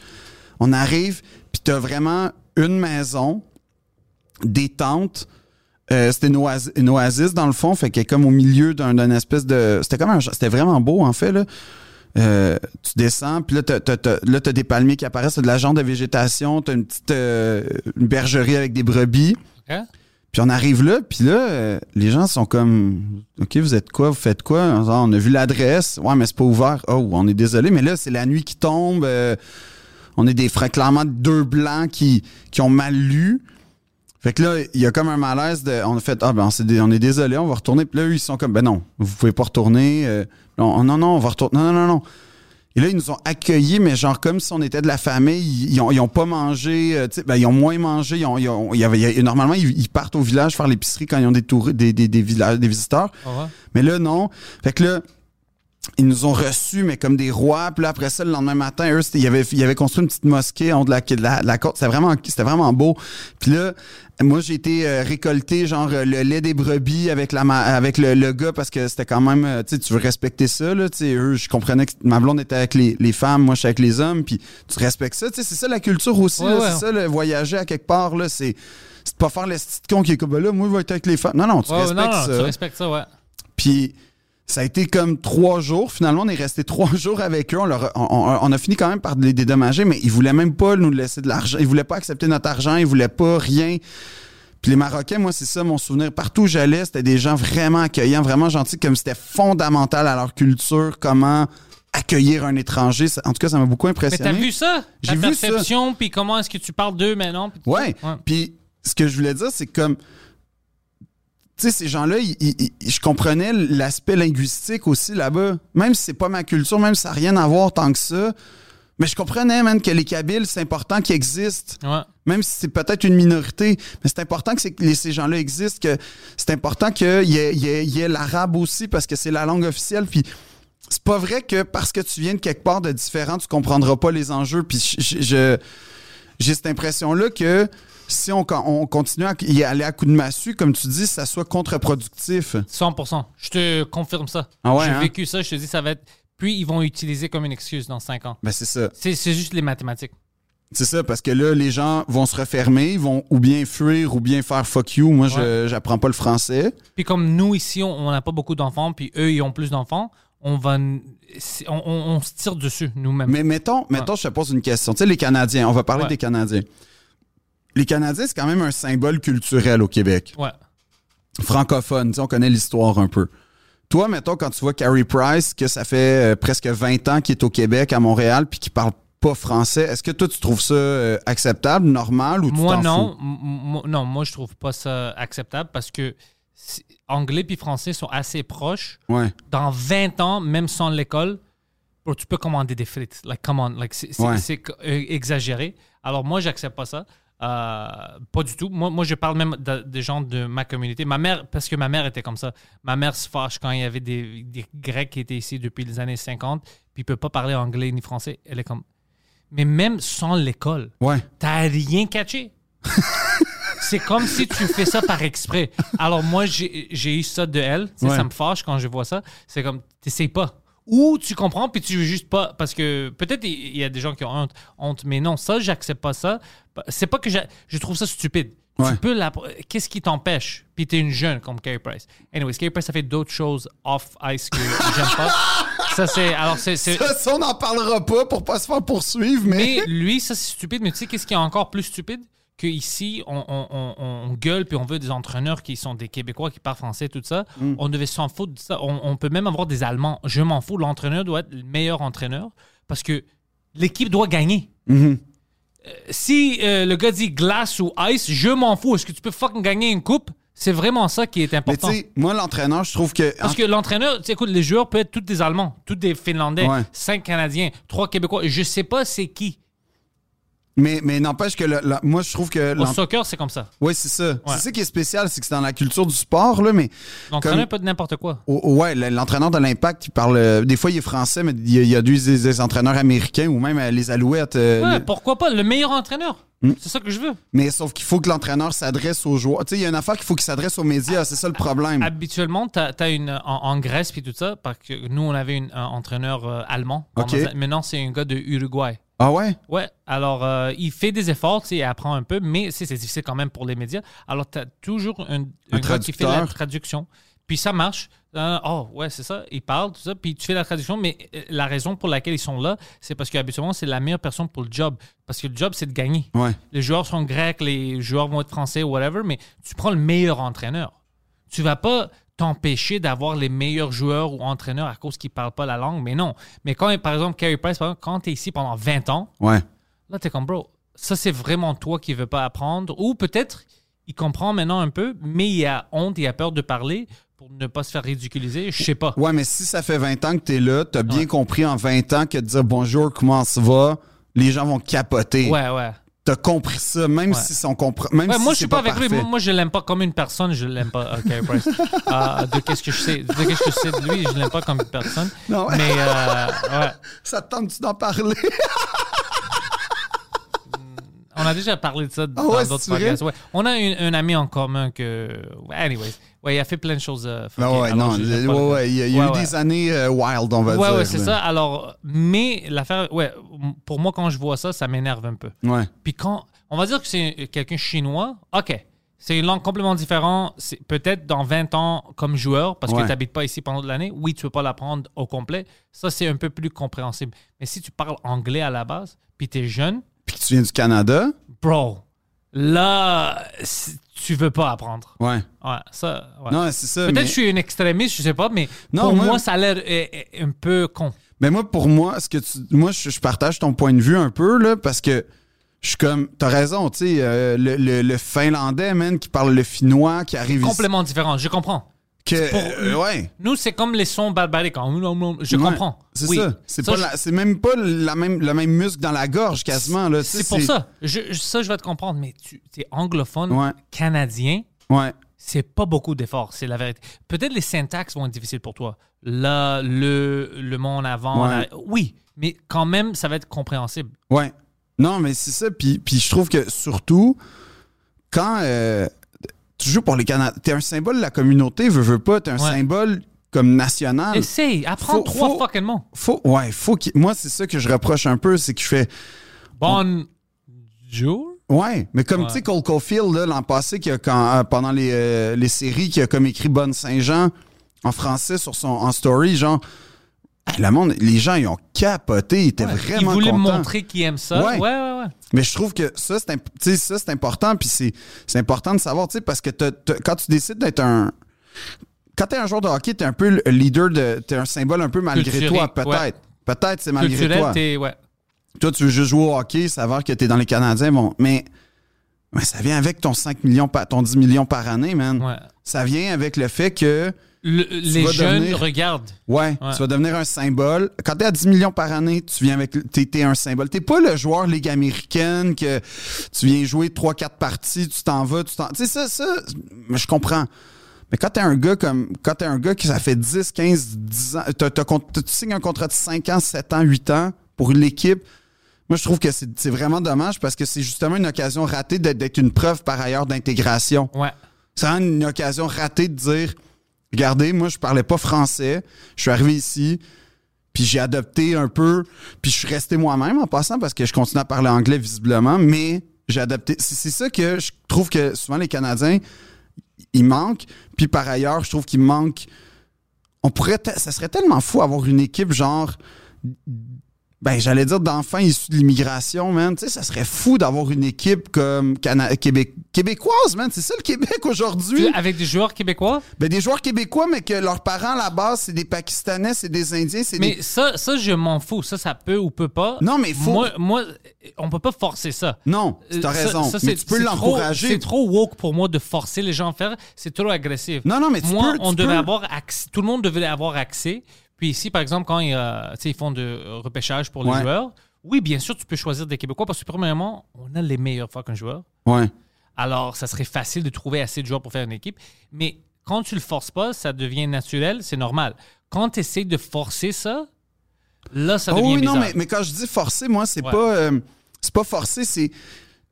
On arrive, puis t'as vraiment une maison, des tentes. Euh, c'était une, une oasis dans le fond, fait qu'elle est comme au milieu d'un d'une espèce de. C'était comme un. C'était vraiment beau en fait là. Euh, tu descends, puis là, t'as, des palmiers qui apparaissent, t'as de la genre de végétation, t'as une petite euh, une bergerie avec des brebis. Hein? Puis on arrive là, puis là, euh, les gens sont comme OK, vous êtes quoi, vous faites quoi? Genre, on a vu l'adresse. Ouais, mais c'est pas ouvert. Oh, on est désolé, mais là, c'est la nuit qui tombe. euh, on est des frères, clairement deux blancs qui, qui ont mal lu. Fait que là, il y a comme un malaise de. On a fait Ah ben on, est désolé, on va retourner. Puis là, eux, ils sont comme Ben non, vous pouvez pas retourner. Euh, non, non, non, on va retourner. Non, non, non, non. Et là, ils nous ont accueillis, mais genre comme si on était de la famille. Ils, ils ont, ils ont pas mangé, euh, tu sais, ben, ils ont moins mangé. Ils ont, ils ont- il y avait, il y a- normalement, ils, ils partent au village faire l'épicerie quand ils ont des, touri- des, des, des, villa- des visiteurs. Ah? Mais là, non. Fait que là, ils nous ont reçus, mais comme des rois. Puis là, après ça, le lendemain matin, eux, c'était- ils avaient, ils avaient construit une petite mosquée en de la, de la, de la côte. C'était vraiment, c'était vraiment beau. Puis là, moi, j'ai été euh, récolter, genre, euh, le lait des brebis avec, la, avec le, le gars parce que c'était quand même, euh, tu sais, tu veux respecter ça, là. Tu sais, eux, je comprenais que ma blonde était avec les, les femmes, moi, je suis avec les hommes. Puis tu respectes ça. Tu sais, c'est ça la culture aussi. Ouais, là. ouais. C'est ça, le voyager à quelque part, là. C'est. C'est de pas faire le petit con qui est comme, ben là, moi, je vais être avec les femmes. Non, non, tu ouais, respectes non, non, ça. tu respectes ça, ouais. Puis ça a été comme trois jours. Finalement, on est resté trois jours avec eux. On, leur a, on- on- a fini quand même par les dédommager, mais ils voulaient même pas nous laisser de l'argent. Ils voulaient pas accepter notre argent. Ils voulaient pas rien. Puis les Marocains, moi, c'est ça mon souvenir. Partout où j'allais, c'était des gens vraiment accueillants, vraiment gentils, comme c'était fondamental à leur culture, comment accueillir un étranger. En tout cas, ça m'a beaucoup Mais impressionné. t'as vu ça? J'ai vu ça. perception, puis comment est-ce que tu parles d'eux maintenant? puis tout Ouais. ça? Puis ce que je voulais dire, c'est comme. Tu sais, ces gens-là, ils- ils- ils- je comprenais l'aspect linguistique aussi là-bas. Même si c'est pas ma culture, même si ça n'a rien à voir tant que ça. Mais je comprenais, man, que les Kabyles, c'est important qu'ils existent. Ouais. Même si c'est peut-être une minorité. Mais c'est important que, ces gens-là existent, que c'est important qu'il y ait, y ait- il y ait l'arabe aussi parce que c'est la langue officielle. Puis c'est pas vrai que parce que tu viens de quelque part de différent, tu comprendras pas les enjeux. Puis je- j'ai cette impression-là que si on, on continue à y aller à coups de massue, comme tu dis, ça soit contre-productif. 100%. Je te confirme ça. Ah ouais, J'ai hein? vécu ça, je te dis, ça va être. Puis ils vont utiliser comme une excuse dans 5 ans. Ben c'est ça. C'est juste les mathématiques. C'est ça, parce que là, les gens vont se refermer, ils vont ou bien fuir ou bien faire fuck you. Moi, je j'apprends pas le français. Puis comme nous ici, on n'a pas beaucoup d'enfants, puis eux, ils ont plus d'enfants, on va. On, on- on se tire dessus nous-mêmes. Mais mettons, mettons, je te pose une question. Tu sais, les Canadiens, on va parler Ouais. des Canadiens. Les Canadiens, c'est quand même un symbole culturel au Québec. Ouais. Francophone, on connaît l'histoire un peu. Toi, mettons, quand tu vois Carrie Price, que ça fait euh, presque 20 ans qu'il est au Québec, à Montréal, puis qu'il parle pas français, est-ce que toi, tu trouves ça euh, acceptable, normal, ou tu Moi, non. fous? Moi- non, moi, je trouve pas ça acceptable parce que anglais puis français sont assez proches. Ouais. Dans 20 ans, même sans l'école, bro, tu peux commander des frites. Like, come on. Like, c'est Ouais. euh, exagéré. Alors, moi, j'accepte pas ça. Euh, pas du tout. Moi, moi, je parle même de- des gens de ma communauté. Ma mère, parce que ma mère était comme ça. Ma mère se fâche quand il y avait des, des Grecs qui étaient ici depuis les années 50, puis ils peuvent pas parler anglais ni français. Elle est comme. Mais même sans l'école, Ouais. t'as rien catché. c'est comme si tu fais ça par exprès. Alors moi, j'ai eu ça de elle. Ouais. Ça me fâche quand je vois ça. C'est comme, t'essayes pas. Ou tu comprends, puis tu veux juste pas. Parce que peut-être il y a des gens qui ont honte, mais non, ça, j'accepte pas ça. C'est pas que je trouve ça stupide. Ouais. Tu peux la- Qu'est-ce qui t'empêche? Puis t'es une jeune comme Carey Price. Anyways, Carey Price a fait d'autres choses off ice que j'aime pas. Ça, c'est. Alors, c'est. c'est- Ça, ça, on n'en parlera pas pour pas se faire poursuivre, mais. mais lui, ça, c'est stupide. Mais tu sais, qu'est-ce qui est encore plus stupide? Qu'ici, on, on, gueule puis on veut des entraîneurs qui sont des Québécois qui parlent français, tout ça. Mm. On devait s'en foutre de ça. On, on peut même avoir des Allemands. Je m'en fous. L'entraîneur doit être le meilleur entraîneur parce que l'équipe doit gagner. Mhm. Euh, si euh, le gars dit glace ou ice, je m'en fous. Est-ce que tu peux fucking gagner une coupe? C'est vraiment ça qui est Mais important. sais, moi, l'entraîneur, je trouve que. Parce que l'entraîneur, tu écoute, les joueurs peuvent être tous des Allemands, tous des Finlandais, Ouais. cinq Canadiens, trois Québécois. Je sais pas c'est qui. Mais, mais n'empêche que le- moi, je trouve que. Au l'en- soccer, c'est comme ça. Oui, c'est ça. C'est ça qui est spécial, c'est que c'est dans la culture du sport, là, mais. L'entraîneur Comme- peut être n'importe quoi. Oh, oh, ouais, le- l'entraîneur de l'Impact, il parle. euh, des fois, il est français, mais il y a, il y a des, entraîneurs américains ou même euh, les Alouettes. euh, Ouais, pourquoi pas? Le meilleur entraîneur. Hmm. C'est ça que je veux. mais sauf qu'il faut que l'entraîneur s'adresse aux joueurs. Tu sais, il y a une affaire qu'il faut qu'il s'adresse aux médias, c'est ça le problème. Habituellement, tu as, une en, en Grèce puis tout ça, parce que nous, on avait une- un entraîneur euh, allemand. Ok. Maintenant, c'est un gars de Uruguay. Ah ouais? Ouais, alors euh, il fait des efforts, tu sais, il apprend un peu, mais c'est difficile quand même pour les médias. Alors, tu as toujours un, un gars qui fait la traduction. Puis ça marche. Euh, oh, ouais, c'est ça. Il parle, tout ça. Puis tu fais la traduction. Mais euh, la raison pour laquelle ils sont là, c'est parce qu'habituellement, c'est la meilleure personne pour le job. Parce que le job, c'est de gagner. Ouais. Les joueurs sont grecs, les joueurs vont être français, whatever, mais tu prends le meilleur entraîneur. Tu vas pas t'empêcher d'avoir les meilleurs joueurs ou entraîneurs à cause qu'ils parlent pas la langue, mais non. Mais quand, par exemple, Carey Price, par exemple, quand tu es ici pendant 20 ans, Ouais. Là, t'es comme, bro, ça, c'est vraiment toi qui veux pas apprendre. Ou peut-être, il comprend maintenant un peu, mais il a honte, il a peur de parler pour ne pas se faire ridiculiser. Je sais pas. Ouais, mais si ça fait 20 ans que t'es là, t'as bien Ouais. compris en 20 ans que de dire bonjour, comment ça va, les gens vont capoter. Ouais, ouais. T'as compris ça, même Ouais. si on comprend. Même Ouais, si moi, je suis pas, avec lui. parfait. Moi, je l'aime pas comme une personne. Je l'aime pas. OK, Bryce. Ah, de qu'est-ce que je sais, de qu'est-ce que je sais de lui, je l'aime pas comme une personne. Non. Mais, euh, ouais. Ça te tente-tu d'en parler? On a déjà parlé de ça dans Ah d'autres podcasts. Ouais. On a une- un ami en commun que. Anyways. Ouais, il a fait plein de choses. euh, fuckées. Non, ouais, Alors, non. l'aime ouais, il y a, eu des années euh, wild, on va Ouais, dire. ouais, c'est ça. Alors, mais l'affaire, ouais, pour moi, quand je vois ça, ça m'énerve un peu. Ouais. Puis quand, on va dire que c'est quelqu'un chinois, ok, c'est une langue complètement différente. C'est peut-être dans 20 ans comme joueur, parce que tu n'habites pas ici pendant l'année, oui, tu ne peux pas l'apprendre au complet. Ça, c'est un peu plus compréhensible. Mais si tu parles anglais à la base, puis tu es jeune, Puis que tu viens du Canada. bro, là, tu veux pas apprendre. Ouais. Ouais, ça, ouais. Non, c'est ça. Peut-être mais- que je suis un extrémiste, je sais pas, mais Non, pour moi- moi, ça a l'air euh, euh, un peu con. Mais moi, pour moi, ce que tu, moi, je, je partage ton point de vue un peu, là, parce que je suis comme, t'as raison, tu sais, euh, le, le- le Finlandais, man, qui parle le finnois, qui arrive ici. Complètement différent, je comprends. Que, pour- euh, ouais. Nous, c'est comme les sons barbariques. Je Ouais, comprends. C'est Oui. ça. C'est Ça, pas je- la- c'est même pas la même, le même muscle dans la gorge, quasiment, là. C'est pour ça. Je, ça, je vais te comprendre. Mais tu es anglophone, Ouais. canadien, Ouais. c'est pas beaucoup d'efforts. C'est la vérité. Peut-être les syntaxes vont être difficiles pour toi. Là, le, le mot en avant. La- oui, mais quand même, ça va être compréhensible. Ouais. Non, mais c'est ça. Puis, puis je trouve que surtout, quand euh, tu joues pour les Canadiens, t'es un symbole de la communauté, veux, veux pas, t'es un Ouais. symbole comme national. Essaye, apprends trois faut- fucking mots. Faut, ouais, faut qu'il- Moi, c'est ça que je reproche un peu, c'est que je fais. Bon jour. Ouais, mais comme Ouais. tu sais, Cole Caulfield, là, l'an passé, qui a, quand, euh, pendant les, euh, les séries, qui a comme écrit Bonne Saint-Jean en français sur son en story, genre. Le monde, les gens, ils ont capoté, ils étaient Ouais. vraiment Il voulait contents. montrer qu'il aime ça. Ouais. Ouais, ouais, ouais. Mais je trouve que ça, c'est imp- ça, c'est important, puis c'est c'est important de savoir, tu sais, parce que t'as- t'as- quand tu décides d'être un. Quand t'es un joueur de hockey, t'es un peu le leader de. T'es un symbole un peu malgré toi, peut-être. ouais. Peut-être c'est malgré Culturel, toi. t'es. Ouais. Toi, tu veux juste jouer au hockey, savoir que t'es dans les Canadiens, bon. Mais, mais ça vient avec ton 5 millions, ton 10 millions par année, man. ouais. Ça vient avec le fait que. Le- les jeunes devenir- regardent. Ouais, Ouais. tu vas devenir un symbole. Quand t'es à 10 millions par année, tu viens avec. T'es, t'es un symbole. T'es pas le joueur Ligue américaine que tu viens jouer 3-4 parties, tu t'en vas, tu t'en. Tu sais, ça, ça. Je comprends. Mais quand t'es un gars comme. Quand t'es un gars qui ça fait 10, 15, 10 ans. tu signes un contrat de 5 ans, 7 ans, 8 ans pour l'équipe. Moi, je trouve que c'est, vraiment dommage parce que c'est justement une occasion ratée d'être, d'être une preuve par ailleurs d'intégration. Ouais. C'est vraiment une occasion ratée de dire Regardez, moi, je parlais pas français. Je suis arrivé ici, puis j'ai adopté un peu, puis je suis resté moi-même en passant parce que je continue à parler anglais visiblement, mais j'ai adopté. C'est, ça que je trouve que souvent les Canadiens, ils manquent. Puis par ailleurs, je trouve qu'il manque. On pourrait. Ça serait tellement fou avoir une équipe genre. Ben, j'allais dire d'enfants issus de l'immigration, man. Tu sais, ça serait fou d'avoir une équipe comme Cana- Québec... québécoise, man. C'est ça le Québec aujourd'hui. Avec des joueurs québécois? Ben, des joueurs québécois, mais que leurs parents, à la base, c'est des Pakistanais, c'est des Indiens, c'est Mais des... ça, ça, je m'en fous. Ça, ça peut ou peut pas. Non, mais faut- Moi, moi on peut pas forcer ça. Non, Euh, t'as ça- raison. ça, mais c'est- tu peux l'encourager. C'est trop woke pour moi de forcer les gens à faire. C'est trop agressif. Non, non, mais tu Moi, peux- on tu devait peux. avoir accès. Tout le monde devait avoir accès. Puis ici, par exemple, quand ils, euh, ils font de euh, repêchage pour les Ouais. joueurs, oui, bien sûr, tu peux choisir des Québécois parce que, premièrement, on a les meilleurs fucking joueurs. Ouais. Alors, ça serait facile de trouver assez de joueurs pour faire une équipe. Mais quand tu le forces pas, ça devient naturel, c'est normal. Quand tu essaies de forcer ça, là, ça Oh devient oui, bizarre. non, mais, mais quand je dis forcer, moi, c'est Ouais. pas... euh, c'est pas forcer, c'est...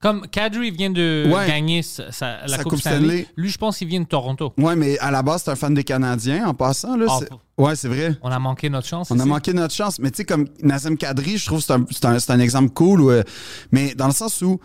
Comme Kadri vient de Ouais. gagner sa, sa- la Sa Coupe, Coupe Stanley. Stanley. Lui, je pense qu'il vient de Toronto. Ouais, mais à la base, c'est un fan des Canadiens, en passant, là. Ah, c'est- c'est vrai. On a manqué notre chance. On a manqué notre chance. Mais tu sais, comme Nazem Kadri, je trouve que c'est un, c'est un, c'est un exemple cool. où, euh, mais dans le sens où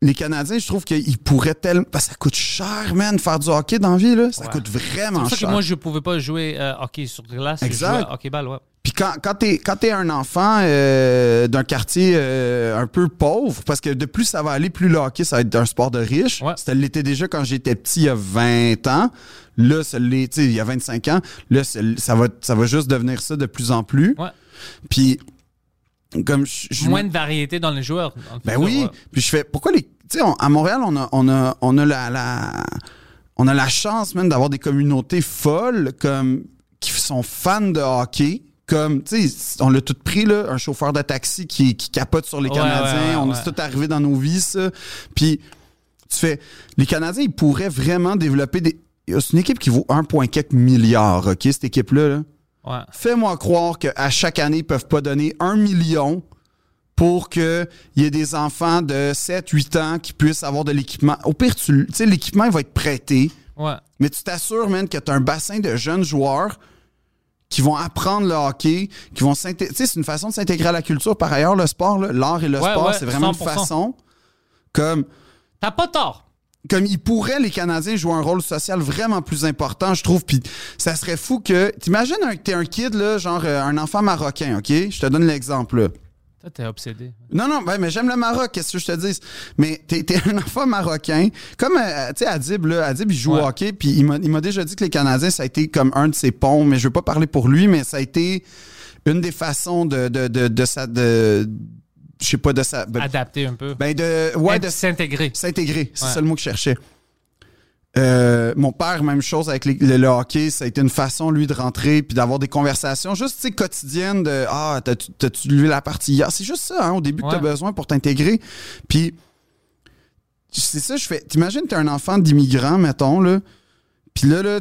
les Canadiens, je trouve qu'ils pourraient tellement. Parce que ça coûte cher, man, faire du hockey dans la vie. Là. Ça Ouais. coûte C'est vraiment pour ça que cher. moi, je pouvais pas jouer euh, hockey sur glace. Exact. hockey balle, ouais. Puis quand, quand t'es quand t'es un enfant euh, d'un quartier euh, un peu pauvre, parce que de plus ça va aller, plus le hockey, ça va être un sport de riche. Ouais. Ça l'était déjà quand j'étais petit, il y a 20 ans. Là, ça l'est, tu il y a 25 ans. Là, ça, va, ça va juste devenir ça de plus en plus. Ouais. Puis comme je, je- Moins de variété dans les joueurs. dans le Ben futur, oui. ouais. Puis je fais, pourquoi les. Tu sais, à Montréal, on a, on a, on a la, la- on a la chance, même, d'avoir des communautés folles, comme, qui sont fans de hockey. Comme, tu sais, on l'a tout pris, là, un chauffeur de taxi qui, qui capote sur les Ouais, Canadiens. ouais, ouais, on est tout arrivé dans nos vies, ça. Puis, tu fais, les Canadiens, ils pourraient vraiment développer des. C'est une équipe qui vaut 1,4 milliard, OK, cette équipe-là, là. Ouais. Fais-moi croire qu'à chaque année, ils peuvent pas donner un million pour qu'il y ait des enfants de 7, 8 ans qui puissent avoir de l'équipement. Au pire, tu tu sais, l'équipement il va être prêté, Ouais. mais tu t'assures, man, que tu as un bassin de jeunes joueurs qui vont apprendre le hockey, qui vont s'intégrer. Tu sais, c'est une façon de s'intégrer à la culture. Par ailleurs, le sport, l'art et le Ouais, sport, ouais, c'est vraiment une 100%. façon comme T'as pas tort. comme ils pourraient, les Canadiens, jouer un rôle social vraiment plus important, je trouve. Puis ça serait fou que. T'imagines t'es un kid, là, genre euh, un enfant marocain, OK? Je te donne l'exemple, là. Toi, t'es obsédé. Non, non, ben, mais j'aime le Maroc, qu'est-ce que je te dis? Mais t'es, t'es un enfant marocain. Comme, euh, tu sais, Adib, là, Adib, il joue Ouais. au hockey, puis il m'a, il m'a déjà dit que les Canadiens, ça a été comme un de ses ponts, mais je veux pas parler pour lui, mais ça a été une des façons de, de, de, de sa. De, je sais pas, de sa. Ben, Adapter un peu. ben, de. Ouais, Être- de S'intégrer. S'intégrer, c'est Ouais. ça le mot que je cherchais. Euh, mon père, même chose avec les- le, le hockey, ça a été une façon, lui, de rentrer puis d'avoir des conversations juste, tu sais, quotidiennes de Ah, t'as-tu lu la partie hier? C'est juste ça, hein, au début que Ouais. t'as besoin pour t'intégrer. Puis, c'est ça, je fais. T'imagines, t'es un enfant d'immigrant, mettons, là. Puis là, là,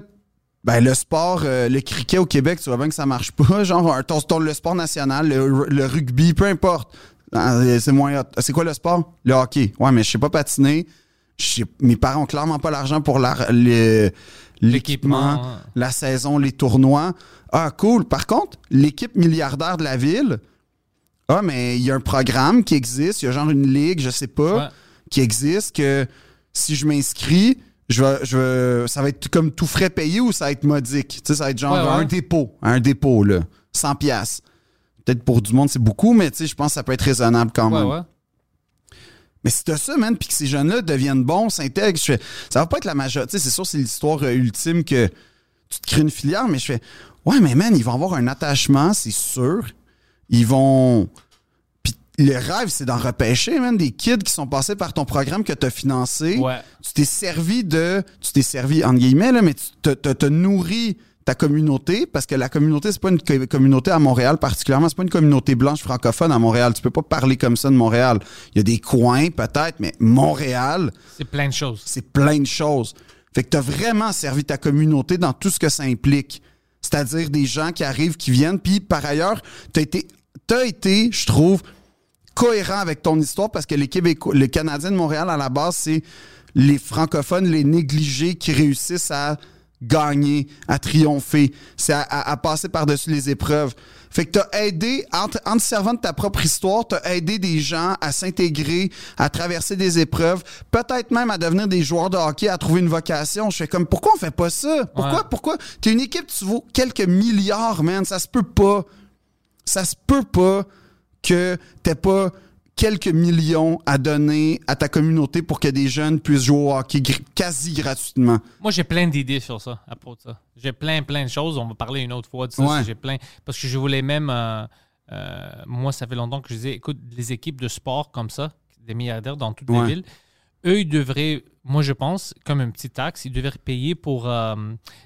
ben, le sport, euh, le cricket au Québec, tu vois bien que ça marche pas. Genre, un- ton, ton- le sport national, le, le rugby, peu importe. Ah, C'est moins. C'est quoi le sport? Le hockey. Ouais, mais je sais pas patiner. Mes parents ont clairement pas l'argent pour l'équipement, la saison, les tournois. Ah, cool. Par contre, l'équipe milliardaire de la ville, ah, mais il y a un programme qui existe. Il y a genre une ligue, je sais pas, Ouais. qui existe que si je m'inscris, je vais, je vais- ça va être comme tout frais payé ou ça va être modique? Tu sais, ça va être genre Ouais, ouais. un dépôt. Un dépôt, là. 100 pièces. Peut-être pour du monde, c'est beaucoup, mais tu sais, je pense que ça peut être raisonnable quand Ouais, même. Mais si t'as ça, man, puis que ces jeunes-là deviennent bons, s'intègrent, je fais, ça va pas être la majorité. C'est sûr, c'est l'histoire euh, ultime que tu te crées une filière, mais je fais, ouais, mais man, ils vont avoir un attachement, c'est sûr. Ils vont. Puis le rêve, c'est d'en repêcher, man, des kids qui sont passés par ton programme que t'as financé. Ouais. Tu t'es servi de. Tu t'es servi, entre guillemets, là, mais tu te nourris ta communauté, parce que la communauté, c'est pas une co- communauté à Montréal particulièrement, c'est pas une communauté blanche francophone à Montréal. Tu peux pas parler comme ça de Montréal. Il y a des coins, peut-être, mais Montréal, C'est plein de choses. c'est plein de choses. Fait que tu as vraiment servi ta communauté dans tout ce que ça implique. C'est-à-dire des gens qui arrivent, qui viennent, puis par ailleurs, tu as été, t'as été je trouve, cohérent avec ton histoire parce que les Québécois, les Canadiens de Montréal, à la base, c'est les francophones, les négligés qui réussissent à gagner, à triompher, c'est à, à- à passer par-dessus les épreuves. Fait que t'as aidé, en, te- en te servant de ta propre histoire, t'as aidé des gens à s'intégrer, à traverser des épreuves, peut-être même à devenir des joueurs de hockey, à trouver une vocation. Je fais comme, pourquoi on fait pas ça? Pourquoi? Ouais. Pourquoi? T'es une équipe, tu vaux quelques milliards, man. Ça se peut pas. Ça se peut pas que t'aies pas quelques millions à donner à ta communauté pour que des jeunes puissent jouer au hockey quasi gratuitement. Moi, j'ai plein d'idées sur ça, à propos de ça. J'ai plein, plein de choses. On va parler une autre fois de ça. Ouais. si J'ai plein. Parce que je voulais même. euh, euh, moi, ça fait longtemps que je disais écoute, les équipes de sport comme ça, des milliardaires dans toutes Ouais. les villes, eux, ils devraient, moi, je pense, comme une petite taxe, ils devraient payer pour euh,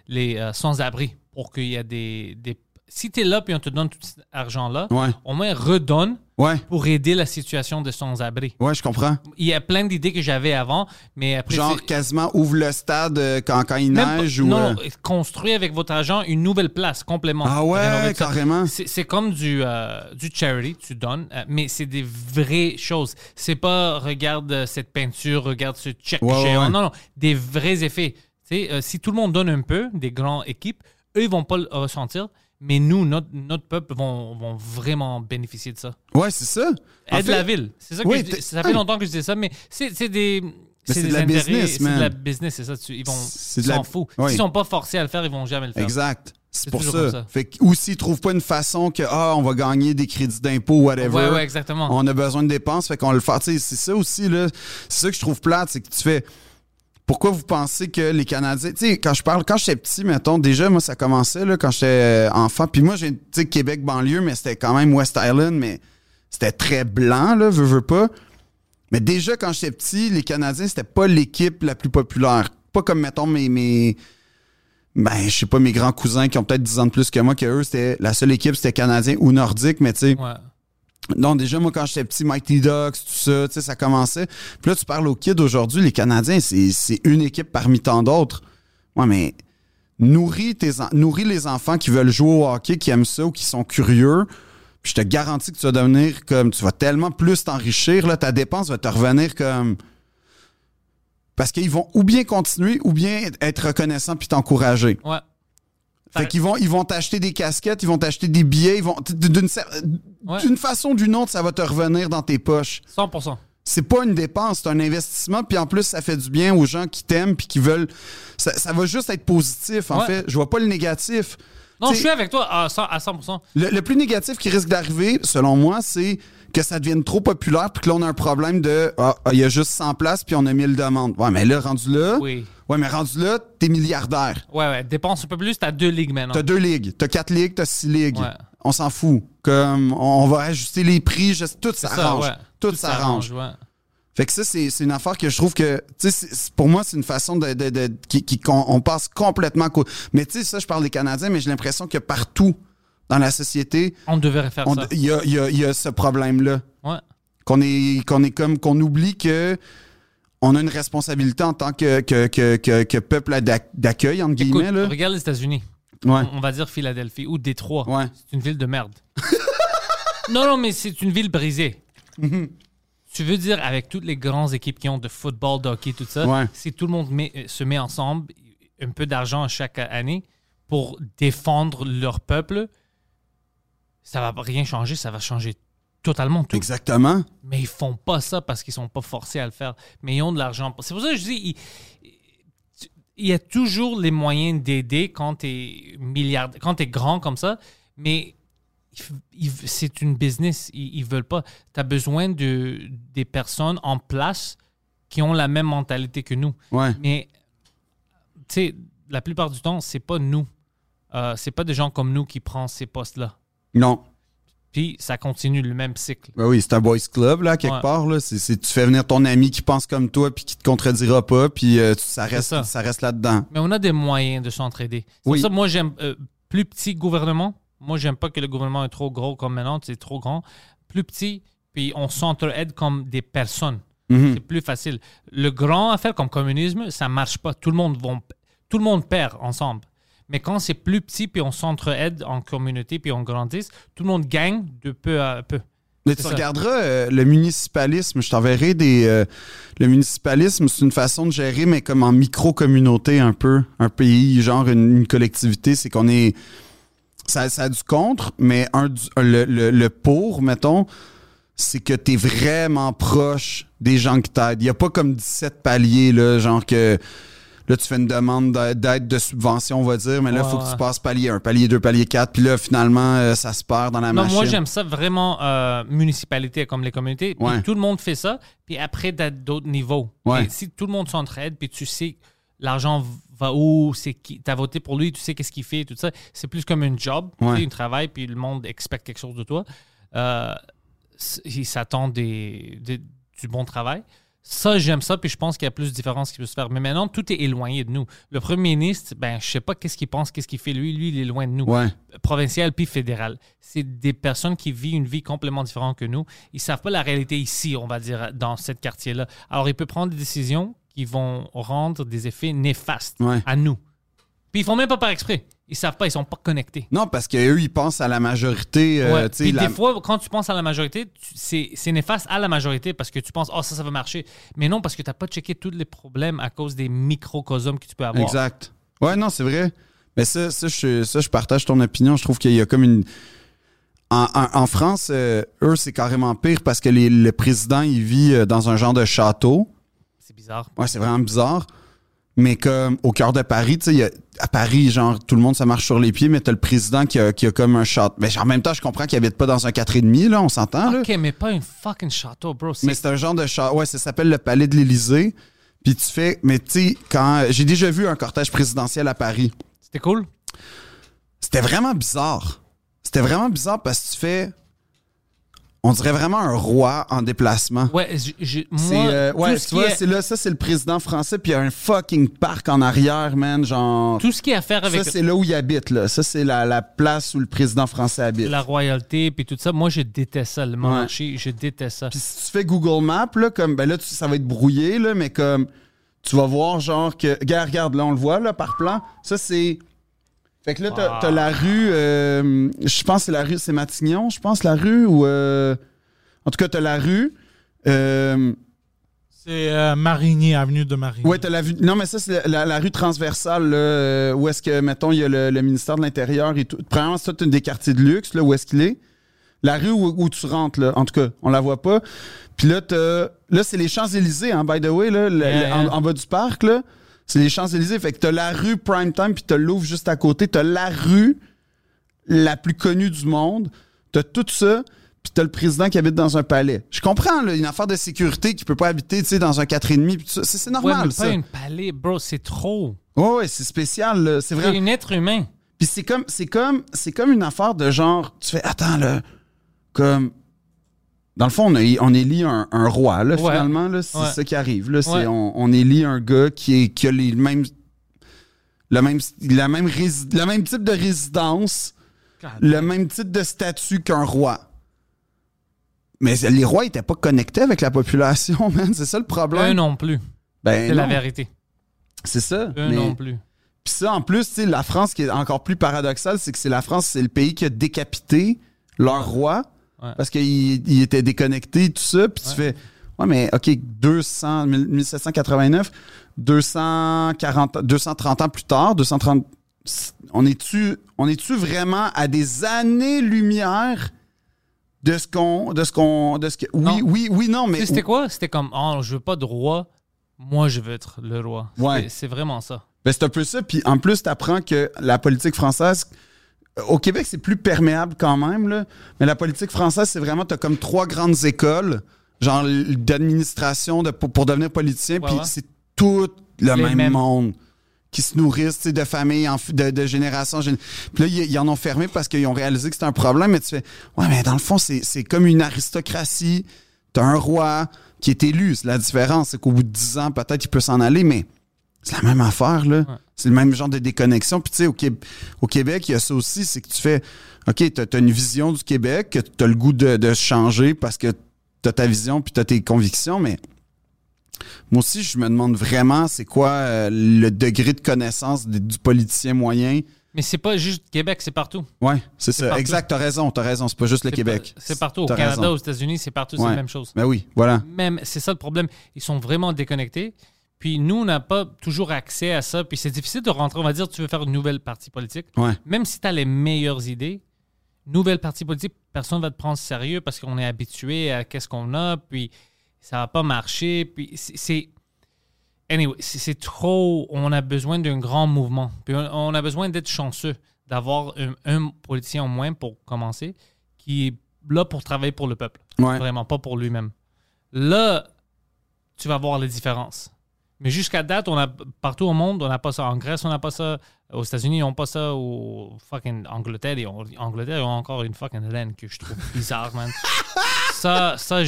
les sans-abri. Pour qu'il y ait des. des... Si tu es là puis on te donne tout cet argent-là, Ouais. au moins redonne Ouais. pour aider la situation des sans-abri. Ouais, je comprends. Il y a plein d'idées que j'avais avant, mais après. Genre quasiment ouvre le stade euh, quand, quand il Même neige ou. non, euh, construit avec votre argent une nouvelle place complètement. Ah ouais, carrément. C'est comme du, euh, du charity, tu donnes, euh, mais c'est des vraies choses. C'est pas regarde cette peinture, regarde ce check Ouais, ouais, géant. ouais. Non, non, des vrais effets. Euh, si tout le monde donne un peu, des grandes équipes, eux, ils vont pas le ressentir, mais nous, notre, notre peuple, vont, vont vraiment bénéficier de ça. Ouais, c'est ça. En Aide fait- la ville. C'est ça que Oui, je ça fait longtemps que je dis ça, mais c'est c'est des. c'est de la business, C'est de la man. business, c'est ça. tu- Ils vont s'en la- foutent. oui. S'ils sont pas forcés à le faire, ils vont jamais le faire. Exact. C'est pour ça. ça. Fait que, ou s'ils trouvent pas une façon que, ah, on va gagner des crédits d'impôt, whatever. Ouais, ouais, exactement. On a besoin de dépenses, fait qu'on le fait. C'est ça aussi, là. C'est ça que je trouve plate, c'est que tu fais. Pourquoi vous pensez que les Canadiens. Tu sais, quand je parle, quand j'étais petit, mettons, déjà, moi, ça commençait, là, quand j'étais enfant. Puis moi, j'ai, tu sais, Québec banlieue, mais c'était quand même West Island, mais c'était très blanc, là, veux, veux pas. Mais déjà, quand j'étais petit, les Canadiens, c'était pas l'équipe la plus populaire. Pas comme, mettons, mes. mes ben, je sais pas, mes grands cousins qui ont peut-être 10 ans de plus que moi, que eux, c'était la seule équipe, c'était Canadien ou Nordique, mais tu sais. Ouais. Non, déjà, moi, quand j'étais petit, Mighty Ducks, tout ça, tu sais, ça commençait. Puis là, tu parles aux kids aujourd'hui, les Canadiens, c'est une équipe parmi tant d'autres. Ouais, mais nourris, nourris les enfants qui veulent jouer au hockey, qui aiment ça ou qui sont curieux. Puis je te garantis que tu vas devenir comme. Tu vas tellement plus t'enrichir, là, ta dépense va te revenir comme. Parce qu'ils vont ou bien continuer ou bien être reconnaissants puis t'encourager. Ouais. Fait qu'ils vont, ils vont t'acheter des casquettes, ils vont t'acheter des billets, ils vont. D'une Ouais. façon ou d'une autre, ça va te revenir dans tes poches. 100%. C'est pas une dépense, c'est un investissement, puis en plus, ça fait du bien aux gens qui t'aiment puis qui veulent. Ça, ça va juste être positif, en Ouais. fait. Je vois pas le négatif. Non, T'sais, je suis avec toi à 100%. à 100%. le, le plus négatif qui risque d'arriver, selon moi, c'est que ça devienne trop populaire puis que là, on a un problème de Ah, ah, il y a juste 100 places puis on a 1000 demandes. Ouais, mais là, rendu là. Oui. Ouais, mais rendu là, t'es milliardaire. Ouais, ouais. Dépense un peu plus, t'as deux ligues maintenant. T'as deux ligues, t'as quatre ligues, t'as six ligues. Ouais. On s'en fout. Comme on va ajuster les prix, je- tout ça, s'arrange. Tout s'arrange. ouais. Fait que ça, c'est c'est une affaire que je trouve que, tu sais, pour moi, c'est une façon de, de, de- qui, qui- qu'on on passe complètement. Mais tu sais, ça, je parle des Canadiens, mais j'ai l'impression que partout dans la société, On devrait faire on- ça. il y a, y a- il y a ce problème-là. Ouais. Qu'on est, qu'on est comme, qu'on oublie que on a une responsabilité en tant que, que, que, que, que peuple d'ac- d'accueil, entre Écoute, guillemets. Là. regarde les États-Unis. Ouais. On, on va dire Philadelphie ou Détroit. Ouais. C'est une ville de merde. non, non, mais c'est une ville brisée. Mhm. Tu veux dire, avec toutes les grandes équipes qui ont de football, de hockey, tout ça, Ouais. si tout le monde met- euh, se met ensemble, un peu d'argent chaque année, pour défendre leur peuple, ça va rien changer, ça va changer totalement tout. Exactement. Mais ils font pas ça parce qu'ils sont pas forcés à le faire. Mais ils ont de l'argent. C'est pour ça que je dis, il, il y a toujours les moyens d'aider quand tu es milliardaire, quand es grand comme ça. Mais c'est une business. Ils, ils veulent pas. Tu as besoin de, des personnes en place qui ont la même mentalité que nous. Ouais. Mais, tu sais, la plupart du temps, c'est pas nous. Euh, c'est pas des gens comme nous qui prennent ces postes-là. Non. Puis ça continue le même cycle. Ben oui, c'est un boys club, là, quelque Ouais. part. Là. C'est, c'est- tu fais venir ton ami qui pense comme toi puis qui te contredira pas, puis euh, ça reste, ça. ça. reste là-dedans. Mais on a des moyens de s'entraider. C'est Oui. ça moi, j'aime euh, plus petit gouvernement. Moi, j'aime pas que le gouvernement est trop gros comme maintenant, c'est trop grand. Plus petit, puis on s'entraide comme des personnes. Mhm. C'est plus facile. Le grand affaire comme communisme, ça marche pas. Tout le monde, vont, tout le monde perd ensemble. Mais quand c'est plus petit, puis on s'entraide en communauté, puis on grandit, tout le monde gagne de peu à peu. Mais tu ça. regarderas euh, le municipalisme. Je t'enverrai des. euh, le municipalisme, c'est une façon de gérer, mais comme en micro-communauté un peu. Un pays, genre une, une collectivité. C'est qu'on est. Ça, ça a du contre, mais un, du- le, le- le pour, mettons, c'est que t'es vraiment proche des gens qui t'aident. Il n'y a pas comme 17 paliers, là, genre que. Là, tu fais une demande d'a- d'aide de subvention, on va dire, mais là, il Ouais, faut que tu passes palier 1, palier 2, palier 4, puis là, finalement, euh, ça se perd dans la Non, machine. moi, j'aime ça vraiment, euh, municipalité comme les communautés. Puis Ouais. tout le monde fait ça. Puis après, d'autres niveaux. Ouais. Si tout le monde s'entraide, puis tu sais l'argent va où, c'est qui, t'as voté pour lui, tu sais qu'est-ce qu'il fait, tout ça. C'est plus comme un job, tu sais, un travail, puis le monde expecte quelque chose de toi. Euh, s- il s'attend des, des- du bon travail. Ça, j'aime ça, puis je pense qu'il y a plus de différences qui peut se faire. Mais maintenant, tout est éloigné de nous. Le premier ministre, ben, je sais pas qu'est-ce qu'il pense, qu'est-ce qu'il fait. Lui, lui, il est loin de nous Ouais. provincial puis fédéral. C'est des personnes qui vivent une vie complètement différente que nous. Ils savent pas la réalité ici, on va dire, dans ce quartier-là. Alors, il peut prendre des décisions qui vont rendre des effets néfastes Ouais. à nous. Puis ils font même pas par exprès. Ils savent pas, ils sont pas connectés. Non, parce qu'eux, ils pensent à la majorité. euh, Ouais. Puis la- des fois, quand tu penses à la majorité, c'est néfaste à la majorité parce que tu penses, oh, ça, ça va marcher. Mais non, parce que tu n'as pas checké tous les problèmes à cause des microcosmes que tu peux avoir. Exact. Ouais, non, c'est vrai. Mais ça, ça, je, ça, je partage ton opinion. Je trouve qu'il y a comme une. En, en- en France, euh, eux, c'est carrément pire parce que les- le président, il vit euh, dans un genre de château. C'est bizarre. Ouais, c'est vraiment bizarre. Mais comme au cœur de Paris, tu sais, à Paris, genre, tout le monde, ça marche sur les pieds, mais t'as le président qui a, qui a comme un château. Mais en même temps, je comprends qu'il habite pas dans un 4,5, là, on s'entend, là. Ok, mais pas une fucking château, bro. C'est Mais c'est un genre de château. Ouais, ça s'appelle le Palais de l'Élysée. Puis tu fais. Mais tu sais, quand. J'ai déjà vu un cortège présidentiel à Paris. C'était cool? C'était vraiment bizarre. C'était vraiment bizarre parce que tu fais. On dirait vraiment un roi en déplacement. Ouais, j- j- moi, euh, tout, ouais, ce tu vois, est, c'est là, ça c'est le président français, puis il y a un fucking parc en arrière, man, genre. tout ce qui est à faire avec Ça c'est là où il habite, là. Ça c'est la, la place où le président français habite. la royauté puis tout ça, moi, je déteste ça. Le monarchie, je déteste ça. Puis si tu fais Google Maps, là, comme ben là, tu- ça va être brouillé, là, mais comme tu vas voir genre que. Regarde, regarde, là, on le voit là par plan. Ça, c'est. Fait que là, t'as t'as la rue. euh, je pense que c'est la rue. C'est Matignon, je pense, la rue ou. euh, en tout cas, t'as la rue. Euh, C'est euh, Marigny, avenue de Marigny. ouais, t'as la vue. Non, mais ça, c'est la, la- la rue transversale, là, euh, où est-ce que, mettons, il y a le, le ministère de l'Intérieur et tout. Premièrement, c'est tout des quartiers de luxe, là, où est-ce qu'il est. La rue où, où tu rentres, là, en tout cas, on la voit pas. Puis là, t'as- là c'est les Champs-Élysées, hein, by the way, là, le- en, en bas du parc, là. C'est les Champs-Élysées. Fait que t'as la rue Primetime, puis t'as Louvre juste à côté. T'as la rue la plus connue du monde. T'as tout ça, puis t'as le président qui habite dans un palais. Je comprends, là, une affaire de sécurité qui peut pas habiter, tu sais, dans un 4,5, puis. C'est c'est Ouais, normal, mais ça. pas une palais, bro, c'est trop. Ouais, ouais, c'est spécial, là. C'est C'est vrai. un être humain. Puis c'est comme, c'est comme, c'est comme une affaire de genre, tu fais, attends, là, comme, dans le fond, on, a- on élit un, un roi, là, Ouais. finalement, là, c'est Ouais. ça qui arrive, là. C'est, Ouais. on, on élit un gars qui, est, qui a les mêmes, le même, la même, rési- le même type de résidence, le même type de statut qu'un roi. Mais les rois étaient pas connectés avec la population, man. C'est ça le Eux problème. non plus. Ben, C'est la vérité. C'est ça. Eux mais- non plus. puis ça, en plus, la France, qui est encore plus paradoxale, c'est que c'est la France, c'est le pays qui a décapité leur roi Ouais. parce qu'il il était déconnecté, tout ça. Puis tu fais, ouais, mais OK, 200, 1789, 240, 230 ans plus tard, 230, on est-tu, on est-tu vraiment à des années-lumière de ce qu'on, de ce qu'on, de ce que, oui, Non. oui, oui, non, mais C'était quoi? C'était comme, oh, je veux pas de roi, moi je veux être le roi. Ouais. C'est- vraiment ça. Ben, c'est un peu ça. Puis en plus, tu apprends que la politique française, au Québec, c'est plus perméable quand même, là. mais la politique française, c'est vraiment, tu as comme trois grandes écoles, genre d'administration de, pour, pour devenir politicien, Ouais, puis ouais. c'est tout le Les même mêmes. monde qui se nourrissent tu sais, de famille, en f- de, de génération en gén- Puis là, ils, ils en ont fermé parce qu'ils ont réalisé que c'était un problème, mais tu fais, ouais, mais dans le fond, c'est c'est comme une aristocratie. Tu un roi qui est élu. La différence, c'est qu'au bout de 10 ans, peut-être, il peut s'en aller, mais c'est la même affaire, là. C'est le même genre de déconnexion. Puis, tu sais, au, Qué- au Québec, il y a ça aussi, c'est que tu fais, OK, tu as, une vision du Québec, que tu as le goût de, de changer parce que tu as ta vision puis tu as tes convictions, mais moi aussi, je me demande vraiment, c'est quoi euh, le degré de connaissance de- du politicien moyen. Mais c'est pas juste Québec, c'est partout. Ouais, c'est ça. partout. Exact, t'as raison, t'as raison. C'est pas juste le Québec. C'est partout. Au Canada, raison. aux États-Unis, c'est partout, c'est la même chose. Ben oui, voilà. Même, c'est ça le problème. Ils sont vraiment déconnectés. Puis nous, on n'a pas toujours accès à ça. Puis c'est difficile de rentrer. On va dire, tu veux faire une nouvelle partie politique. Ouais. Même si tu as les meilleures idées, nouvelle partie politique, personne va te prendre sérieux parce qu'on est habitué à qu'est-ce qu'on a. Puis ça va pas marcher. Puis c'est-. Anyway, c'est c'est trop. On a besoin d'un grand mouvement. Puis on, on a besoin d'être chanceux, d'avoir un, un politicien au moins pour commencer, qui est là pour travailler pour le peuple. Ouais. Vraiment, pas pour lui-même. Là, tu vas voir les différences. Mais jusqu'à date, on a partout au monde, on n'a pas ça. En Grèce, on n'a pas ça. Aux États-Unis, ils n'ont pas ça. Au fucking Angleterre, ils ont, Angleterre, ils ont encore une fucking reine que je trouve bizarre, man. ça, ça,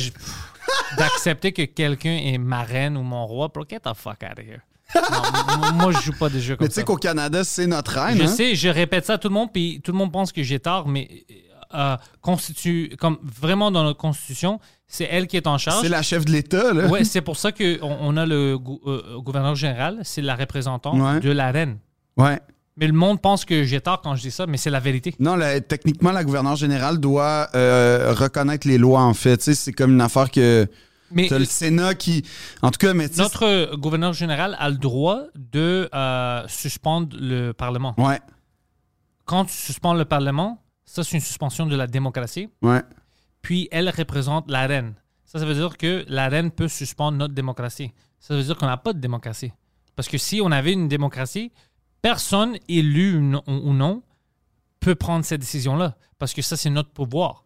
d'accepter que quelqu'un est ma reine ou mon roi, bro, get the fuck out of here. Non, moi, je joue pas des jeux comme Mais tu sais ça. qu'au Canada, c'est notre reine. Je hein? sais, je répète ça à tout le monde, puis tout le monde pense que j'ai tort, mais euh, comme vraiment dans notre constitution, c'est elle qui est en charge. C'est la chef de l'État, là. Ouais, c'est pour ça qu'on on a le gou- euh, gouverneur général, c'est la représentante Ouais. de la reine. Ouais. Mais le monde pense que j'ai tort quand je dis ça, mais c'est la vérité. Non, la- techniquement, la gouverneure générale doit euh, reconnaître les lois, en fait. C'est comme une affaire que. Mais le Sénat qui. En tout cas, mais notre euh, gouverneur général a le droit de euh, suspendre le Parlement. Ouais, Quand tu suspends le Parlement, ça c'est une suspension de la démocratie. ouais. Puis elle représente la reine. Ça, ça veut dire que la reine peut suspendre notre démocratie. Ça veut dire qu'on n'a pas de démocratie. Parce que si on avait une démocratie, personne élu ou non- peut prendre cette décision-là. Parce que ça, c'est notre pouvoir.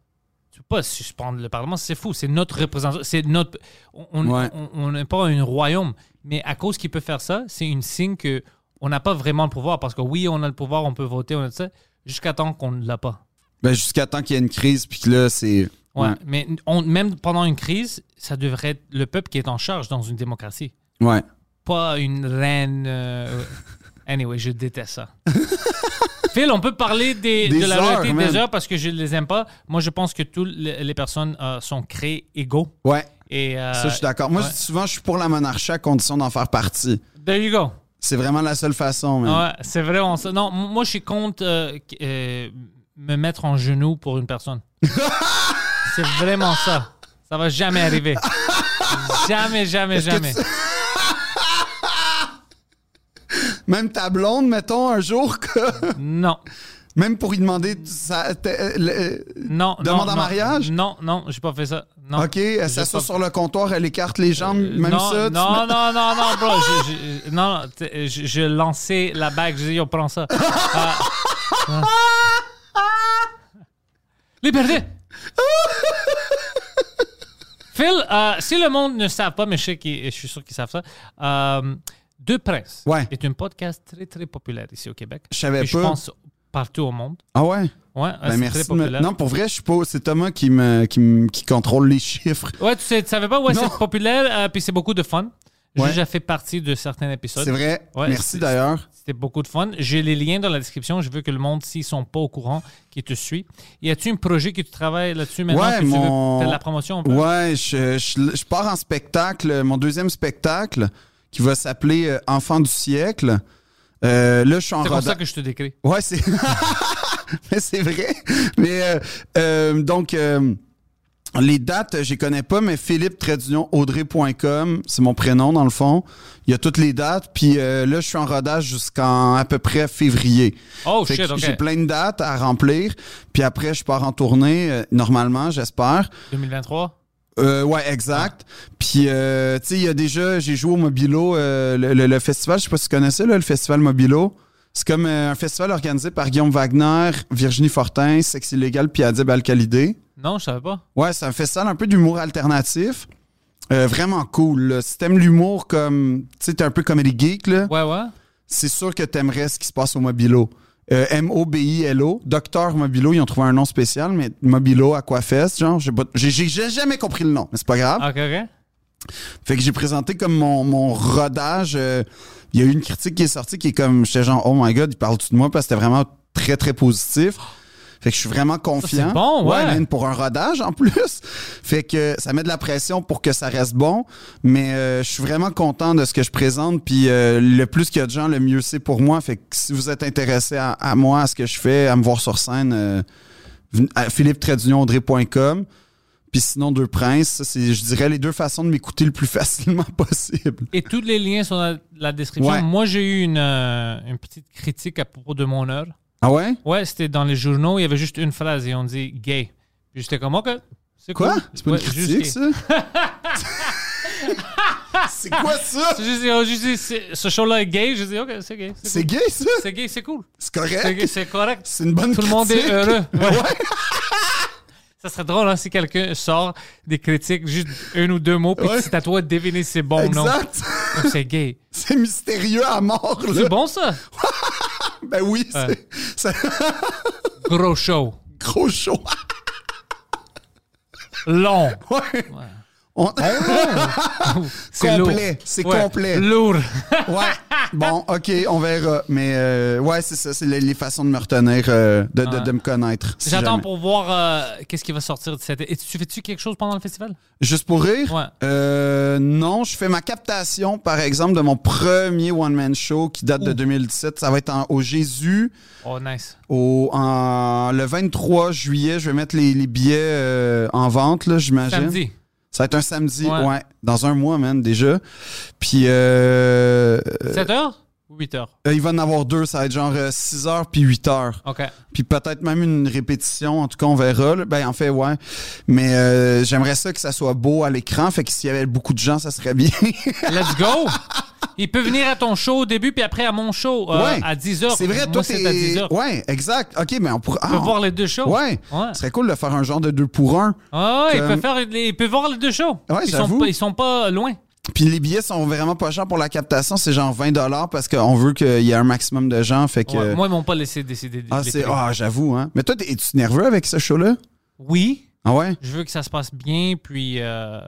Tu peux pas suspendre le Parlement, c'est fou. C'est notre représentation. C'est notre. Ouais. on n'est pas un royaume. Mais à cause qu'il peut faire ça, c'est une signe que on n'a pas vraiment le pouvoir. Parce que oui, on a le pouvoir, on peut voter, on a tout ça, jusqu'à temps qu'on ne l'a pas. Ben, jusqu'à temps qu'il y ait une crise, puis que là, c'est. Ouais, Ouais. mais on- même pendant une crise, ça devrait être le peuple qui est en charge dans une démocratie. Ouais. Pas une reine. euh, Anyway, je déteste ça. Phil, on peut parler des, Des de la heures, des heures parce que je ne les aime pas. Moi, je pense que toutes les, personnes euh, sont créées égaux. Ouais. Et, euh, Ça, je suis d'accord. Moi, ouais. je dis souvent, je suis pour la monarchie à condition d'en faire partie. There you go. C'est vraiment la seule façon, man. Ouais, c'est vraiment ça. Non, moi, je suis contre me mettre en genou pour une personne. c'est vraiment ça. Ça va jamais arriver. jamais, jamais, jamais. tu- Même ta blonde, mettons, un jour, que- Non, même pour lui demander sa- te- le- non. Demande non, en non. mariage? Non, non, j'ai pas fait ça. Non. OK, elle s'assoit pas- sur le comptoir, elle écarte les jambes, même non, ça. non, mets- non, non, non, bro. Je, je- non, je, je lançais la bague. Je dis, yo, prends ça. Ah. Liberté! Phil, euh, si le monde ne savent pas, mais je, sais je suis sûr qu'ils savent ça, euh, Deux Princes Ouais. est un podcast très, très populaire ici au Québec. Je savais Et je pas. pense partout au monde. Ah ouais? Ouais, Ben, merci. très me-. Non, pour vrai, je suis pas. C'est Thomas qui, me, qui, me- qui contrôle les chiffres. Ouais, tu, sais, tu savais pas, ouais, c'est populaire, euh, puis c'est beaucoup de fun. J'ai Ouais. déjà fait partie de certains épisodes. C'est vrai. Ouais, merci d'ailleurs. C'était beaucoup de fun. J'ai les liens dans la description. Je veux que le monde, s'ils sont pas au courant, qui te suit. Y a-tu un projet que tu travailles là-dessus maintenant Ouais, que tu veux de la promotion un peu? Ouais, je, je- je pars en spectacle, mon deuxième spectacle, qui va s'appeler euh, Enfant du siècle. Euh, là, je suis en C'est comme ça que je te décris. Ouais, c'est. Mais c'est vrai. Mais euh, euh, donc, les dates, je les connais pas, mais philippe-audrey.com, c'est mon prénom dans le fond. Il y a toutes les dates. Puis euh, là, je suis en rodage jusqu'en à peu près février. Oh Fait shit, que ok. J'ai plein de dates à remplir. Puis après, je pars en tournée, euh, normalement, j'espère. 2023? Euh, ouais, exact. Puis, euh, tu sais, il y a déjà, j'ai joué au Mobilo, euh, le, le- le festival, je sais pas si tu connais ça, là, le festival Mobilo. C'est comme euh, un festival organisé par Guillaume Wagner, Virginie Fortin, Sexe Illégal, puis Adib Al-Khalidé. Non, je savais pas. Ouais, c'est un festival un peu d'humour alternatif. Euh, vraiment cool. Là. Si t'aimes l'humour comme, tu sais, t'es un peu comedy geek, là, Ouais, ouais. c'est sûr que t'aimerais ce qui se passe au Mobilo. Euh, M-O-B-I-L-O. Docteur Mobilo, ils ont trouvé un nom spécial, mais Mobilo Aquafest, genre, j'ai pas- jamais compris le nom, mais c'est pas grave. Ok, ok. Fait que j'ai présenté comme mon, mon rodage. euh, Il y a eu une critique qui est sortie qui est comme, j'étais genre, oh my god, il parle tout de moi? Parce que c'était vraiment très, très positif. Fait que je suis vraiment confiant. c'est bon, ouais. man, pour un rodage en plus. Fait que ça met de la pression pour que ça reste bon. Mais euh, je suis vraiment content de ce que je présente. Puis euh, le plus qu'il y a de gens, le mieux c'est pour moi. Fait que si vous êtes intéressé à, à moi, à ce que je fais, à me voir sur scène, euh, à philippe-audrey.com. Puis sinon, Deux Princes, ça, c'est, je dirais, les deux façons de m'écouter le plus facilement possible. Et tous les liens sont dans la description. Ouais. Moi, j'ai eu une, euh, une petite critique à propos de mon heure. Ah ouais? Ouais, c'était dans les journaux. Il y avait juste une phrase et on dit gay. Puis j'étais comme, OK. C'est Quoi? cool. C'est pas Ouais, une critique, ça? c'est quoi ça? Juste, c'est- ce show-là est gay. Je dis, OK, c'est gay. C'est cool. gay, ça? C'est gay, c'est cool. C'est correct? c'est correct. C'est une bonne Tout le monde est heureux. Ouais. Ça serait drôle hein, si quelqu'un sort des critiques, juste un ou deux mots, puis Ouais. c'est à toi de deviner si c'est bon ou non. Exact. C'est gay. C'est mystérieux à mort. C'est bon, ça? Ben oui, Ouais. c'est Gros show. gros chaud. Long. Ouais. On- C'est lourd. Complet, c'est Ouais. complet. Lourd. Ouais. Bon, OK, on verra. Mais euh, ouais, c'est ça. C'est les, les façons de me retenir, euh, de, de- Ouais. de me connaître. si J'attends jamais. pour voir euh, qu'est-ce qui va sortir de cette. Et tu fais-tu quelque chose pendant le festival? Juste pour rire? Ouais. Euh, non, je fais ma captation, par exemple, de mon premier one-man show qui date de Ouh. 2017. Ça va être en- au Jésus. Oh, nice. Au, en, le 23 juillet, je vais mettre les, les billets euh, en vente, là, j'imagine. Samedi. Ça va être un samedi, ouais. Ouais. dans un mois, man, déjà. Puis, euh, 7 heures? 8 heures? euh, il va en avoir deux. Ça va être genre 6 heures puis 8 heures. OK. Puis peut-être même une répétition. En tout cas, on verra. là. Ben, en fait, ouais. Mais euh, j'aimerais ça que ça soit beau à l'écran. Fait que s'il y avait beaucoup de gens, ça serait bien. Let's go! Il peut venir à ton show au début, puis après à mon show euh, Ouais. à 10 heures. C'est vrai, toi, c'est à 10 heures. Ouais, exact. OK, mais on pourrait... Il peut voir les deux shows. Ouais. Ouais. Ce serait cool de faire un genre de deux pour un. Ah ouais, il peut, faire, il peut voir les deux shows. Ouais, ils, sont ils sont pas loin. Puis les billets sont vraiment pas chers pour la captation. C'est genre 20 parce qu'on veut qu'il y ait un maximum de gens. Fait que... Ouais, Moi, ils m'ont pas laissé décider. ah, c'est... Ah, j'avoue, hein. Mais toi, es-tu nerveux avec ce show-là? Oui, Ah ouais? Je veux que ça se passe bien, puis euh,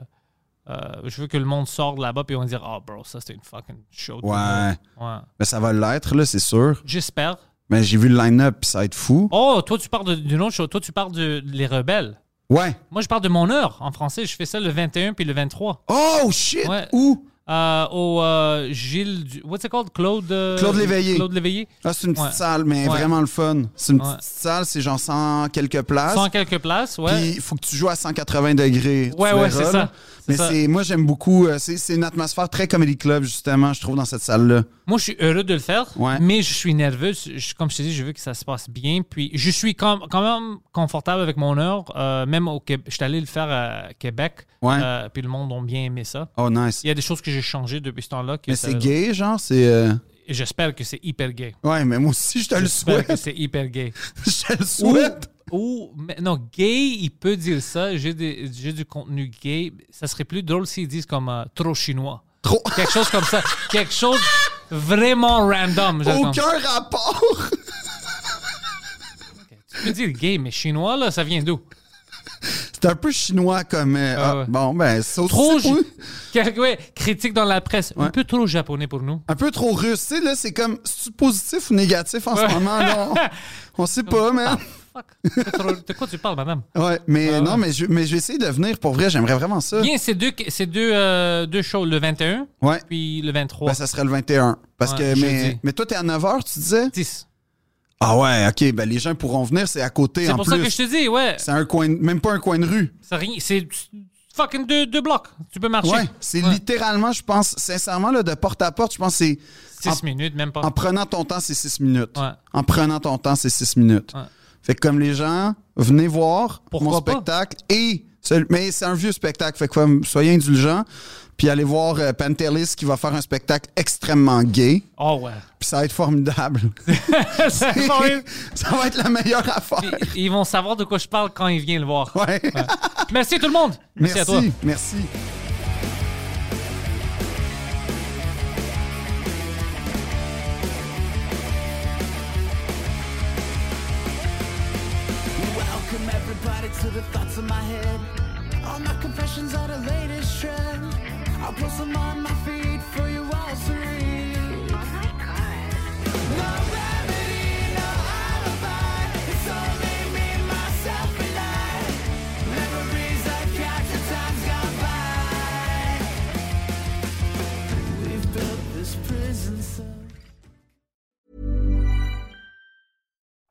euh, je veux que le monde sorte de là-bas, puis on va dire, oh, bro, ça c'était une fucking show. Ouais. Ouais. Mais ça va l'être, là, c'est sûr. J'espère. Mais j'ai vu le line-up, ça va être fou. Oh, toi, tu parles d'une autre chose. Toi, tu parles de Les Rebelles. Ouais. Moi, je parle de mon heure en français. Je fais ça le 21 puis le 23. Oh, shit! Ouais. Où? Euh, au euh, Gilles. Du... What's it called? Claude. euh, Claude Léveillé. Claude Léveillé. Ah, c'est une petite Ouais. salle, mais Ouais. vraiment le fun. C'est une Ouais. petite salle, c'est genre 100 quelques places. Sans quelques places, ouais. Puis il faut que tu joues à 180 degrés. Ouais, ouais, c'est ça. Mais c'est, moi, j'aime beaucoup. euh, C'est, une atmosphère très comedy club, justement, je trouve, dans cette salle-là. Moi, je suis heureux de le faire, Ouais. mais je suis nerveux. Je- comme je te dis, je veux que ça se passe bien. Puis, je suis quand, quand même confortable avec mon heure. euh, même au Québec. Je suis allé le faire à Québec. Ouais. euh, puis, le monde a bien aimé ça. Oh, nice. Il y a des choses que j'ai changées depuis ce temps-là. Mais c'est gay, genre, c'est. euh, J'espère que c'est hyper gay. Ouais, mais moi aussi, je te le J'espère que souhaite. c'est hyper gay. je te le Ou, souhaite. Ou- mais non, gay, il peut dire ça. J'ai du contenu gay. Ça serait plus drôle s'ils disent comme euh, trop chinois. Trop. Quelque chose comme ça. Quelque chose vraiment random. Aucun rapport. Tu peux dire gay, mais chinois, là, ça vient d'où? C'est un peu chinois comme. euh, Ah ah, ouais. Bon, ben, c'est aussi. Trop. Quel- ouais, critique dans la presse. Un peu trop japonais pour nous. Un peu trop russe. Tu sais, là, c'est comme. Positif ou négatif en ce moment? là? On, on sait pas, man. Fuck. C'est De quoi tu parles, madame? Ouais, mais Ah, non, mais je, mais je vais essayer de venir pour vrai. J'aimerais vraiment ça. Bien, c'est deux, c'est deux, euh, deux shows, le 21 Ouais. puis le 23. Ben, ça serait le 21. Parce Ouais, que, mais, mais toi, t'es à 9h, tu disais? 10. Ah ouais, ok. Ben, les gens pourront venir, c'est à côté C'est en pour plus. ça que je te dis, ouais. C'est un coin, même pas un coin de rue. C'est rien. C'est fucking deux, deux blocs. Tu peux marcher. Ouais, c'est Ouais. littéralement, je pense, sincèrement, là, de porte à porte, je pense que c'est. 6 en- minutes, même pas. En prenant ton temps, c'est 6 minutes. Ouais. En prenant ton temps, c'est 6 minutes. Fait que comme les gens, venez voir Pourquoi mon pas? spectacle et. Mais c'est un vieux spectacle, fait que comme, soyez indulgents. Puis allez voir euh, Pantelis qui va faire un spectacle extrêmement gay. Oh, ouais. Puis ça va être formidable. Ça va être- ça va être la meilleure affaire. Ils vont savoir de quoi je parle quand ils viennent le voir. Ouais. Merci tout le monde. Merci, à toi. Merci. The thoughts in my head. All my confessions are the latest trend. I'll post them on my